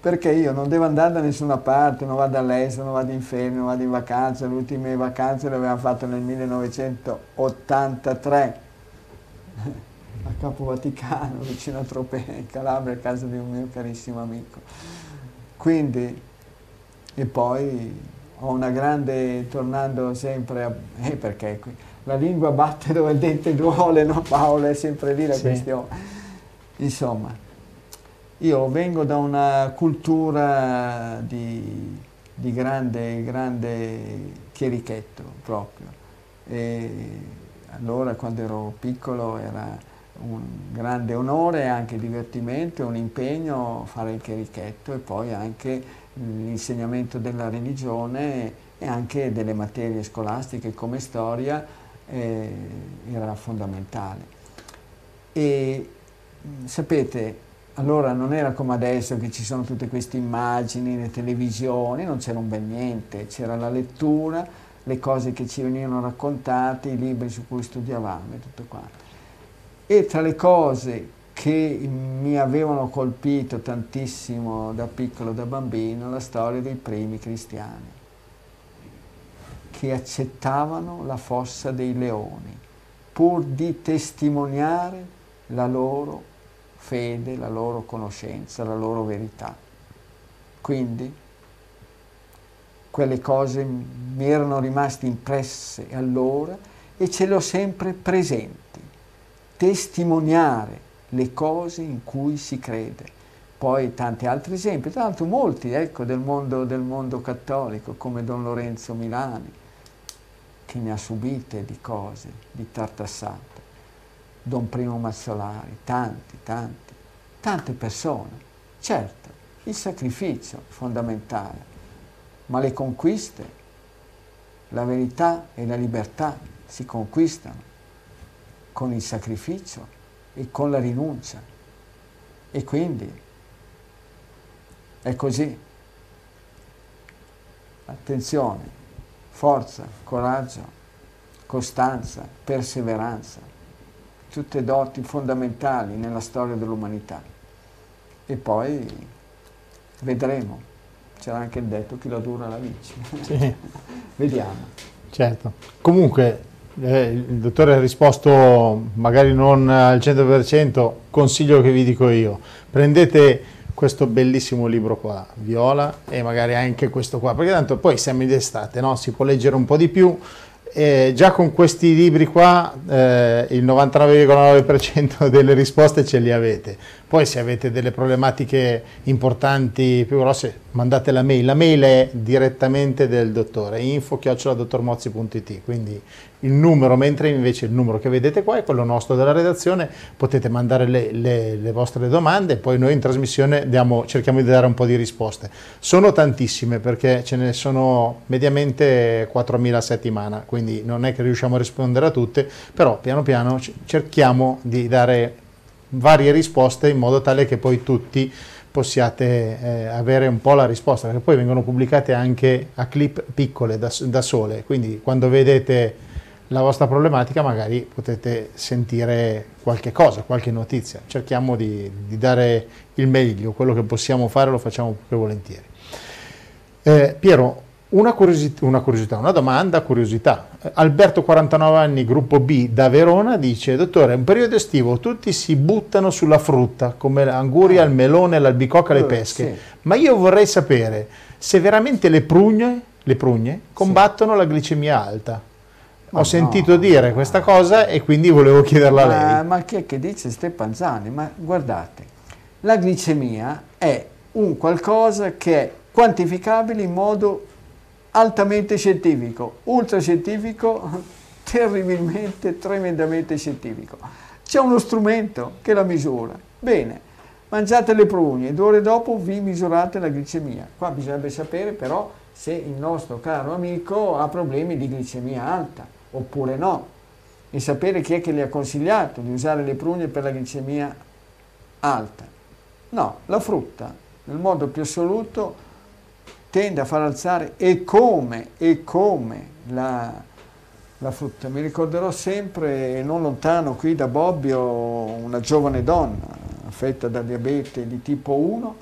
perché io non devo andare da nessuna parte, non vado all'estero, non vado in ferie, non vado in vacanza, le ultime vacanze le avevamo fatte nel 1983 a Capo Vaticano, vicino a Tropea, in Calabria, a casa di un mio carissimo amico. Quindi, e poi ho una grande, tornando sempre a... Eh, perché qui, la lingua batte dove il dente duole, no Paolo? È sempre lì la sì. questione. Insomma, io vengo da una cultura di, di grande, grande chierichetto proprio. E allora quando ero piccolo era un grande onore, anche divertimento, un impegno fare il chierichetto e poi anche l'insegnamento della religione e anche delle materie scolastiche come storia eh, era fondamentale. E sapete, allora non era come adesso che ci sono tutte queste immagini, le televisioni, non c'era un bel niente, c'era la lettura, le cose che ci venivano raccontate, i libri su cui studiavamo e tutto quanto. E tra le cose che mi avevano colpito tantissimo da piccolo, da bambino, la storia dei primi cristiani, che accettavano la fossa dei leoni, pur di testimoniare la loro fede, la loro conoscenza, la loro verità. Quindi quelle cose mi erano rimaste impresse allora e ce le ho sempre presenti. Testimoniare le cose in cui si crede. Poi tanti altri esempi, tra l'altro molti ecco, del, mondo, del mondo cattolico, come Don Lorenzo Milani, che ne ha subite di cose, di tartassate. Don Primo Mazzolari, tanti, tanti, tante persone. Certo, il sacrificio è fondamentale, ma le conquiste, la verità e la libertà si conquistano con il sacrificio e con la rinuncia. E quindi è così. Attenzione, forza, coraggio, costanza, perseveranza tutte doti fondamentali nella storia dell'umanità. E poi vedremo, c'era anche il detto chi la dura la vince. Sì. Vediamo. Certo. Comunque eh, il dottore ha risposto magari non al 100%, consiglio che vi dico io, prendete questo bellissimo libro qua, Viola, e magari anche questo qua, perché tanto poi siamo in estate, no? si può leggere un po' di più, eh, già con questi libri qua eh, il 99,9% delle risposte ce li avete. Poi se avete delle problematiche importanti, più grosse, mandate la mail. La mail è direttamente del dottore, info-dottormozzi.it, quindi il numero, mentre invece il numero che vedete qua è quello nostro della redazione, potete mandare le, le, le vostre domande e poi noi in trasmissione diamo, cerchiamo di dare un po' di risposte. Sono tantissime perché ce ne sono mediamente 4.000 a settimana, quindi non è che riusciamo a rispondere a tutte, però piano piano cerchiamo di dare varie risposte in modo tale che poi tutti possiate eh, avere un po' la risposta, perché poi vengono pubblicate anche a clip piccole da, da sole, quindi quando vedete la vostra problematica magari potete sentire qualche cosa, qualche notizia. Cerchiamo di, di dare il meglio, quello che possiamo fare lo facciamo più volentieri. Eh, Piero, una curiosità, una curiosità, una domanda, curiosità. Alberto, 49 anni, gruppo B da Verona, dice, dottore, un periodo estivo, tutti si buttano sulla frutta, come l'anguria, il melone, l'albicocca, le pesche, sì. ma io vorrei sapere se veramente le prugne, le prugne combattono sì. la glicemia alta. Ho sentito no, dire questa cosa e quindi volevo chiederla a lei. Ma chi è che dice Stepanzani? Ma guardate, la glicemia è un qualcosa che è quantificabile in modo altamente scientifico, ultrascientifico, terribilmente, tremendamente scientifico. C'è uno strumento che la misura. Bene, mangiate le prugne, due ore dopo vi misurate la glicemia. Qua bisognerebbe sapere però se il nostro caro amico ha problemi di glicemia alta oppure no e sapere chi è che le ha consigliato di usare le prugne per la glicemia alta. No, la frutta, nel modo più assoluto, tende a far alzare e come, e come la, la frutta. Mi ricorderò sempre, non lontano qui da Bobbio, una giovane donna affetta da diabete di tipo 1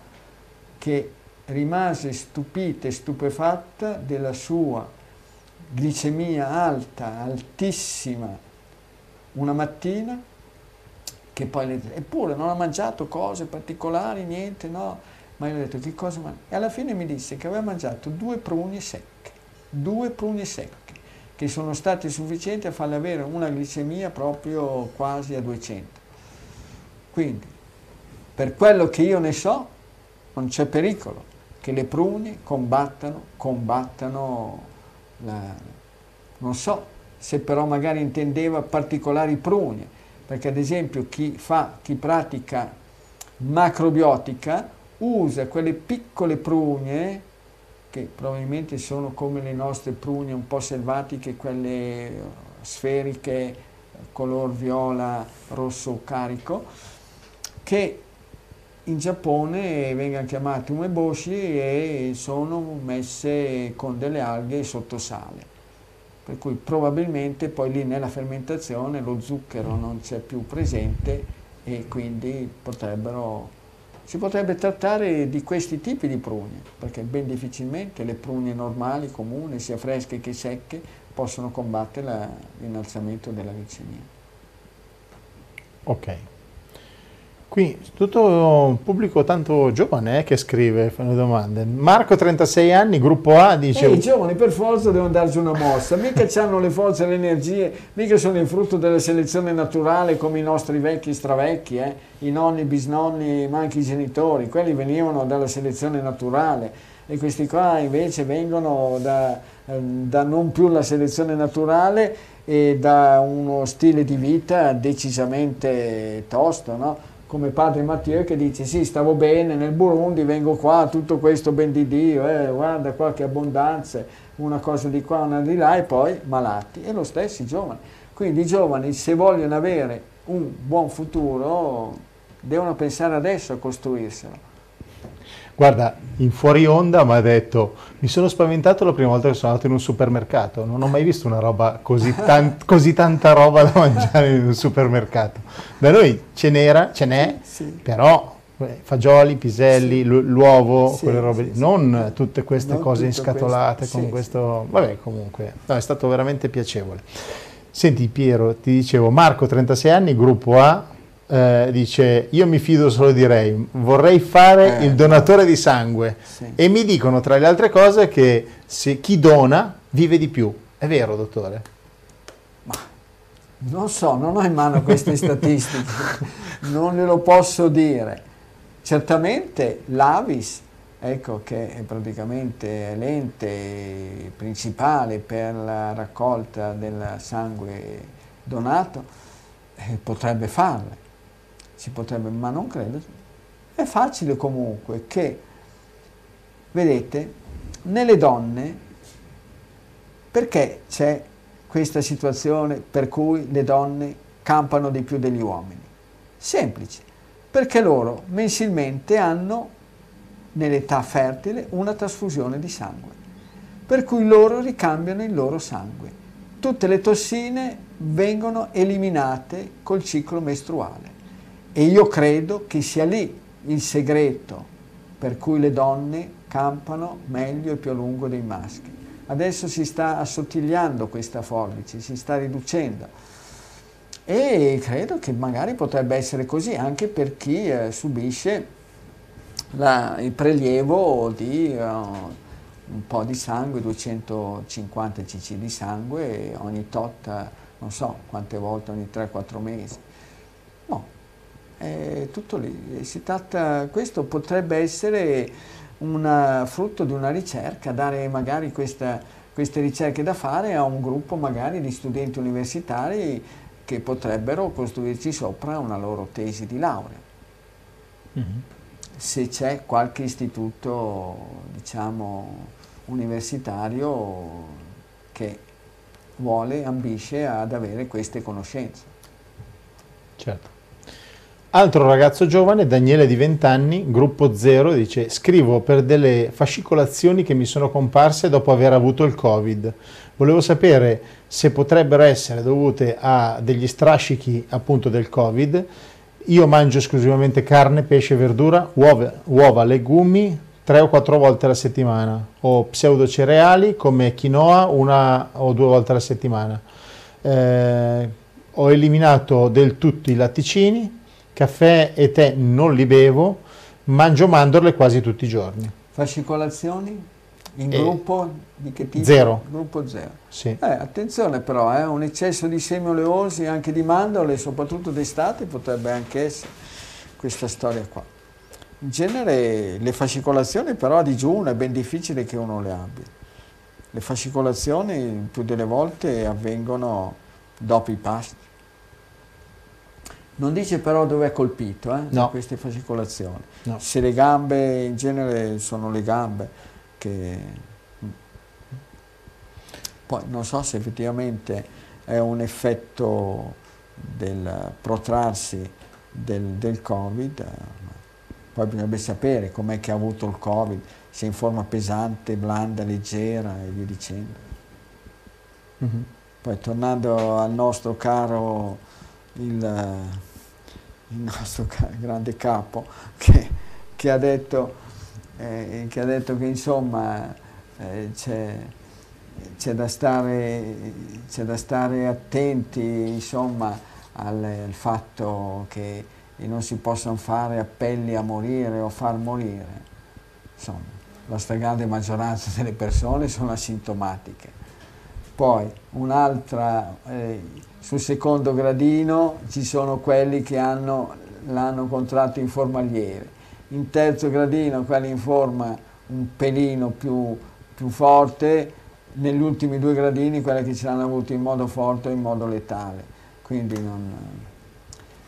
che rimase stupita e stupefatta della sua glicemia alta, altissima, una mattina, che poi le, eppure non ha mangiato cose particolari, niente, no, ma io ho detto che cosa mangia? E alla fine mi disse che aveva mangiato due prugne secche, due prugne secche, che sono state sufficienti a farle avere una glicemia proprio quasi a 200. Quindi, per quello che io ne so, non c'è pericolo che le prugne combattano, combattano la, non so se però magari intendeva particolari prugne, perché ad esempio chi fa, chi pratica macrobiotica usa quelle piccole prugne che probabilmente sono come le nostre prugne un po' selvatiche, quelle sferiche, color viola, rosso carico, che in Giappone vengono chiamate umeboshi e sono messe con delle alghe sotto sale. Per cui probabilmente poi lì nella fermentazione lo zucchero non c'è più presente e quindi potrebbero, si potrebbe trattare di questi tipi di prugne, perché ben difficilmente le prugne normali, comuni, sia fresche che secche, possono combattere l'innalzamento della glicemia. Ok. Qui tutto un pubblico tanto giovane eh, che scrive, fanno domande. Marco, 36 anni, gruppo A, dice... I giovani per forza devono darci una mossa, mica hanno le forze e le energie, mica sono il frutto della selezione naturale come i nostri vecchi stravecchi, eh? i nonni, i bisnonni, ma anche i genitori, quelli venivano dalla selezione naturale e questi qua invece vengono da, da non più la selezione naturale e da uno stile di vita decisamente tosto, no? Come padre Matteo che dice sì stavo bene nel Burundi vengo qua tutto questo ben di Dio eh, guarda qualche abbondanza una cosa di qua una di là e poi malati e lo stesso i giovani. Quindi i giovani se vogliono avere un buon futuro devono pensare adesso a costruirselo Guarda, in fuori onda mi ha detto, mi sono spaventato la prima volta che sono andato in un supermercato, non ho mai visto una roba così, tan- così tanta roba da mangiare in un supermercato. Da noi ce n'era, ce n'è, sì, sì. però eh, fagioli, piselli, l'uovo, sì, quelle robe, non tutte queste non cose inscatolate con questo... Vabbè, comunque, no, è stato veramente piacevole. Senti Piero, ti dicevo, Marco, 36 anni, gruppo A, eh, dice io mi fido solo di Ray, vorrei fare eh, il donatore di sangue sì. e mi dicono tra le altre cose che se chi dona vive di più. È vero, dottore? Ma non so, non ho in mano queste statistiche, non glielo posso dire. Certamente l'Avis, ecco, che è praticamente l'ente principale per la raccolta del sangue donato, eh, potrebbe farle si potrebbe, ma non credo. È facile comunque che, vedete, nelle donne, perché c'è questa situazione per cui le donne campano di più degli uomini? Semplice, perché loro mensilmente hanno nell'età fertile una trasfusione di sangue, per cui loro ricambiano il loro sangue. Tutte le tossine vengono eliminate col ciclo mestruale. E io credo che sia lì il segreto per cui le donne campano meglio e più a lungo dei maschi. Adesso si sta assottigliando questa forbice, si sta riducendo. E credo che magari potrebbe essere così anche per chi eh, subisce la, il prelievo di uh, un po' di sangue, 250 cc di sangue ogni tot, non so quante volte, ogni 3-4 mesi. È tutto lì. Si tratta, questo potrebbe essere un frutto di una ricerca, dare magari questa, queste ricerche da fare a un gruppo magari di studenti universitari che potrebbero costruirci sopra una loro tesi di laurea. Mm-hmm. Se c'è qualche istituto, diciamo, universitario che vuole, ambisce ad avere queste conoscenze. Certo. Altro ragazzo giovane, Daniele di 20 anni, gruppo 0, dice scrivo per delle fascicolazioni che mi sono comparse dopo aver avuto il Covid. Volevo sapere se potrebbero essere dovute a degli strascichi appunto del Covid. Io mangio esclusivamente carne, pesce, verdura, uova, uova legumi tre o quattro volte alla settimana o pseudo cereali come quinoa una o due volte alla settimana. Eh, ho eliminato del tutto i latticini, Caffè e tè non li bevo, mangio mandorle quasi tutti i giorni. Fascicolazioni? In e gruppo di che tipo? Zero. Gruppo zero. Sì. Eh, attenzione però, eh, un eccesso di semi oleosi anche di mandorle, soprattutto d'estate, potrebbe anche essere questa storia qua. In genere le fascicolazioni però a digiuno è ben difficile che uno le abbia. Le fascicolazioni più delle volte avvengono dopo i pasti. Non dice però dove è colpito, eh, no. queste fascicolazioni. No. Se le gambe, in genere sono le gambe, che che poi non so se effettivamente è un effetto del protrarsi del, del Covid, poi bisognerebbe sapere com'è che ha avuto il Covid, se in forma pesante, blanda, leggera e via dicendo. Mm -hmm. Poi tornando al nostro caro, il, il nostro grande capo, che, che, ha, detto, eh, che ha detto che insomma eh, c'è c'è da, da, stare attenti insomma, al, al, fatto che non si possano fare appelli a morire o far morire. Insomma, la stragrande maggioranza delle persone sono asintomatiche. Poi un'altra, eh, sul secondo gradino ci sono quelli che l'hanno contratto in forma lieve. In terzo gradino quelli in forma un pelino più, più forte, negli ultimi due gradini quelle che ce l'hanno avuto in modo forte o in modo letale. Quindi non,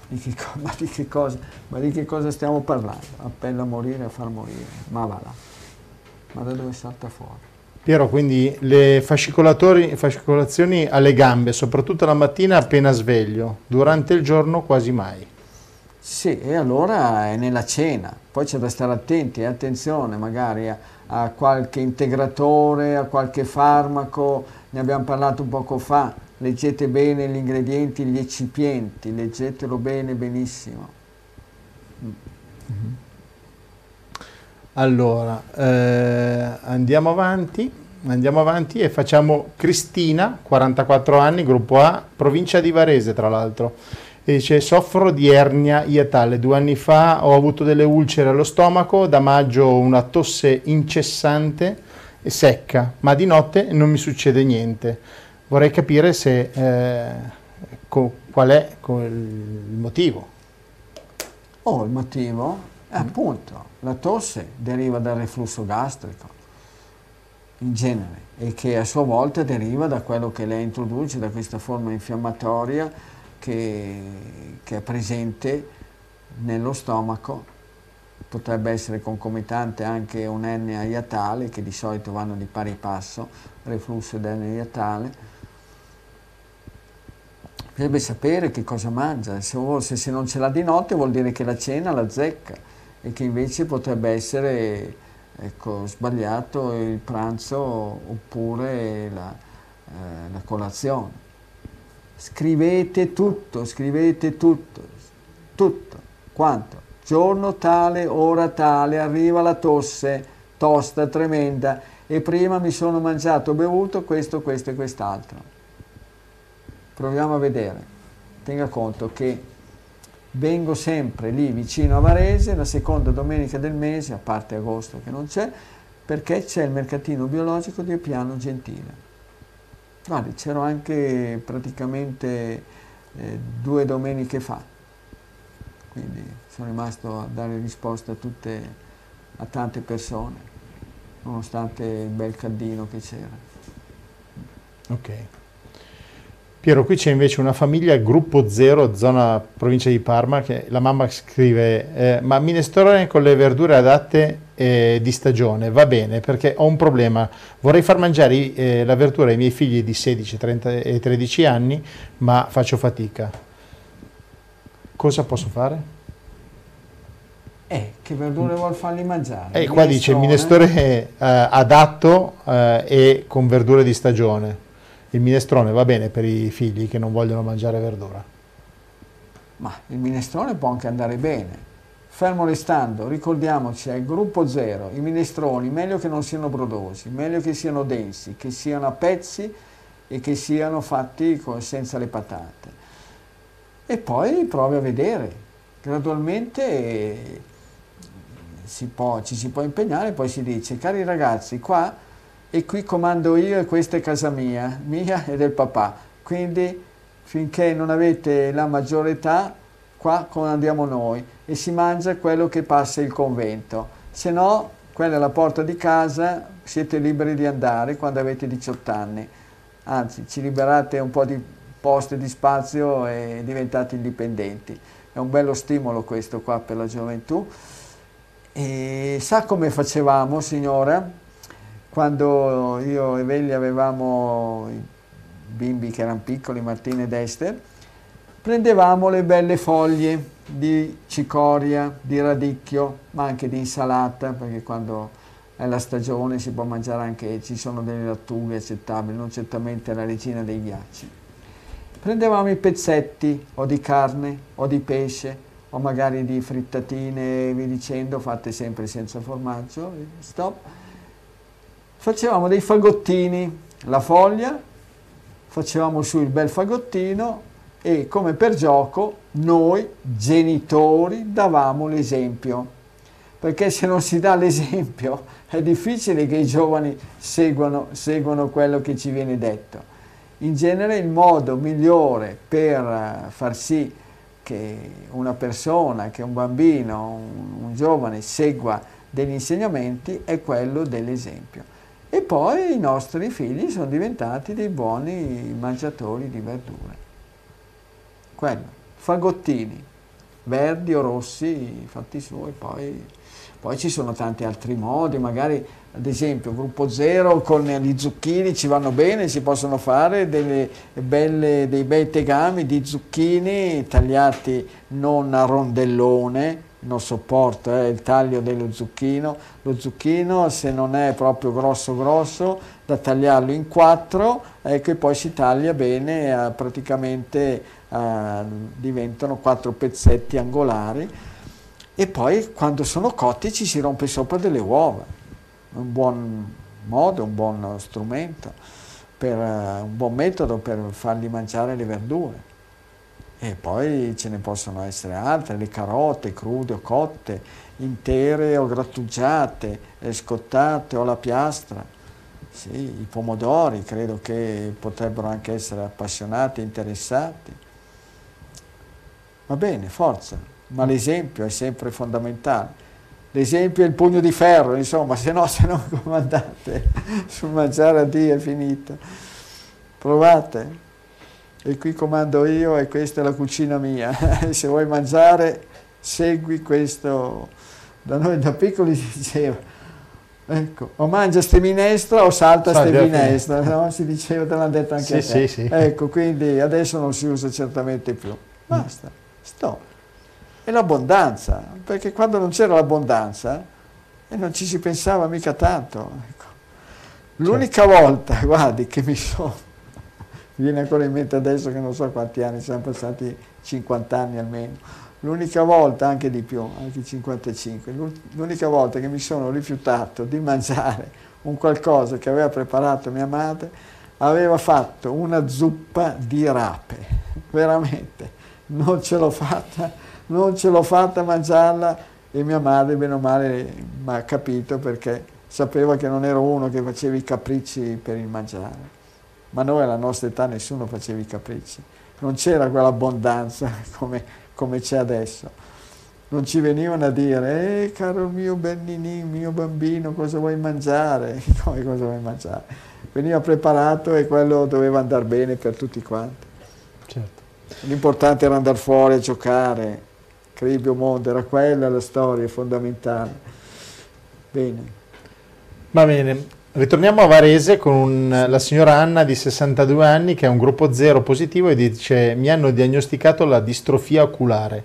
di che, ma, di che cosa, ma di che cosa stiamo parlando? Appello a morire, a far morire. Ma va là. Ma da dove salta fuori? Piero, quindi le fascicolazioni alle gambe, soprattutto la mattina appena sveglio, durante il giorno quasi mai. Sì, e allora è nella cena, poi c'è da stare attenti, attenzione magari a, a qualche integratore, a qualche farmaco, ne abbiamo parlato poco fa, leggete bene gli ingredienti, gli eccipienti, leggetelo bene, benissimo. Mm-hmm. Allora, eh, andiamo avanti, andiamo avanti e facciamo Cristina, 44 anni, gruppo A, provincia di Varese tra l'altro e dice soffro di ernia iatale, due anni fa ho avuto delle ulcere allo stomaco, da maggio una tosse incessante e secca, ma di notte non mi succede niente. Vorrei capire se, eh, co, qual è il motivo. Oh, il motivo? Appunto, la tosse deriva dal reflusso gastrico, in genere, e che a sua volta deriva da quello che lei introduce, da questa forma infiammatoria che, che è presente nello stomaco, potrebbe essere concomitante anche un'ernia iatale che di solito vanno di pari passo, reflusso ed ernia iatale. Bisognerebbe sapere che cosa mangia, se, se non ce l'ha di notte vuol dire che la cena la zecca e che invece potrebbe essere ecco, sbagliato il pranzo oppure la, eh, la colazione. Scrivete tutto, scrivete tutto, tutto. Quanto? Giorno tale, ora tale, arriva la tosse, tosta, tremenda, e prima mi sono mangiato, bevuto questo, questo e quest'altro. Proviamo a vedere. Tenga conto che vengo sempre lì vicino a Varese, la seconda domenica del mese, a parte agosto che non c'è, perché c'è il mercatino biologico di Piano Gentile. Guardi, c'ero anche praticamente eh, due domeniche fa, quindi sono rimasto a dare risposta a, tutte, a tante persone, nonostante il bel caldino che c'era. Ok. Piero, qui c'è invece una famiglia, gruppo zero, zona provincia di Parma, che la mamma scrive, eh, ma minestrone con le verdure adatte eh, di stagione, va bene, perché ho un problema, vorrei far mangiare eh, la verdura ai miei figli di 16, 30 e 13 anni, ma faccio fatica. Cosa posso fare? Eh, che verdure vuol farli mangiare? Eh, qua dice minestrone eh, adatto eh, e con verdure di stagione. Il minestrone va bene per i figli che non vogliono mangiare verdura? Ma il minestrone può anche andare bene, Fermo restando, ricordiamoci, al gruppo zero, i minestroni meglio che non siano brodosi, meglio che siano densi, che siano a pezzi e che siano fatti senza le patate. E poi provi a vedere, gradualmente si può, ci si può impegnare, poi si dice, cari ragazzi, qua e qui comando io e questa è casa mia, mia e del papà, quindi finché non avete la maggiore età, qua comandiamo noi e si mangia quello che passa il convento. Se no, quella è la porta di casa, siete liberi di andare quando avete 18 anni. Anzi, ci liberate un po' di posti di spazio e diventate indipendenti. È un bello stimolo questo qua per la gioventù. E sa come facevamo, signora? Quando io e Vegli avevamo i bimbi che erano piccoli, Martina ed Esther, prendevamo le belle foglie di cicoria, di radicchio, ma anche di insalata, perché quando è la stagione si può mangiare anche, ci sono delle lattughe accettabili, non certamente la regina dei ghiacci. Prendevamo i pezzetti o di carne o di pesce o magari di frittatine, vi dicendo, fatte sempre senza formaggio, stop. Facevamo dei fagottini, la foglia, facevamo su il bel fagottino e come per gioco noi genitori davamo l'esempio perché se non si dà l'esempio è difficile che i giovani seguano, seguano, quello che ci viene detto. In genere il modo migliore per far sì che una persona, che un bambino, un, un giovane segua degli insegnamenti è quello dell'esempio. E poi i nostri figli sono diventati dei buoni mangiatori di verdure. Quello, fagottini, verdi o rossi, fatti suoi, poi, poi ci sono tanti altri modi, magari ad esempio gruppo zero con gli zucchini ci vanno bene, si possono fare belle, dei bei tegami di zucchini tagliati non a rondellone, non sopporto eh, il taglio dello zucchino, lo zucchino se non è proprio grosso grosso da tagliarlo in quattro ecco, e poi si taglia bene, eh, praticamente eh, diventano quattro pezzetti angolari. E poi quando sono cotti ci si rompe sopra delle uova. Un buon modo, un buon strumento, per, uh, un buon metodo per fargli mangiare le verdure. E poi ce ne possono essere altre, le carote crude o cotte, intere o grattugiate, scottate o alla piastra. Sì, i pomodori credo che potrebbero anche essere appassionati, interessati. Va bene, forza, ma l'esempio è sempre fondamentale. L'esempio è il pugno di ferro, insomma, se no, se non comandate sul mangiare a Dio è finita. Provate. E qui comando io e questa è la cucina mia. se vuoi mangiare, segui questo. Da noi da piccoli si diceva, ecco, o mangia ste minestra o salta ste minestra, no? si diceva, te l'hanno detto anche sì, a te. Sì, sì. Ecco, quindi adesso non si usa certamente più. Basta, stop è l'abbondanza, perché quando non c'era l'abbondanza eh, non ci si pensava mica tanto. Ecco. L'unica certo. volta, guardi, che mi sono, mi viene ancora in mente adesso che non so quanti anni, siamo passati 50 anni almeno, l'unica volta, anche di più, anche 55, l'unica volta che mi sono rifiutato di mangiare un qualcosa che aveva preparato mia madre, aveva fatto una zuppa di rape, veramente, non ce l'ho fatta non ce l'ho fatta mangiarla e mia madre, bene o male, mi ha capito perché sapeva che non ero uno che faceva i capricci per il mangiare. Ma noi alla nostra età nessuno faceva i capricci, non c'era quell'abbondanza come, come c'è adesso. Non ci venivano a dire, eh caro mio Bernini, mio bambino, cosa vuoi mangiare? Come cosa vuoi mangiare? Veniva preparato e quello doveva andare bene per tutti quanti. Certo. L'importante era andare fuori a giocare, Cribio Monte, era quella la storia fondamentale. Bene. Va bene, ritorniamo a Varese con un, la signora Anna di 62 anni che ha un gruppo zero positivo e dice mi hanno diagnosticato la distrofia oculare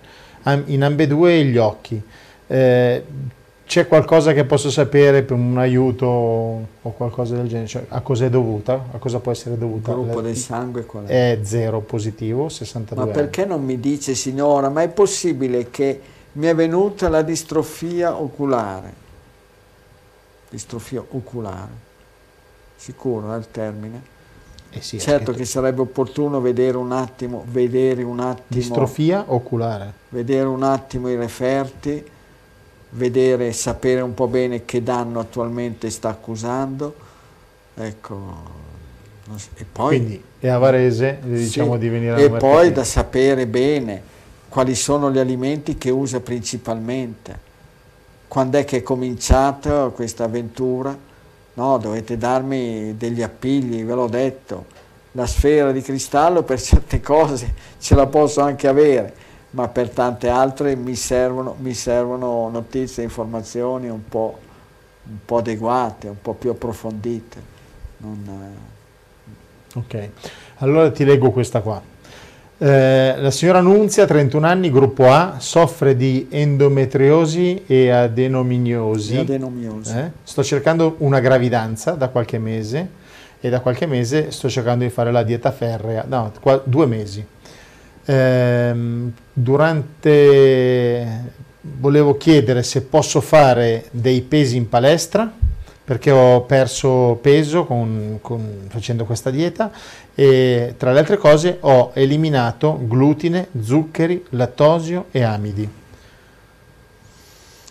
in ambedue gli occhi. Eh, c'è qualcosa che posso sapere per un aiuto o qualcosa del genere? Cioè, a cosa è dovuta? A cosa può essere dovuta? Il gruppo del sangue qual è? È zero positivo, 62 Ma perché anni. non mi dice, signora, ma è possibile che mi è venuta la distrofia oculare? Distrofia oculare. Sicuro è il termine? Eh sì, certo che sarebbe opportuno vedere un attimo, vedere un attimo... Distrofia oculare. Vedere un attimo i referti vedere sapere un po' bene che danno attualmente sta accusando. Ecco. E poi, Quindi è a Varese, diciamo sì, di venire a E poi da sapere bene quali sono gli alimenti che usa principalmente. Quando è che è cominciata questa avventura? No, dovete darmi degli appigli, ve l'ho detto. La sfera di cristallo per certe cose ce la posso anche avere, ma per tante altre mi servono, mi servono notizie, informazioni un po', un po' adeguate, un po' più approfondite. Non, eh... Ok, allora ti leggo questa qua. Eh, la signora Nunzia, 31 anni, gruppo A, soffre di endometriosi e adenomiosi. Adenomiosi. Eh? Sto cercando una gravidanza da qualche mese e da qualche mese sto cercando di fare la dieta ferrea, no, qua, due mesi. Eh, durante volevo chiedere se posso fare dei pesi in palestra perché ho perso peso con, con, facendo questa dieta e tra le altre cose ho eliminato glutine, zuccheri, lattosio e amidi.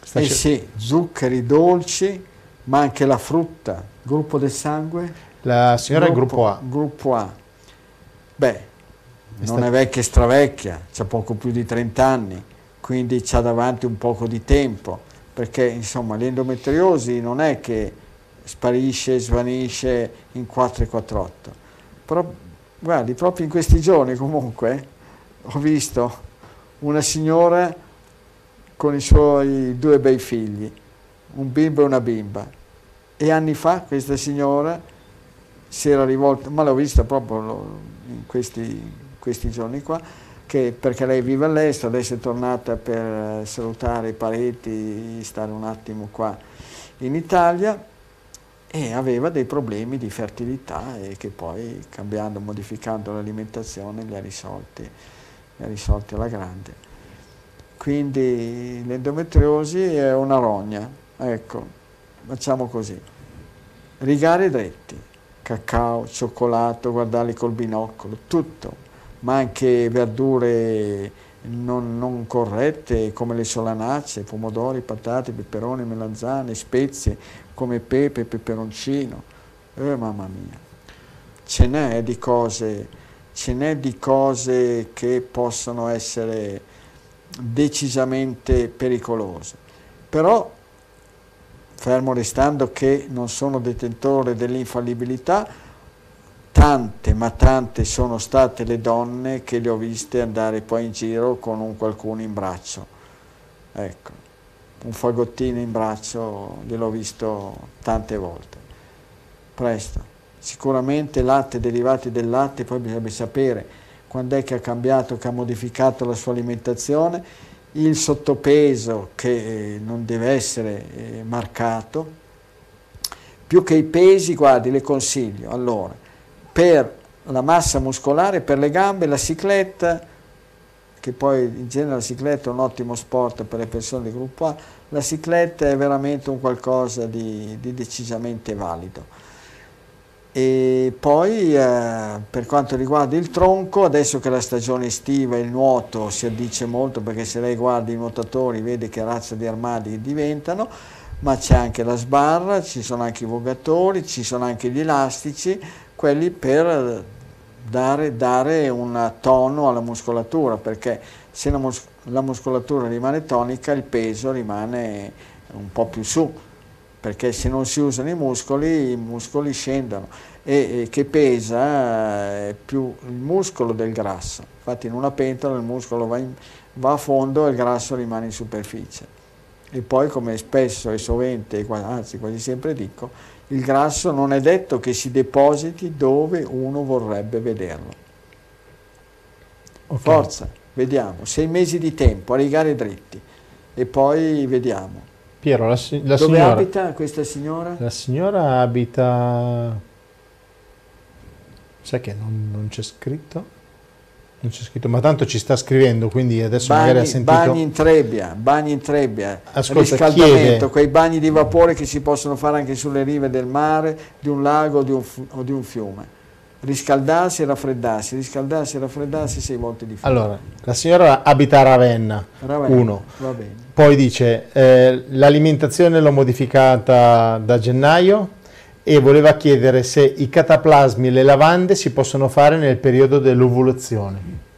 Sta eh sì, zuccheri dolci, ma anche la frutta, gruppo del sangue? La signora gruppo, è gruppo A. Gruppo A. Beh, è non è vecchia e stravecchia, ha poco più di 30 anni, quindi c'ha davanti un poco di tempo, perché insomma l'endometriosi non è che sparisce, svanisce in 4 e 448. Però guardi, proprio in questi giorni comunque ho visto una signora con i suoi due bei figli, un bimbo e una bimba. E anni fa questa signora si era rivolta, ma l'ho vista proprio in questi, questi giorni qua, che, perché lei vive all'estero, adesso è tornata per salutare i parenti, stare un attimo qua in Italia e aveva dei problemi di fertilità e che poi cambiando, modificando l'alimentazione li ha risolti, li ha risolti alla grande. Quindi l'endometriosi è una rogna, ecco, facciamo così, rigare dritti cacao, cioccolato, guardarli col binocolo, tutto, ma anche verdure non, non, corrette come le solanacee, pomodori, patate, peperoni, melanzane, spezie come pepe, peperoncino. Eh, mamma mia, ce n'è di cose, ce n'è di cose che possono essere decisamente pericolose. Però fermo restando che non sono detentore dell'infallibilità, tante, ma tante sono state le donne che le ho viste andare poi in giro con un qualcuno in braccio. Ecco, un fagottino in braccio gliel'ho visto tante volte. Presto. Sicuramente latte, derivati del latte, poi bisogna sapere quando è che ha cambiato, che ha modificato la sua alimentazione il sottopeso che non deve essere eh, marcato, più che i pesi, guardi, le consiglio. Allora, per la massa muscolare, per le gambe, la cicletta, che poi in genere la cicletta è un ottimo sport per le persone di gruppo A, la cicletta è veramente un qualcosa di, di decisamente valido. E poi eh, per quanto riguarda il tronco, adesso che la stagione estiva il nuoto si addice molto perché se lei guarda i nuotatori vede che razza di armadi diventano, ma c'è anche la sbarra, ci sono anche i vogatori, ci sono anche gli elastici, quelli per dare, dare un tono alla muscolatura, perché se la, mus la muscolatura rimane tonica il peso rimane un po' più su perché se non si usano i muscoli, i muscoli scendono e, e che pesa più il muscolo del grasso. Infatti in una pentola il muscolo va, in, va a fondo e il grasso rimane in superficie. E poi come spesso e sovente, anzi quasi sempre dico, il grasso non è detto che si depositi dove uno vorrebbe vederlo. Okay. Forza, vediamo, sei mesi di tempo a rigare dritti e poi vediamo. Piero, la, la Dove signora, abita questa signora? La signora abita... Sai che non, non c'è scritto? Non c'è scritto, ma tanto ci sta scrivendo, quindi adesso bagni, magari ha sentito... Bagni in trebbia, bagni in trebbia, Ascolta, riscaldamento, chiede... quei bagni di vapore che si possono fare anche sulle rive del mare, di un lago o di un, o di un fiume riscaldarsi e raffreddarsi, riscaldarsi e raffreddarsi sei volte di più. Allora, la signora abita a Ravenna, Ravenna uno. Poi dice, eh, l'alimentazione l'ho modificata da gennaio e voleva chiedere se i cataplasmi e le lavande si possono fare nel periodo dell'ovulazione.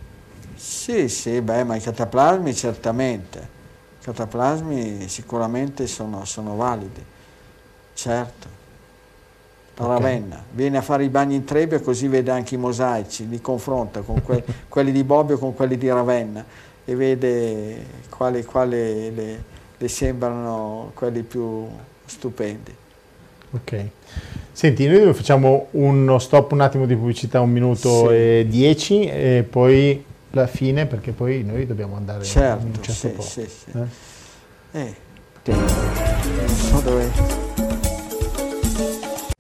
Sì, sì, beh, ma i cataplasmi certamente, i cataplasmi sicuramente sono, sono validi, certo. Ravenna, okay. viene a fare i bagni in Trebbia così vede anche i mosaici, li confronta con que quelli di Bobbio con quelli di Ravenna e vede quali, quali le, le, sembrano quelli più, stupendi. Ok. Senti, noi facciamo uno stop un attimo di pubblicità, un minuto Sì. e dieci, e poi la fine, perché poi noi dobbiamo andare Certo, in un certo sì, posto. sì, sì. eh? Eh. Non so dove...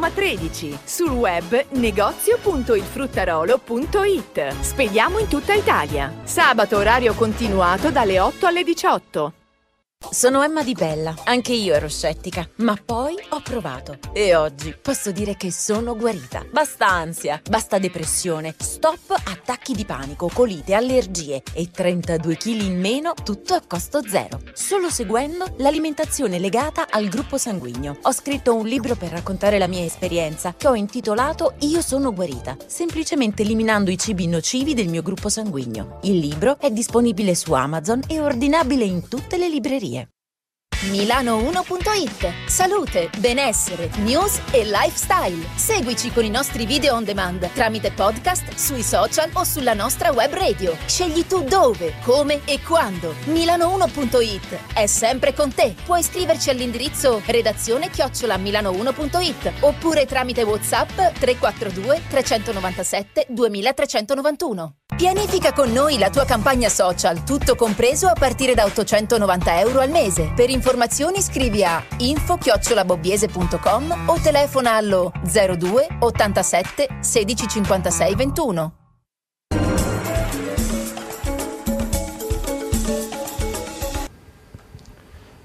Roma 13. Sul web negozio.ilfruttarolo.it. Spediamo in tutta Italia. Sabato orario continuato dalle 8 alle 18. Sono Emma Di Bella, anche io ero scettica, ma poi ho provato e oggi posso dire che sono guarita. Basta ansia, basta depressione, stop attacchi di panico, colite, allergie e 32 kg in meno, tutto a costo zero. Solo seguendo l'alimentazione legata al gruppo sanguigno. Ho scritto un libro per raccontare la mia esperienza che ho intitolato Io sono guarita, semplicemente eliminando i cibi nocivi del mio gruppo sanguigno. Il libro è disponibile su Amazon e ordinabile in tutte le librerie. Milano1.it Salute, benessere, news e lifestyle. Seguici con i nostri video on demand tramite podcast, sui social o sulla nostra web radio. Scegli tu dove, come e quando. Milano1.it è sempre con te. Puoi scriverci all'indirizzo redazione chiocciola milano1.it oppure tramite WhatsApp 342 397 2391. Pianifica con noi la tua campagna social, tutto compreso a partire da 890 euro al mese. Per informazioni scrivi a info-bobbiese.com o telefona allo 02 87 16 56 21.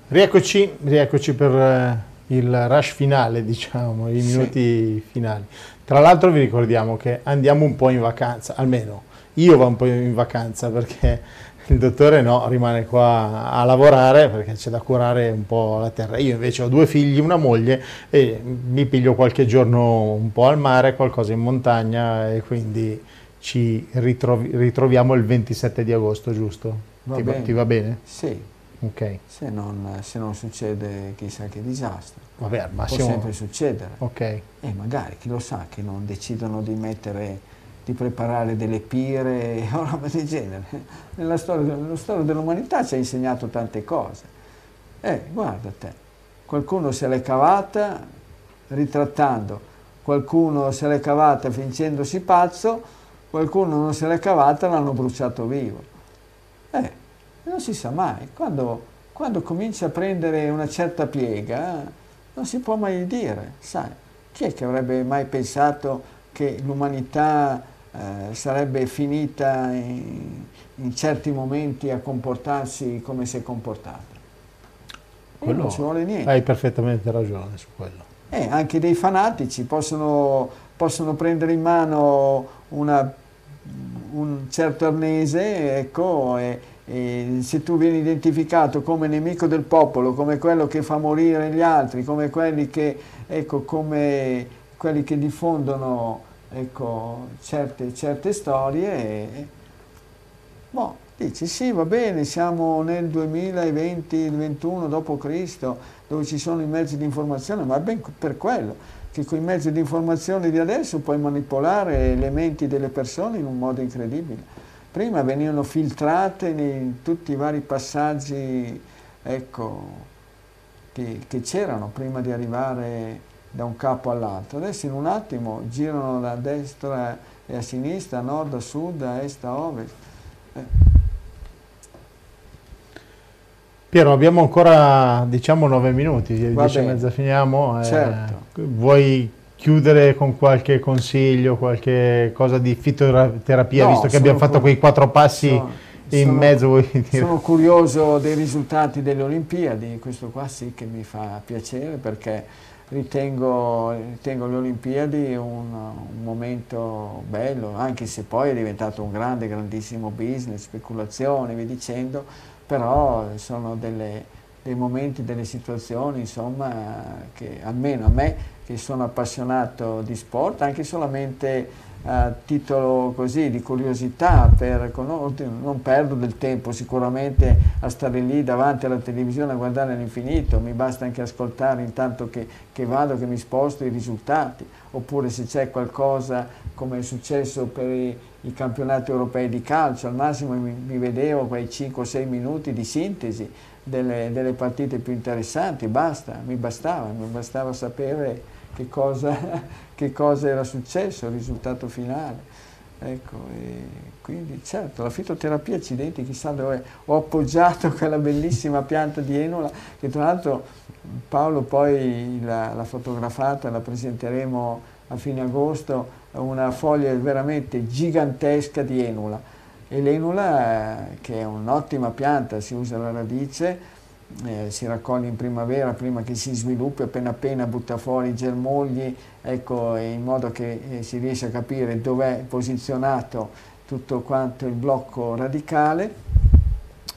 Rieccoci, rieccoci per eh, il rush finale, diciamo, i Sì. minuti finali. Tra l'altro vi ricordiamo che andiamo un po' in vacanza, almeno io vado un po' in vacanza perché il dottore no, rimane qua a lavorare perché c'è da curare un po' la terra. Io invece ho due figli, una moglie e mi piglio qualche giorno un po' al mare, qualcosa in montagna e quindi ci ritrovi- ritroviamo il 27 di agosto, giusto? Va ti, va, bene. ti va bene? Sì, Ok, se non, se non succede chissà che disastro. vabbè, al Può massimo... sempre succedere. Ok, E magari, chi lo sa, che non decidono di mettere, di preparare delle pire o roba del genere. Nella storia, nella storia dell'umanità ci ha insegnato tante cose. Eh, guarda te, qualcuno se l'è cavata ritrattando, qualcuno se l'è cavata fingendosi pazzo, qualcuno non se l'è cavata l'hanno bruciato vivo. Eh, non si sa mai, quando, quando comincia a prendere una certa piega, non si può mai dire, sai, chi è che avrebbe mai pensato che l'umanità eh, sarebbe finita in, in certi momenti a comportarsi come si è comportata? E non ci vuole niente. hai perfettamente ragione su quello. Eh, anche dei fanatici possono, possono prendere in mano una- un certo arnese, ecco, e, e se tu vieni identificato come nemico del popolo, come quello che fa morire gli altri, come quelli che, ecco, come quelli che diffondono ecco, certe, certe storie, e- boh, dici sì, va bene, siamo nel 2020-21 d.C., dove ci sono i mezzi di informazione, ma è ben per quello che con i mezzi di informazione di adesso puoi manipolare le menti delle persone in un modo incredibile. Prima venivano filtrate in tutti i vari passaggi ecco, che, che c'erano prima di arrivare da un capo all'altro. Adesso in un attimo girano da destra e a sinistra, a nord, a sud, a est, a ovest. Eh, Piero, abbiamo ancora diciamo nove minuti, Va e mezza finiamo. eh, Certo. vuoi chiudere con qualche consiglio, qualche cosa di fitoterapia, No, visto che abbiamo fatto quei quattro passi sono- in sono- mezzo? Vuoi dire? Sono curioso dei risultati delle Olimpiadi, questo qua sì che mi fa piacere perché ritengo, ritengo le Olimpiadi un, un momento bello, anche se poi è diventato un grande, grandissimo business, speculazione, vi dicendo, però sono delle, dei momenti, delle situazioni, insomma, che almeno a me, che sono appassionato di sport, anche solamente a titolo così di curiosità, per, non perdo del tempo sicuramente a stare lì davanti alla televisione a guardare all'infinito, mi basta anche ascoltare intanto che, che vado, che mi sposto i risultati, oppure se c'è qualcosa come è successo per i, i, campionati europei di calcio, al massimo mi, mi vedevo quei 5-6 minuti di sintesi delle, delle partite più interessanti, basta, mi bastava, mi bastava sapere che cosa, che cosa era successo, il risultato finale. Ecco, quindi certo, la fitoterapia, accidenti, chissà dove ho appoggiato quella bellissima pianta di Enola, che tra l'altro Paolo poi l'ha fotografata, la presenteremo a fine agosto, una foglia veramente gigantesca di Enola. E l'Enola, che è un'ottima pianta, si usa la radice, eh, si raccoglie in primavera prima che si sviluppi, appena appena butta fuori i germogli, ecco, in modo che eh, si riesca a capire dove è posizionato tutto quanto il blocco radicale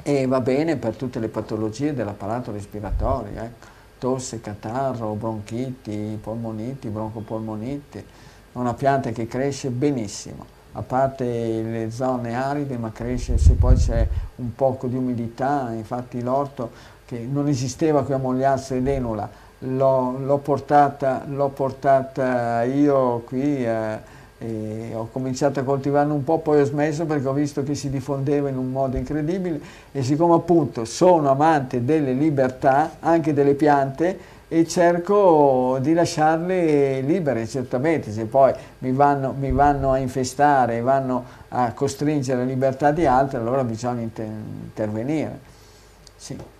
e va bene per tutte le patologie dell'apparato respiratorio, ecco. tosse, catarro, bronchiti, polmoniti, broncopolmoniti, è una pianta che cresce benissimo a parte le zone aride, ma cresce se poi c'è un poco di umidità, infatti l'orto che non esisteva qui a Mogliazzo d'Enola, l'ho portata, portata, io qui eh, ho cominciato a coltivarne un po', poi ho smesso perché ho visto che si diffondeva in un modo incredibile e siccome appunto sono amante delle libertà, anche delle piante, e cerco di lasciarle libere, certamente, se poi mi vanno, mi vanno a infestare, vanno a costringere la libertà di altri, allora bisogna inter intervenire. Sì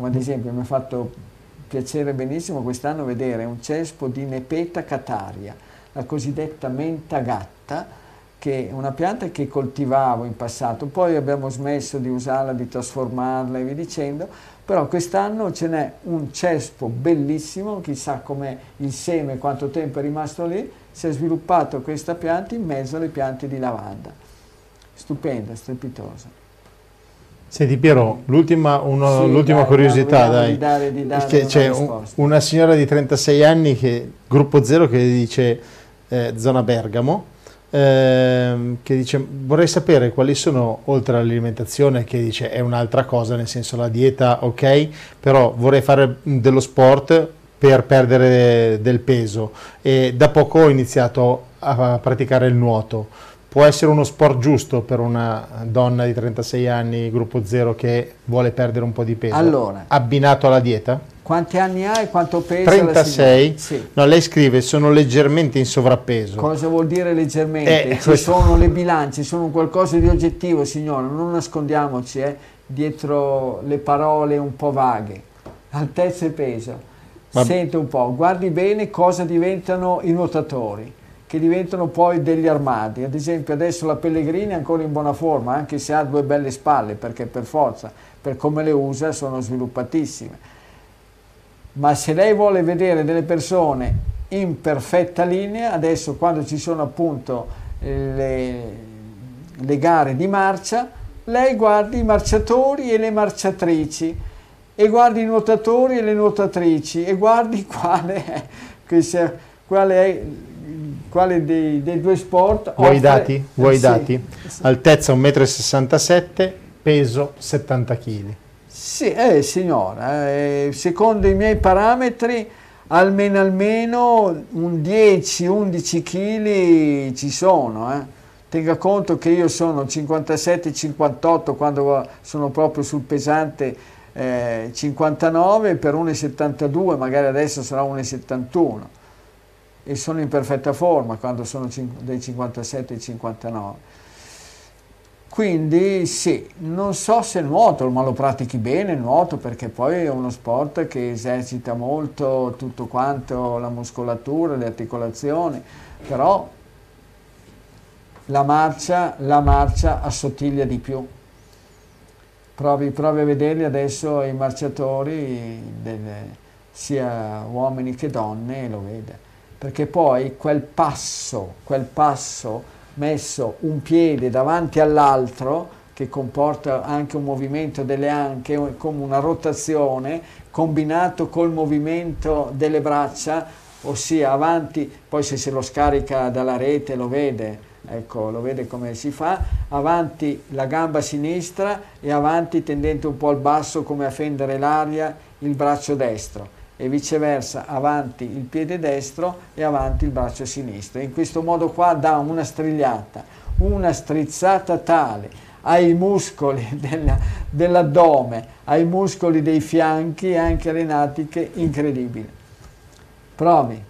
come ad esempio mi ha fatto piacere benissimo quest'anno vedere un cespo di Nepeta cataria, la cosiddetta menta gatta, che è una pianta che coltivavo in passato, poi abbiamo smesso di usarla, di trasformarla e via dicendo, però quest'anno ce n'è un cespo bellissimo, chissà com'è il seme, quanto tempo è rimasto lì, si è sviluppato questa pianta in mezzo alle piante di lavanda. Stupenda, strepitosa. Senti Piero, l'ultima, sì, curiosità, dai, di dare, di dare c'è un, una signora di 36 anni, che, gruppo zero, che dice eh, zona Bergamo, eh, che dice vorrei sapere quali sono, oltre all'alimentazione, che dice è un'altra cosa, nel senso la dieta ok, però vorrei fare dello sport per perdere del peso. E da poco ho iniziato a praticare il nuoto può essere uno sport giusto per una donna di 36 anni, gruppo zero, che vuole perdere un po' di peso? Allora, abbinato alla dieta? Quanti anni ha e quanto pesa? 36. Sì. No, lei scrive sono leggermente in sovrappeso. Cosa vuol dire leggermente? Eh, Ci questo... sono le bilance, sono qualcosa di oggettivo, signora, non nascondiamoci eh, dietro le parole un po' vaghe. Altezza e peso. Ma... Sente un po', guardi bene cosa diventano i nuotatori che diventano poi degli armadi. Ad esempio adesso la Pellegrini è ancora in buona forma, anche se ha due belle spalle, perché per forza, per come le usa, sono sviluppatissime. Ma se lei vuole vedere delle persone in perfetta linea, adesso quando ci sono appunto le, le gare di marcia, lei guardi i marciatori e le marciatrici e guardi i nuotatori e le nuotatrici e guardi quale è, quale è quale dei, dei due sport Vuoi i dati? Vuoi eh, dati? Sì. Altezza 1,67 m, peso 70 kg. Sì, eh, signora, eh, secondo i miei parametri almeno almeno un 10-11 kg ci sono. Eh. Tenga conto che io sono 57-58 quando sono proprio sul pesante eh, 59 per 1,72, magari adesso sarà 1,71 e sono in perfetta forma quando sono dai 57 ai 59. Quindi sì, non so se nuoto, ma lo pratichi bene il nuoto perché poi è uno sport che esercita molto tutto quanto la muscolatura, le articolazioni, però la marcia, la marcia assottiglia di più. Provi, provi a vederli adesso i marciatori, delle, sia uomini che donne, e lo vede perché poi quel passo, quel passo messo un piede davanti all'altro, che comporta anche un movimento delle anche come una rotazione combinato col movimento delle braccia, ossia avanti, poi se se lo scarica dalla rete lo vede, ecco, lo vede come si fa, avanti la gamba sinistra e avanti tendente un po' al basso come a fendere l'aria il braccio destro e viceversa avanti il piede destro e avanti il braccio sinistro. In questo modo qua dà una strigliata, una strizzata tale ai muscoli della, dell'addome, ai muscoli dei fianchi e anche alle natiche incredibile. Provi.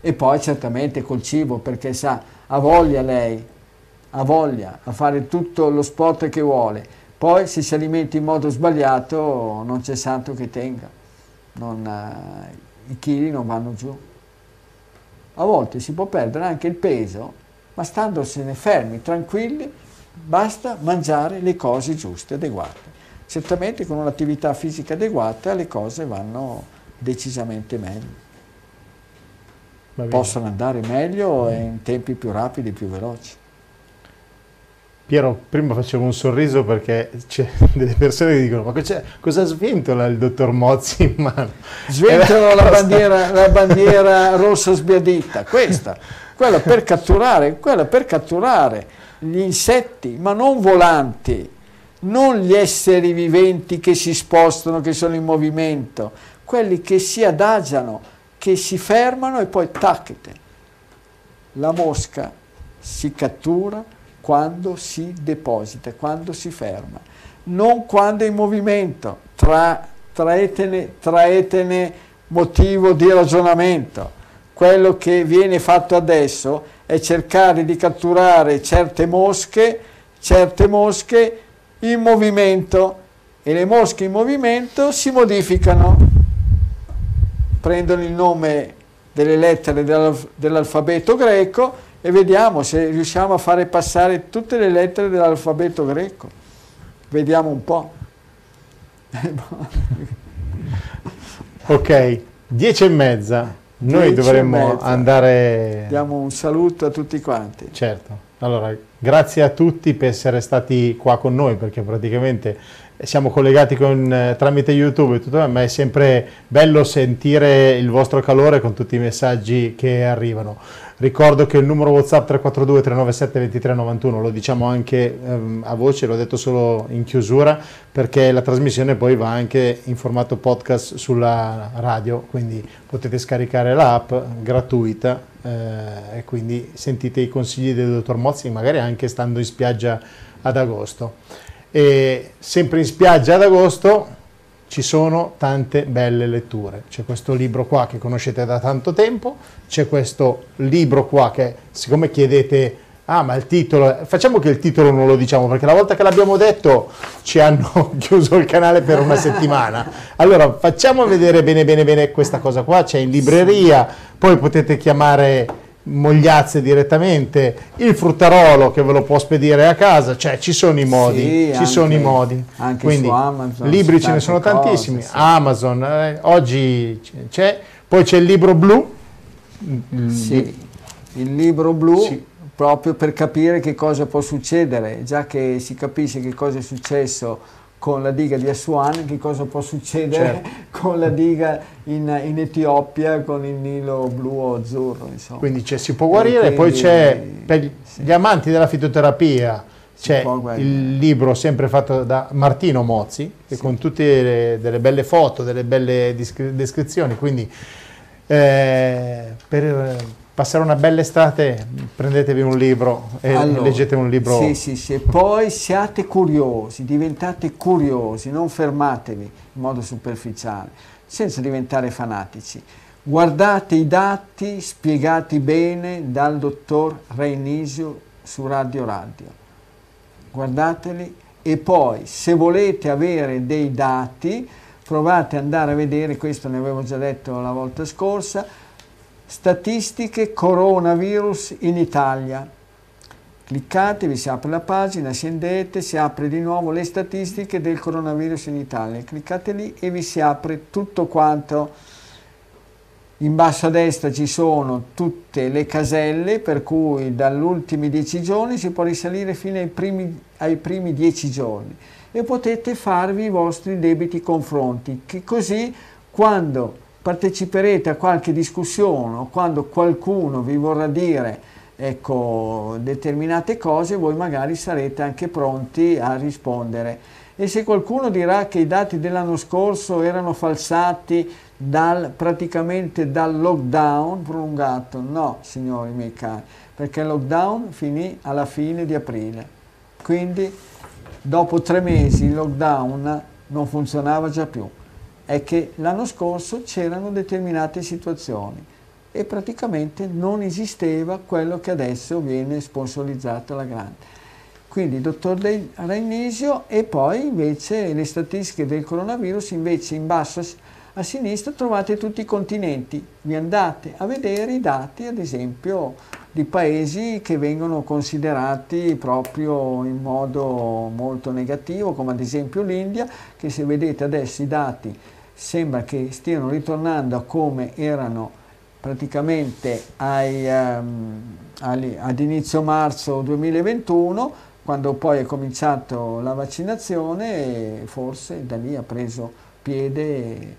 E poi certamente col cibo perché sa, ha voglia lei, ha voglia a fare tutto lo sport che vuole. Poi se si alimenta in modo sbagliato non c'è santo che tenga, non, uh, i chili non vanno giù. A volte si può perdere anche il peso, ma standosene fermi, tranquilli, basta mangiare le cose giuste, adeguate. Certamente con un'attività fisica adeguata le cose vanno decisamente meglio. Possono andare meglio e in tempi più rapidi, più veloci. Piero, prima facevo un sorriso perché c'è delle persone che dicono ma cosa sventola il dottor Mozzi in mano? Sventola la bandiera, la bandiera rossa sbiadita, questa, quella per catturare, quella per catturare gli insetti, ma non volanti, non gli esseri viventi che si spostano, che sono in movimento, quelli che si adagiano, che si fermano e poi tacchete. La mosca si cattura quando si deposita, quando si ferma, non quando è in movimento. Tra, traetene, traetene motivo di ragionamento. Quello che viene fatto adesso è cercare di catturare certe mosche, certe mosche in movimento e le mosche in movimento si modificano, prendono il nome delle lettere dell'alfabeto greco e vediamo se riusciamo a fare passare tutte le lettere dell'alfabeto greco. Vediamo un po'. ok, dieci e mezza. Noi dovremmo andare... Diamo un saluto a tutti quanti. Certo. Allora, grazie a tutti per essere stati qua con noi, perché praticamente siamo collegati con, eh, tramite YouTube e tutto, ma è sempre bello sentire il vostro calore con tutti i messaggi che arrivano. Ricordo che il numero WhatsApp 342 397 2391 lo diciamo anche ehm, a voce, l'ho detto solo in chiusura perché la trasmissione poi va anche in formato podcast sulla radio, quindi potete scaricare l'app gratuita eh, e quindi sentite i consigli del dottor Mozzi magari anche stando in spiaggia ad agosto. E sempre in spiaggia ad agosto ci sono tante belle letture. C'è questo libro qua che conoscete da tanto tempo, c'è questo libro qua che siccome chiedete ah ma il titolo, facciamo che il titolo non lo diciamo perché la volta che l'abbiamo detto ci hanno chiuso il canale per una settimana. Allora facciamo vedere bene bene bene questa cosa qua, c'è in libreria, poi potete chiamare Mogliazze direttamente, il fruttarolo che ve lo può spedire a casa, cioè ci sono i modi, sì, ci anche, sono i modi. Anche Quindi, Amazon, libri ce ne sono cose, tantissimi, sì. Amazon, eh, oggi c'è, poi c'è il libro blu. Sì, il libro blu sì. proprio per capire che cosa può succedere, già che si capisce che cosa è successo con la diga di Aswan, che cosa può succedere certo. con la diga in, in, Etiopia, con il Nilo blu o azzurro. Insomma. Quindi si può guarire, e poi c'è per gli sì. amanti della fitoterapia, c'è il libro sempre fatto da Martino Mozzi, sì. con tutte le, delle belle foto, delle belle descrizioni, quindi eh, per passare una bella estate, prendetevi un libro e allora, leggete un libro. Sì, sì, sì, poi siate curiosi, diventate curiosi, non fermatevi in modo superficiale, senza diventare fanatici. Guardate i dati spiegati bene dal dottor Reinisio su Radio Radio. Guardateli e poi se volete avere dei dati provate ad andare a vedere, questo ne avevo già detto la volta scorsa, Statistiche coronavirus in Italia. Cliccate, vi si apre la pagina, scendete, si apre di nuovo le statistiche del coronavirus in Italia. Cliccate lì e vi si apre tutto quanto. In basso a destra ci sono tutte le caselle, per cui dagli ultimi dieci giorni si può risalire fino ai primi, ai primi dieci giorni e potete farvi i vostri debiti confronti, che così quando parteciperete a qualche discussione o quando qualcuno vi vorrà dire ecco, determinate cose, voi magari sarete anche pronti a rispondere. E se qualcuno dirà che i dati dell'anno scorso erano falsati dal, praticamente dal lockdown prolungato, no signori miei cari, perché il lockdown finì alla fine di aprile. Quindi dopo tre mesi il lockdown non funzionava già più. È che l'anno scorso c'erano determinate situazioni e praticamente non esisteva quello che adesso viene sponsorizzato alla grande. Quindi dottor Rainesio e poi invece le statistiche del coronavirus invece in basso a sinistra trovate tutti i continenti, vi andate a vedere i dati ad esempio di paesi che vengono considerati proprio in modo molto negativo come ad esempio l'India che se vedete adesso i dati sembra che stiano ritornando a come erano praticamente ai, um, ad inizio marzo 2021, quando poi è cominciato la vaccinazione, forse da lì ha preso piede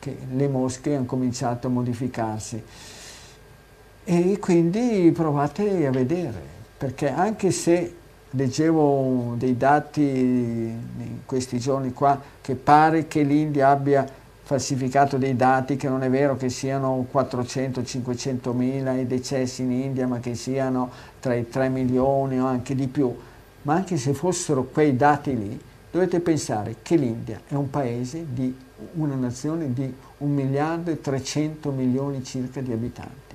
che le mosche hanno cominciato a modificarsi. E quindi provate a vedere, perché anche se leggevo dei dati in questi giorni qua che pare che l'India abbia falsificato dei dati che non è vero che siano 400-500 mila i decessi in India, ma che siano tra i 3 milioni o anche di più. Ma anche se fossero quei dati lì, dovete pensare che l'India è un paese di una nazione di 1 miliardo e 300 milioni circa di abitanti.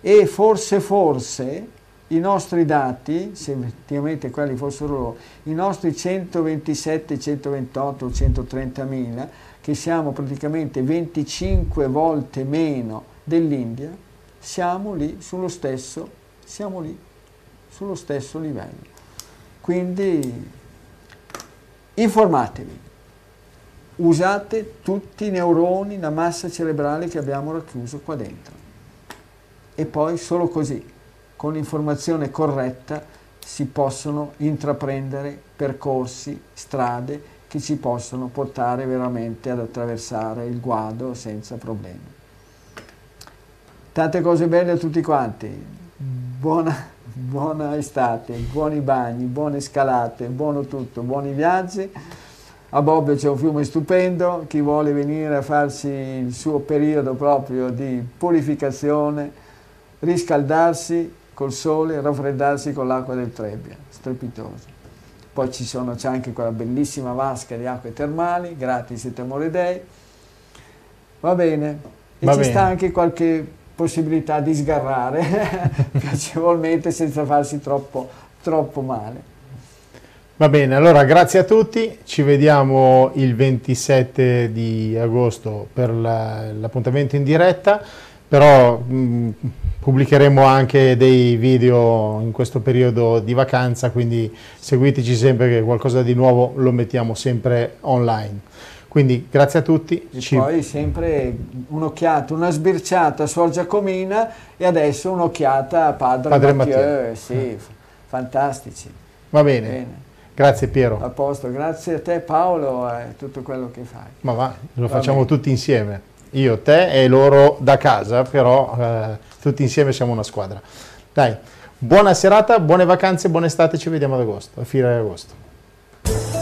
E forse, forse, i nostri dati, se effettivamente quelli fossero loro, i nostri 127, 128 o 130 mila, che siamo praticamente 25 volte meno dell'India, siamo lì sullo stesso, siamo lì sullo stesso livello. Quindi informatevi, usate tutti i neuroni, la massa cerebrale che abbiamo racchiuso qua dentro. E poi solo così, con l'informazione corretta, si possono intraprendere percorsi, strade che ci possono portare veramente ad attraversare il guado senza problemi. Tante cose belle a tutti quanti, buona, buona estate, buoni bagni, buone scalate, buono tutto, buoni viaggi. A Bobbio c'è un fiume stupendo, chi vuole venire a farsi il suo periodo proprio di purificazione, riscaldarsi col sole, raffreddarsi con l'acqua del Trebbia, strepitoso poi ci sono, c'è anche quella bellissima vasca di acque termali, gratis e temore dei. Va bene, e Va ci bene. sta anche qualche possibilità di sgarrare piacevolmente senza farsi troppo, troppo male. Va bene, allora grazie a tutti, ci vediamo il 27 di agosto per l'appuntamento in diretta, però mh, pubblicheremo anche dei video in questo periodo di vacanza, quindi seguiteci sempre che qualcosa di nuovo lo mettiamo sempre online. Quindi grazie a tutti. E Ci... poi sempre un'occhiata, una sbirciata a Suor Giacomina e adesso un'occhiata a Padre, Padre Mathieu. Mathieu. Sì, fantastici. Va bene. bene. Grazie Piero. A posto, grazie a te Paolo e tutto quello che fai. Ma va, lo va facciamo bene. tutti insieme. Io, te e loro da casa, però... Eh, tutti insieme siamo una squadra. Dai, buona serata, buone vacanze, buona estate, ci vediamo ad agosto, a fine agosto.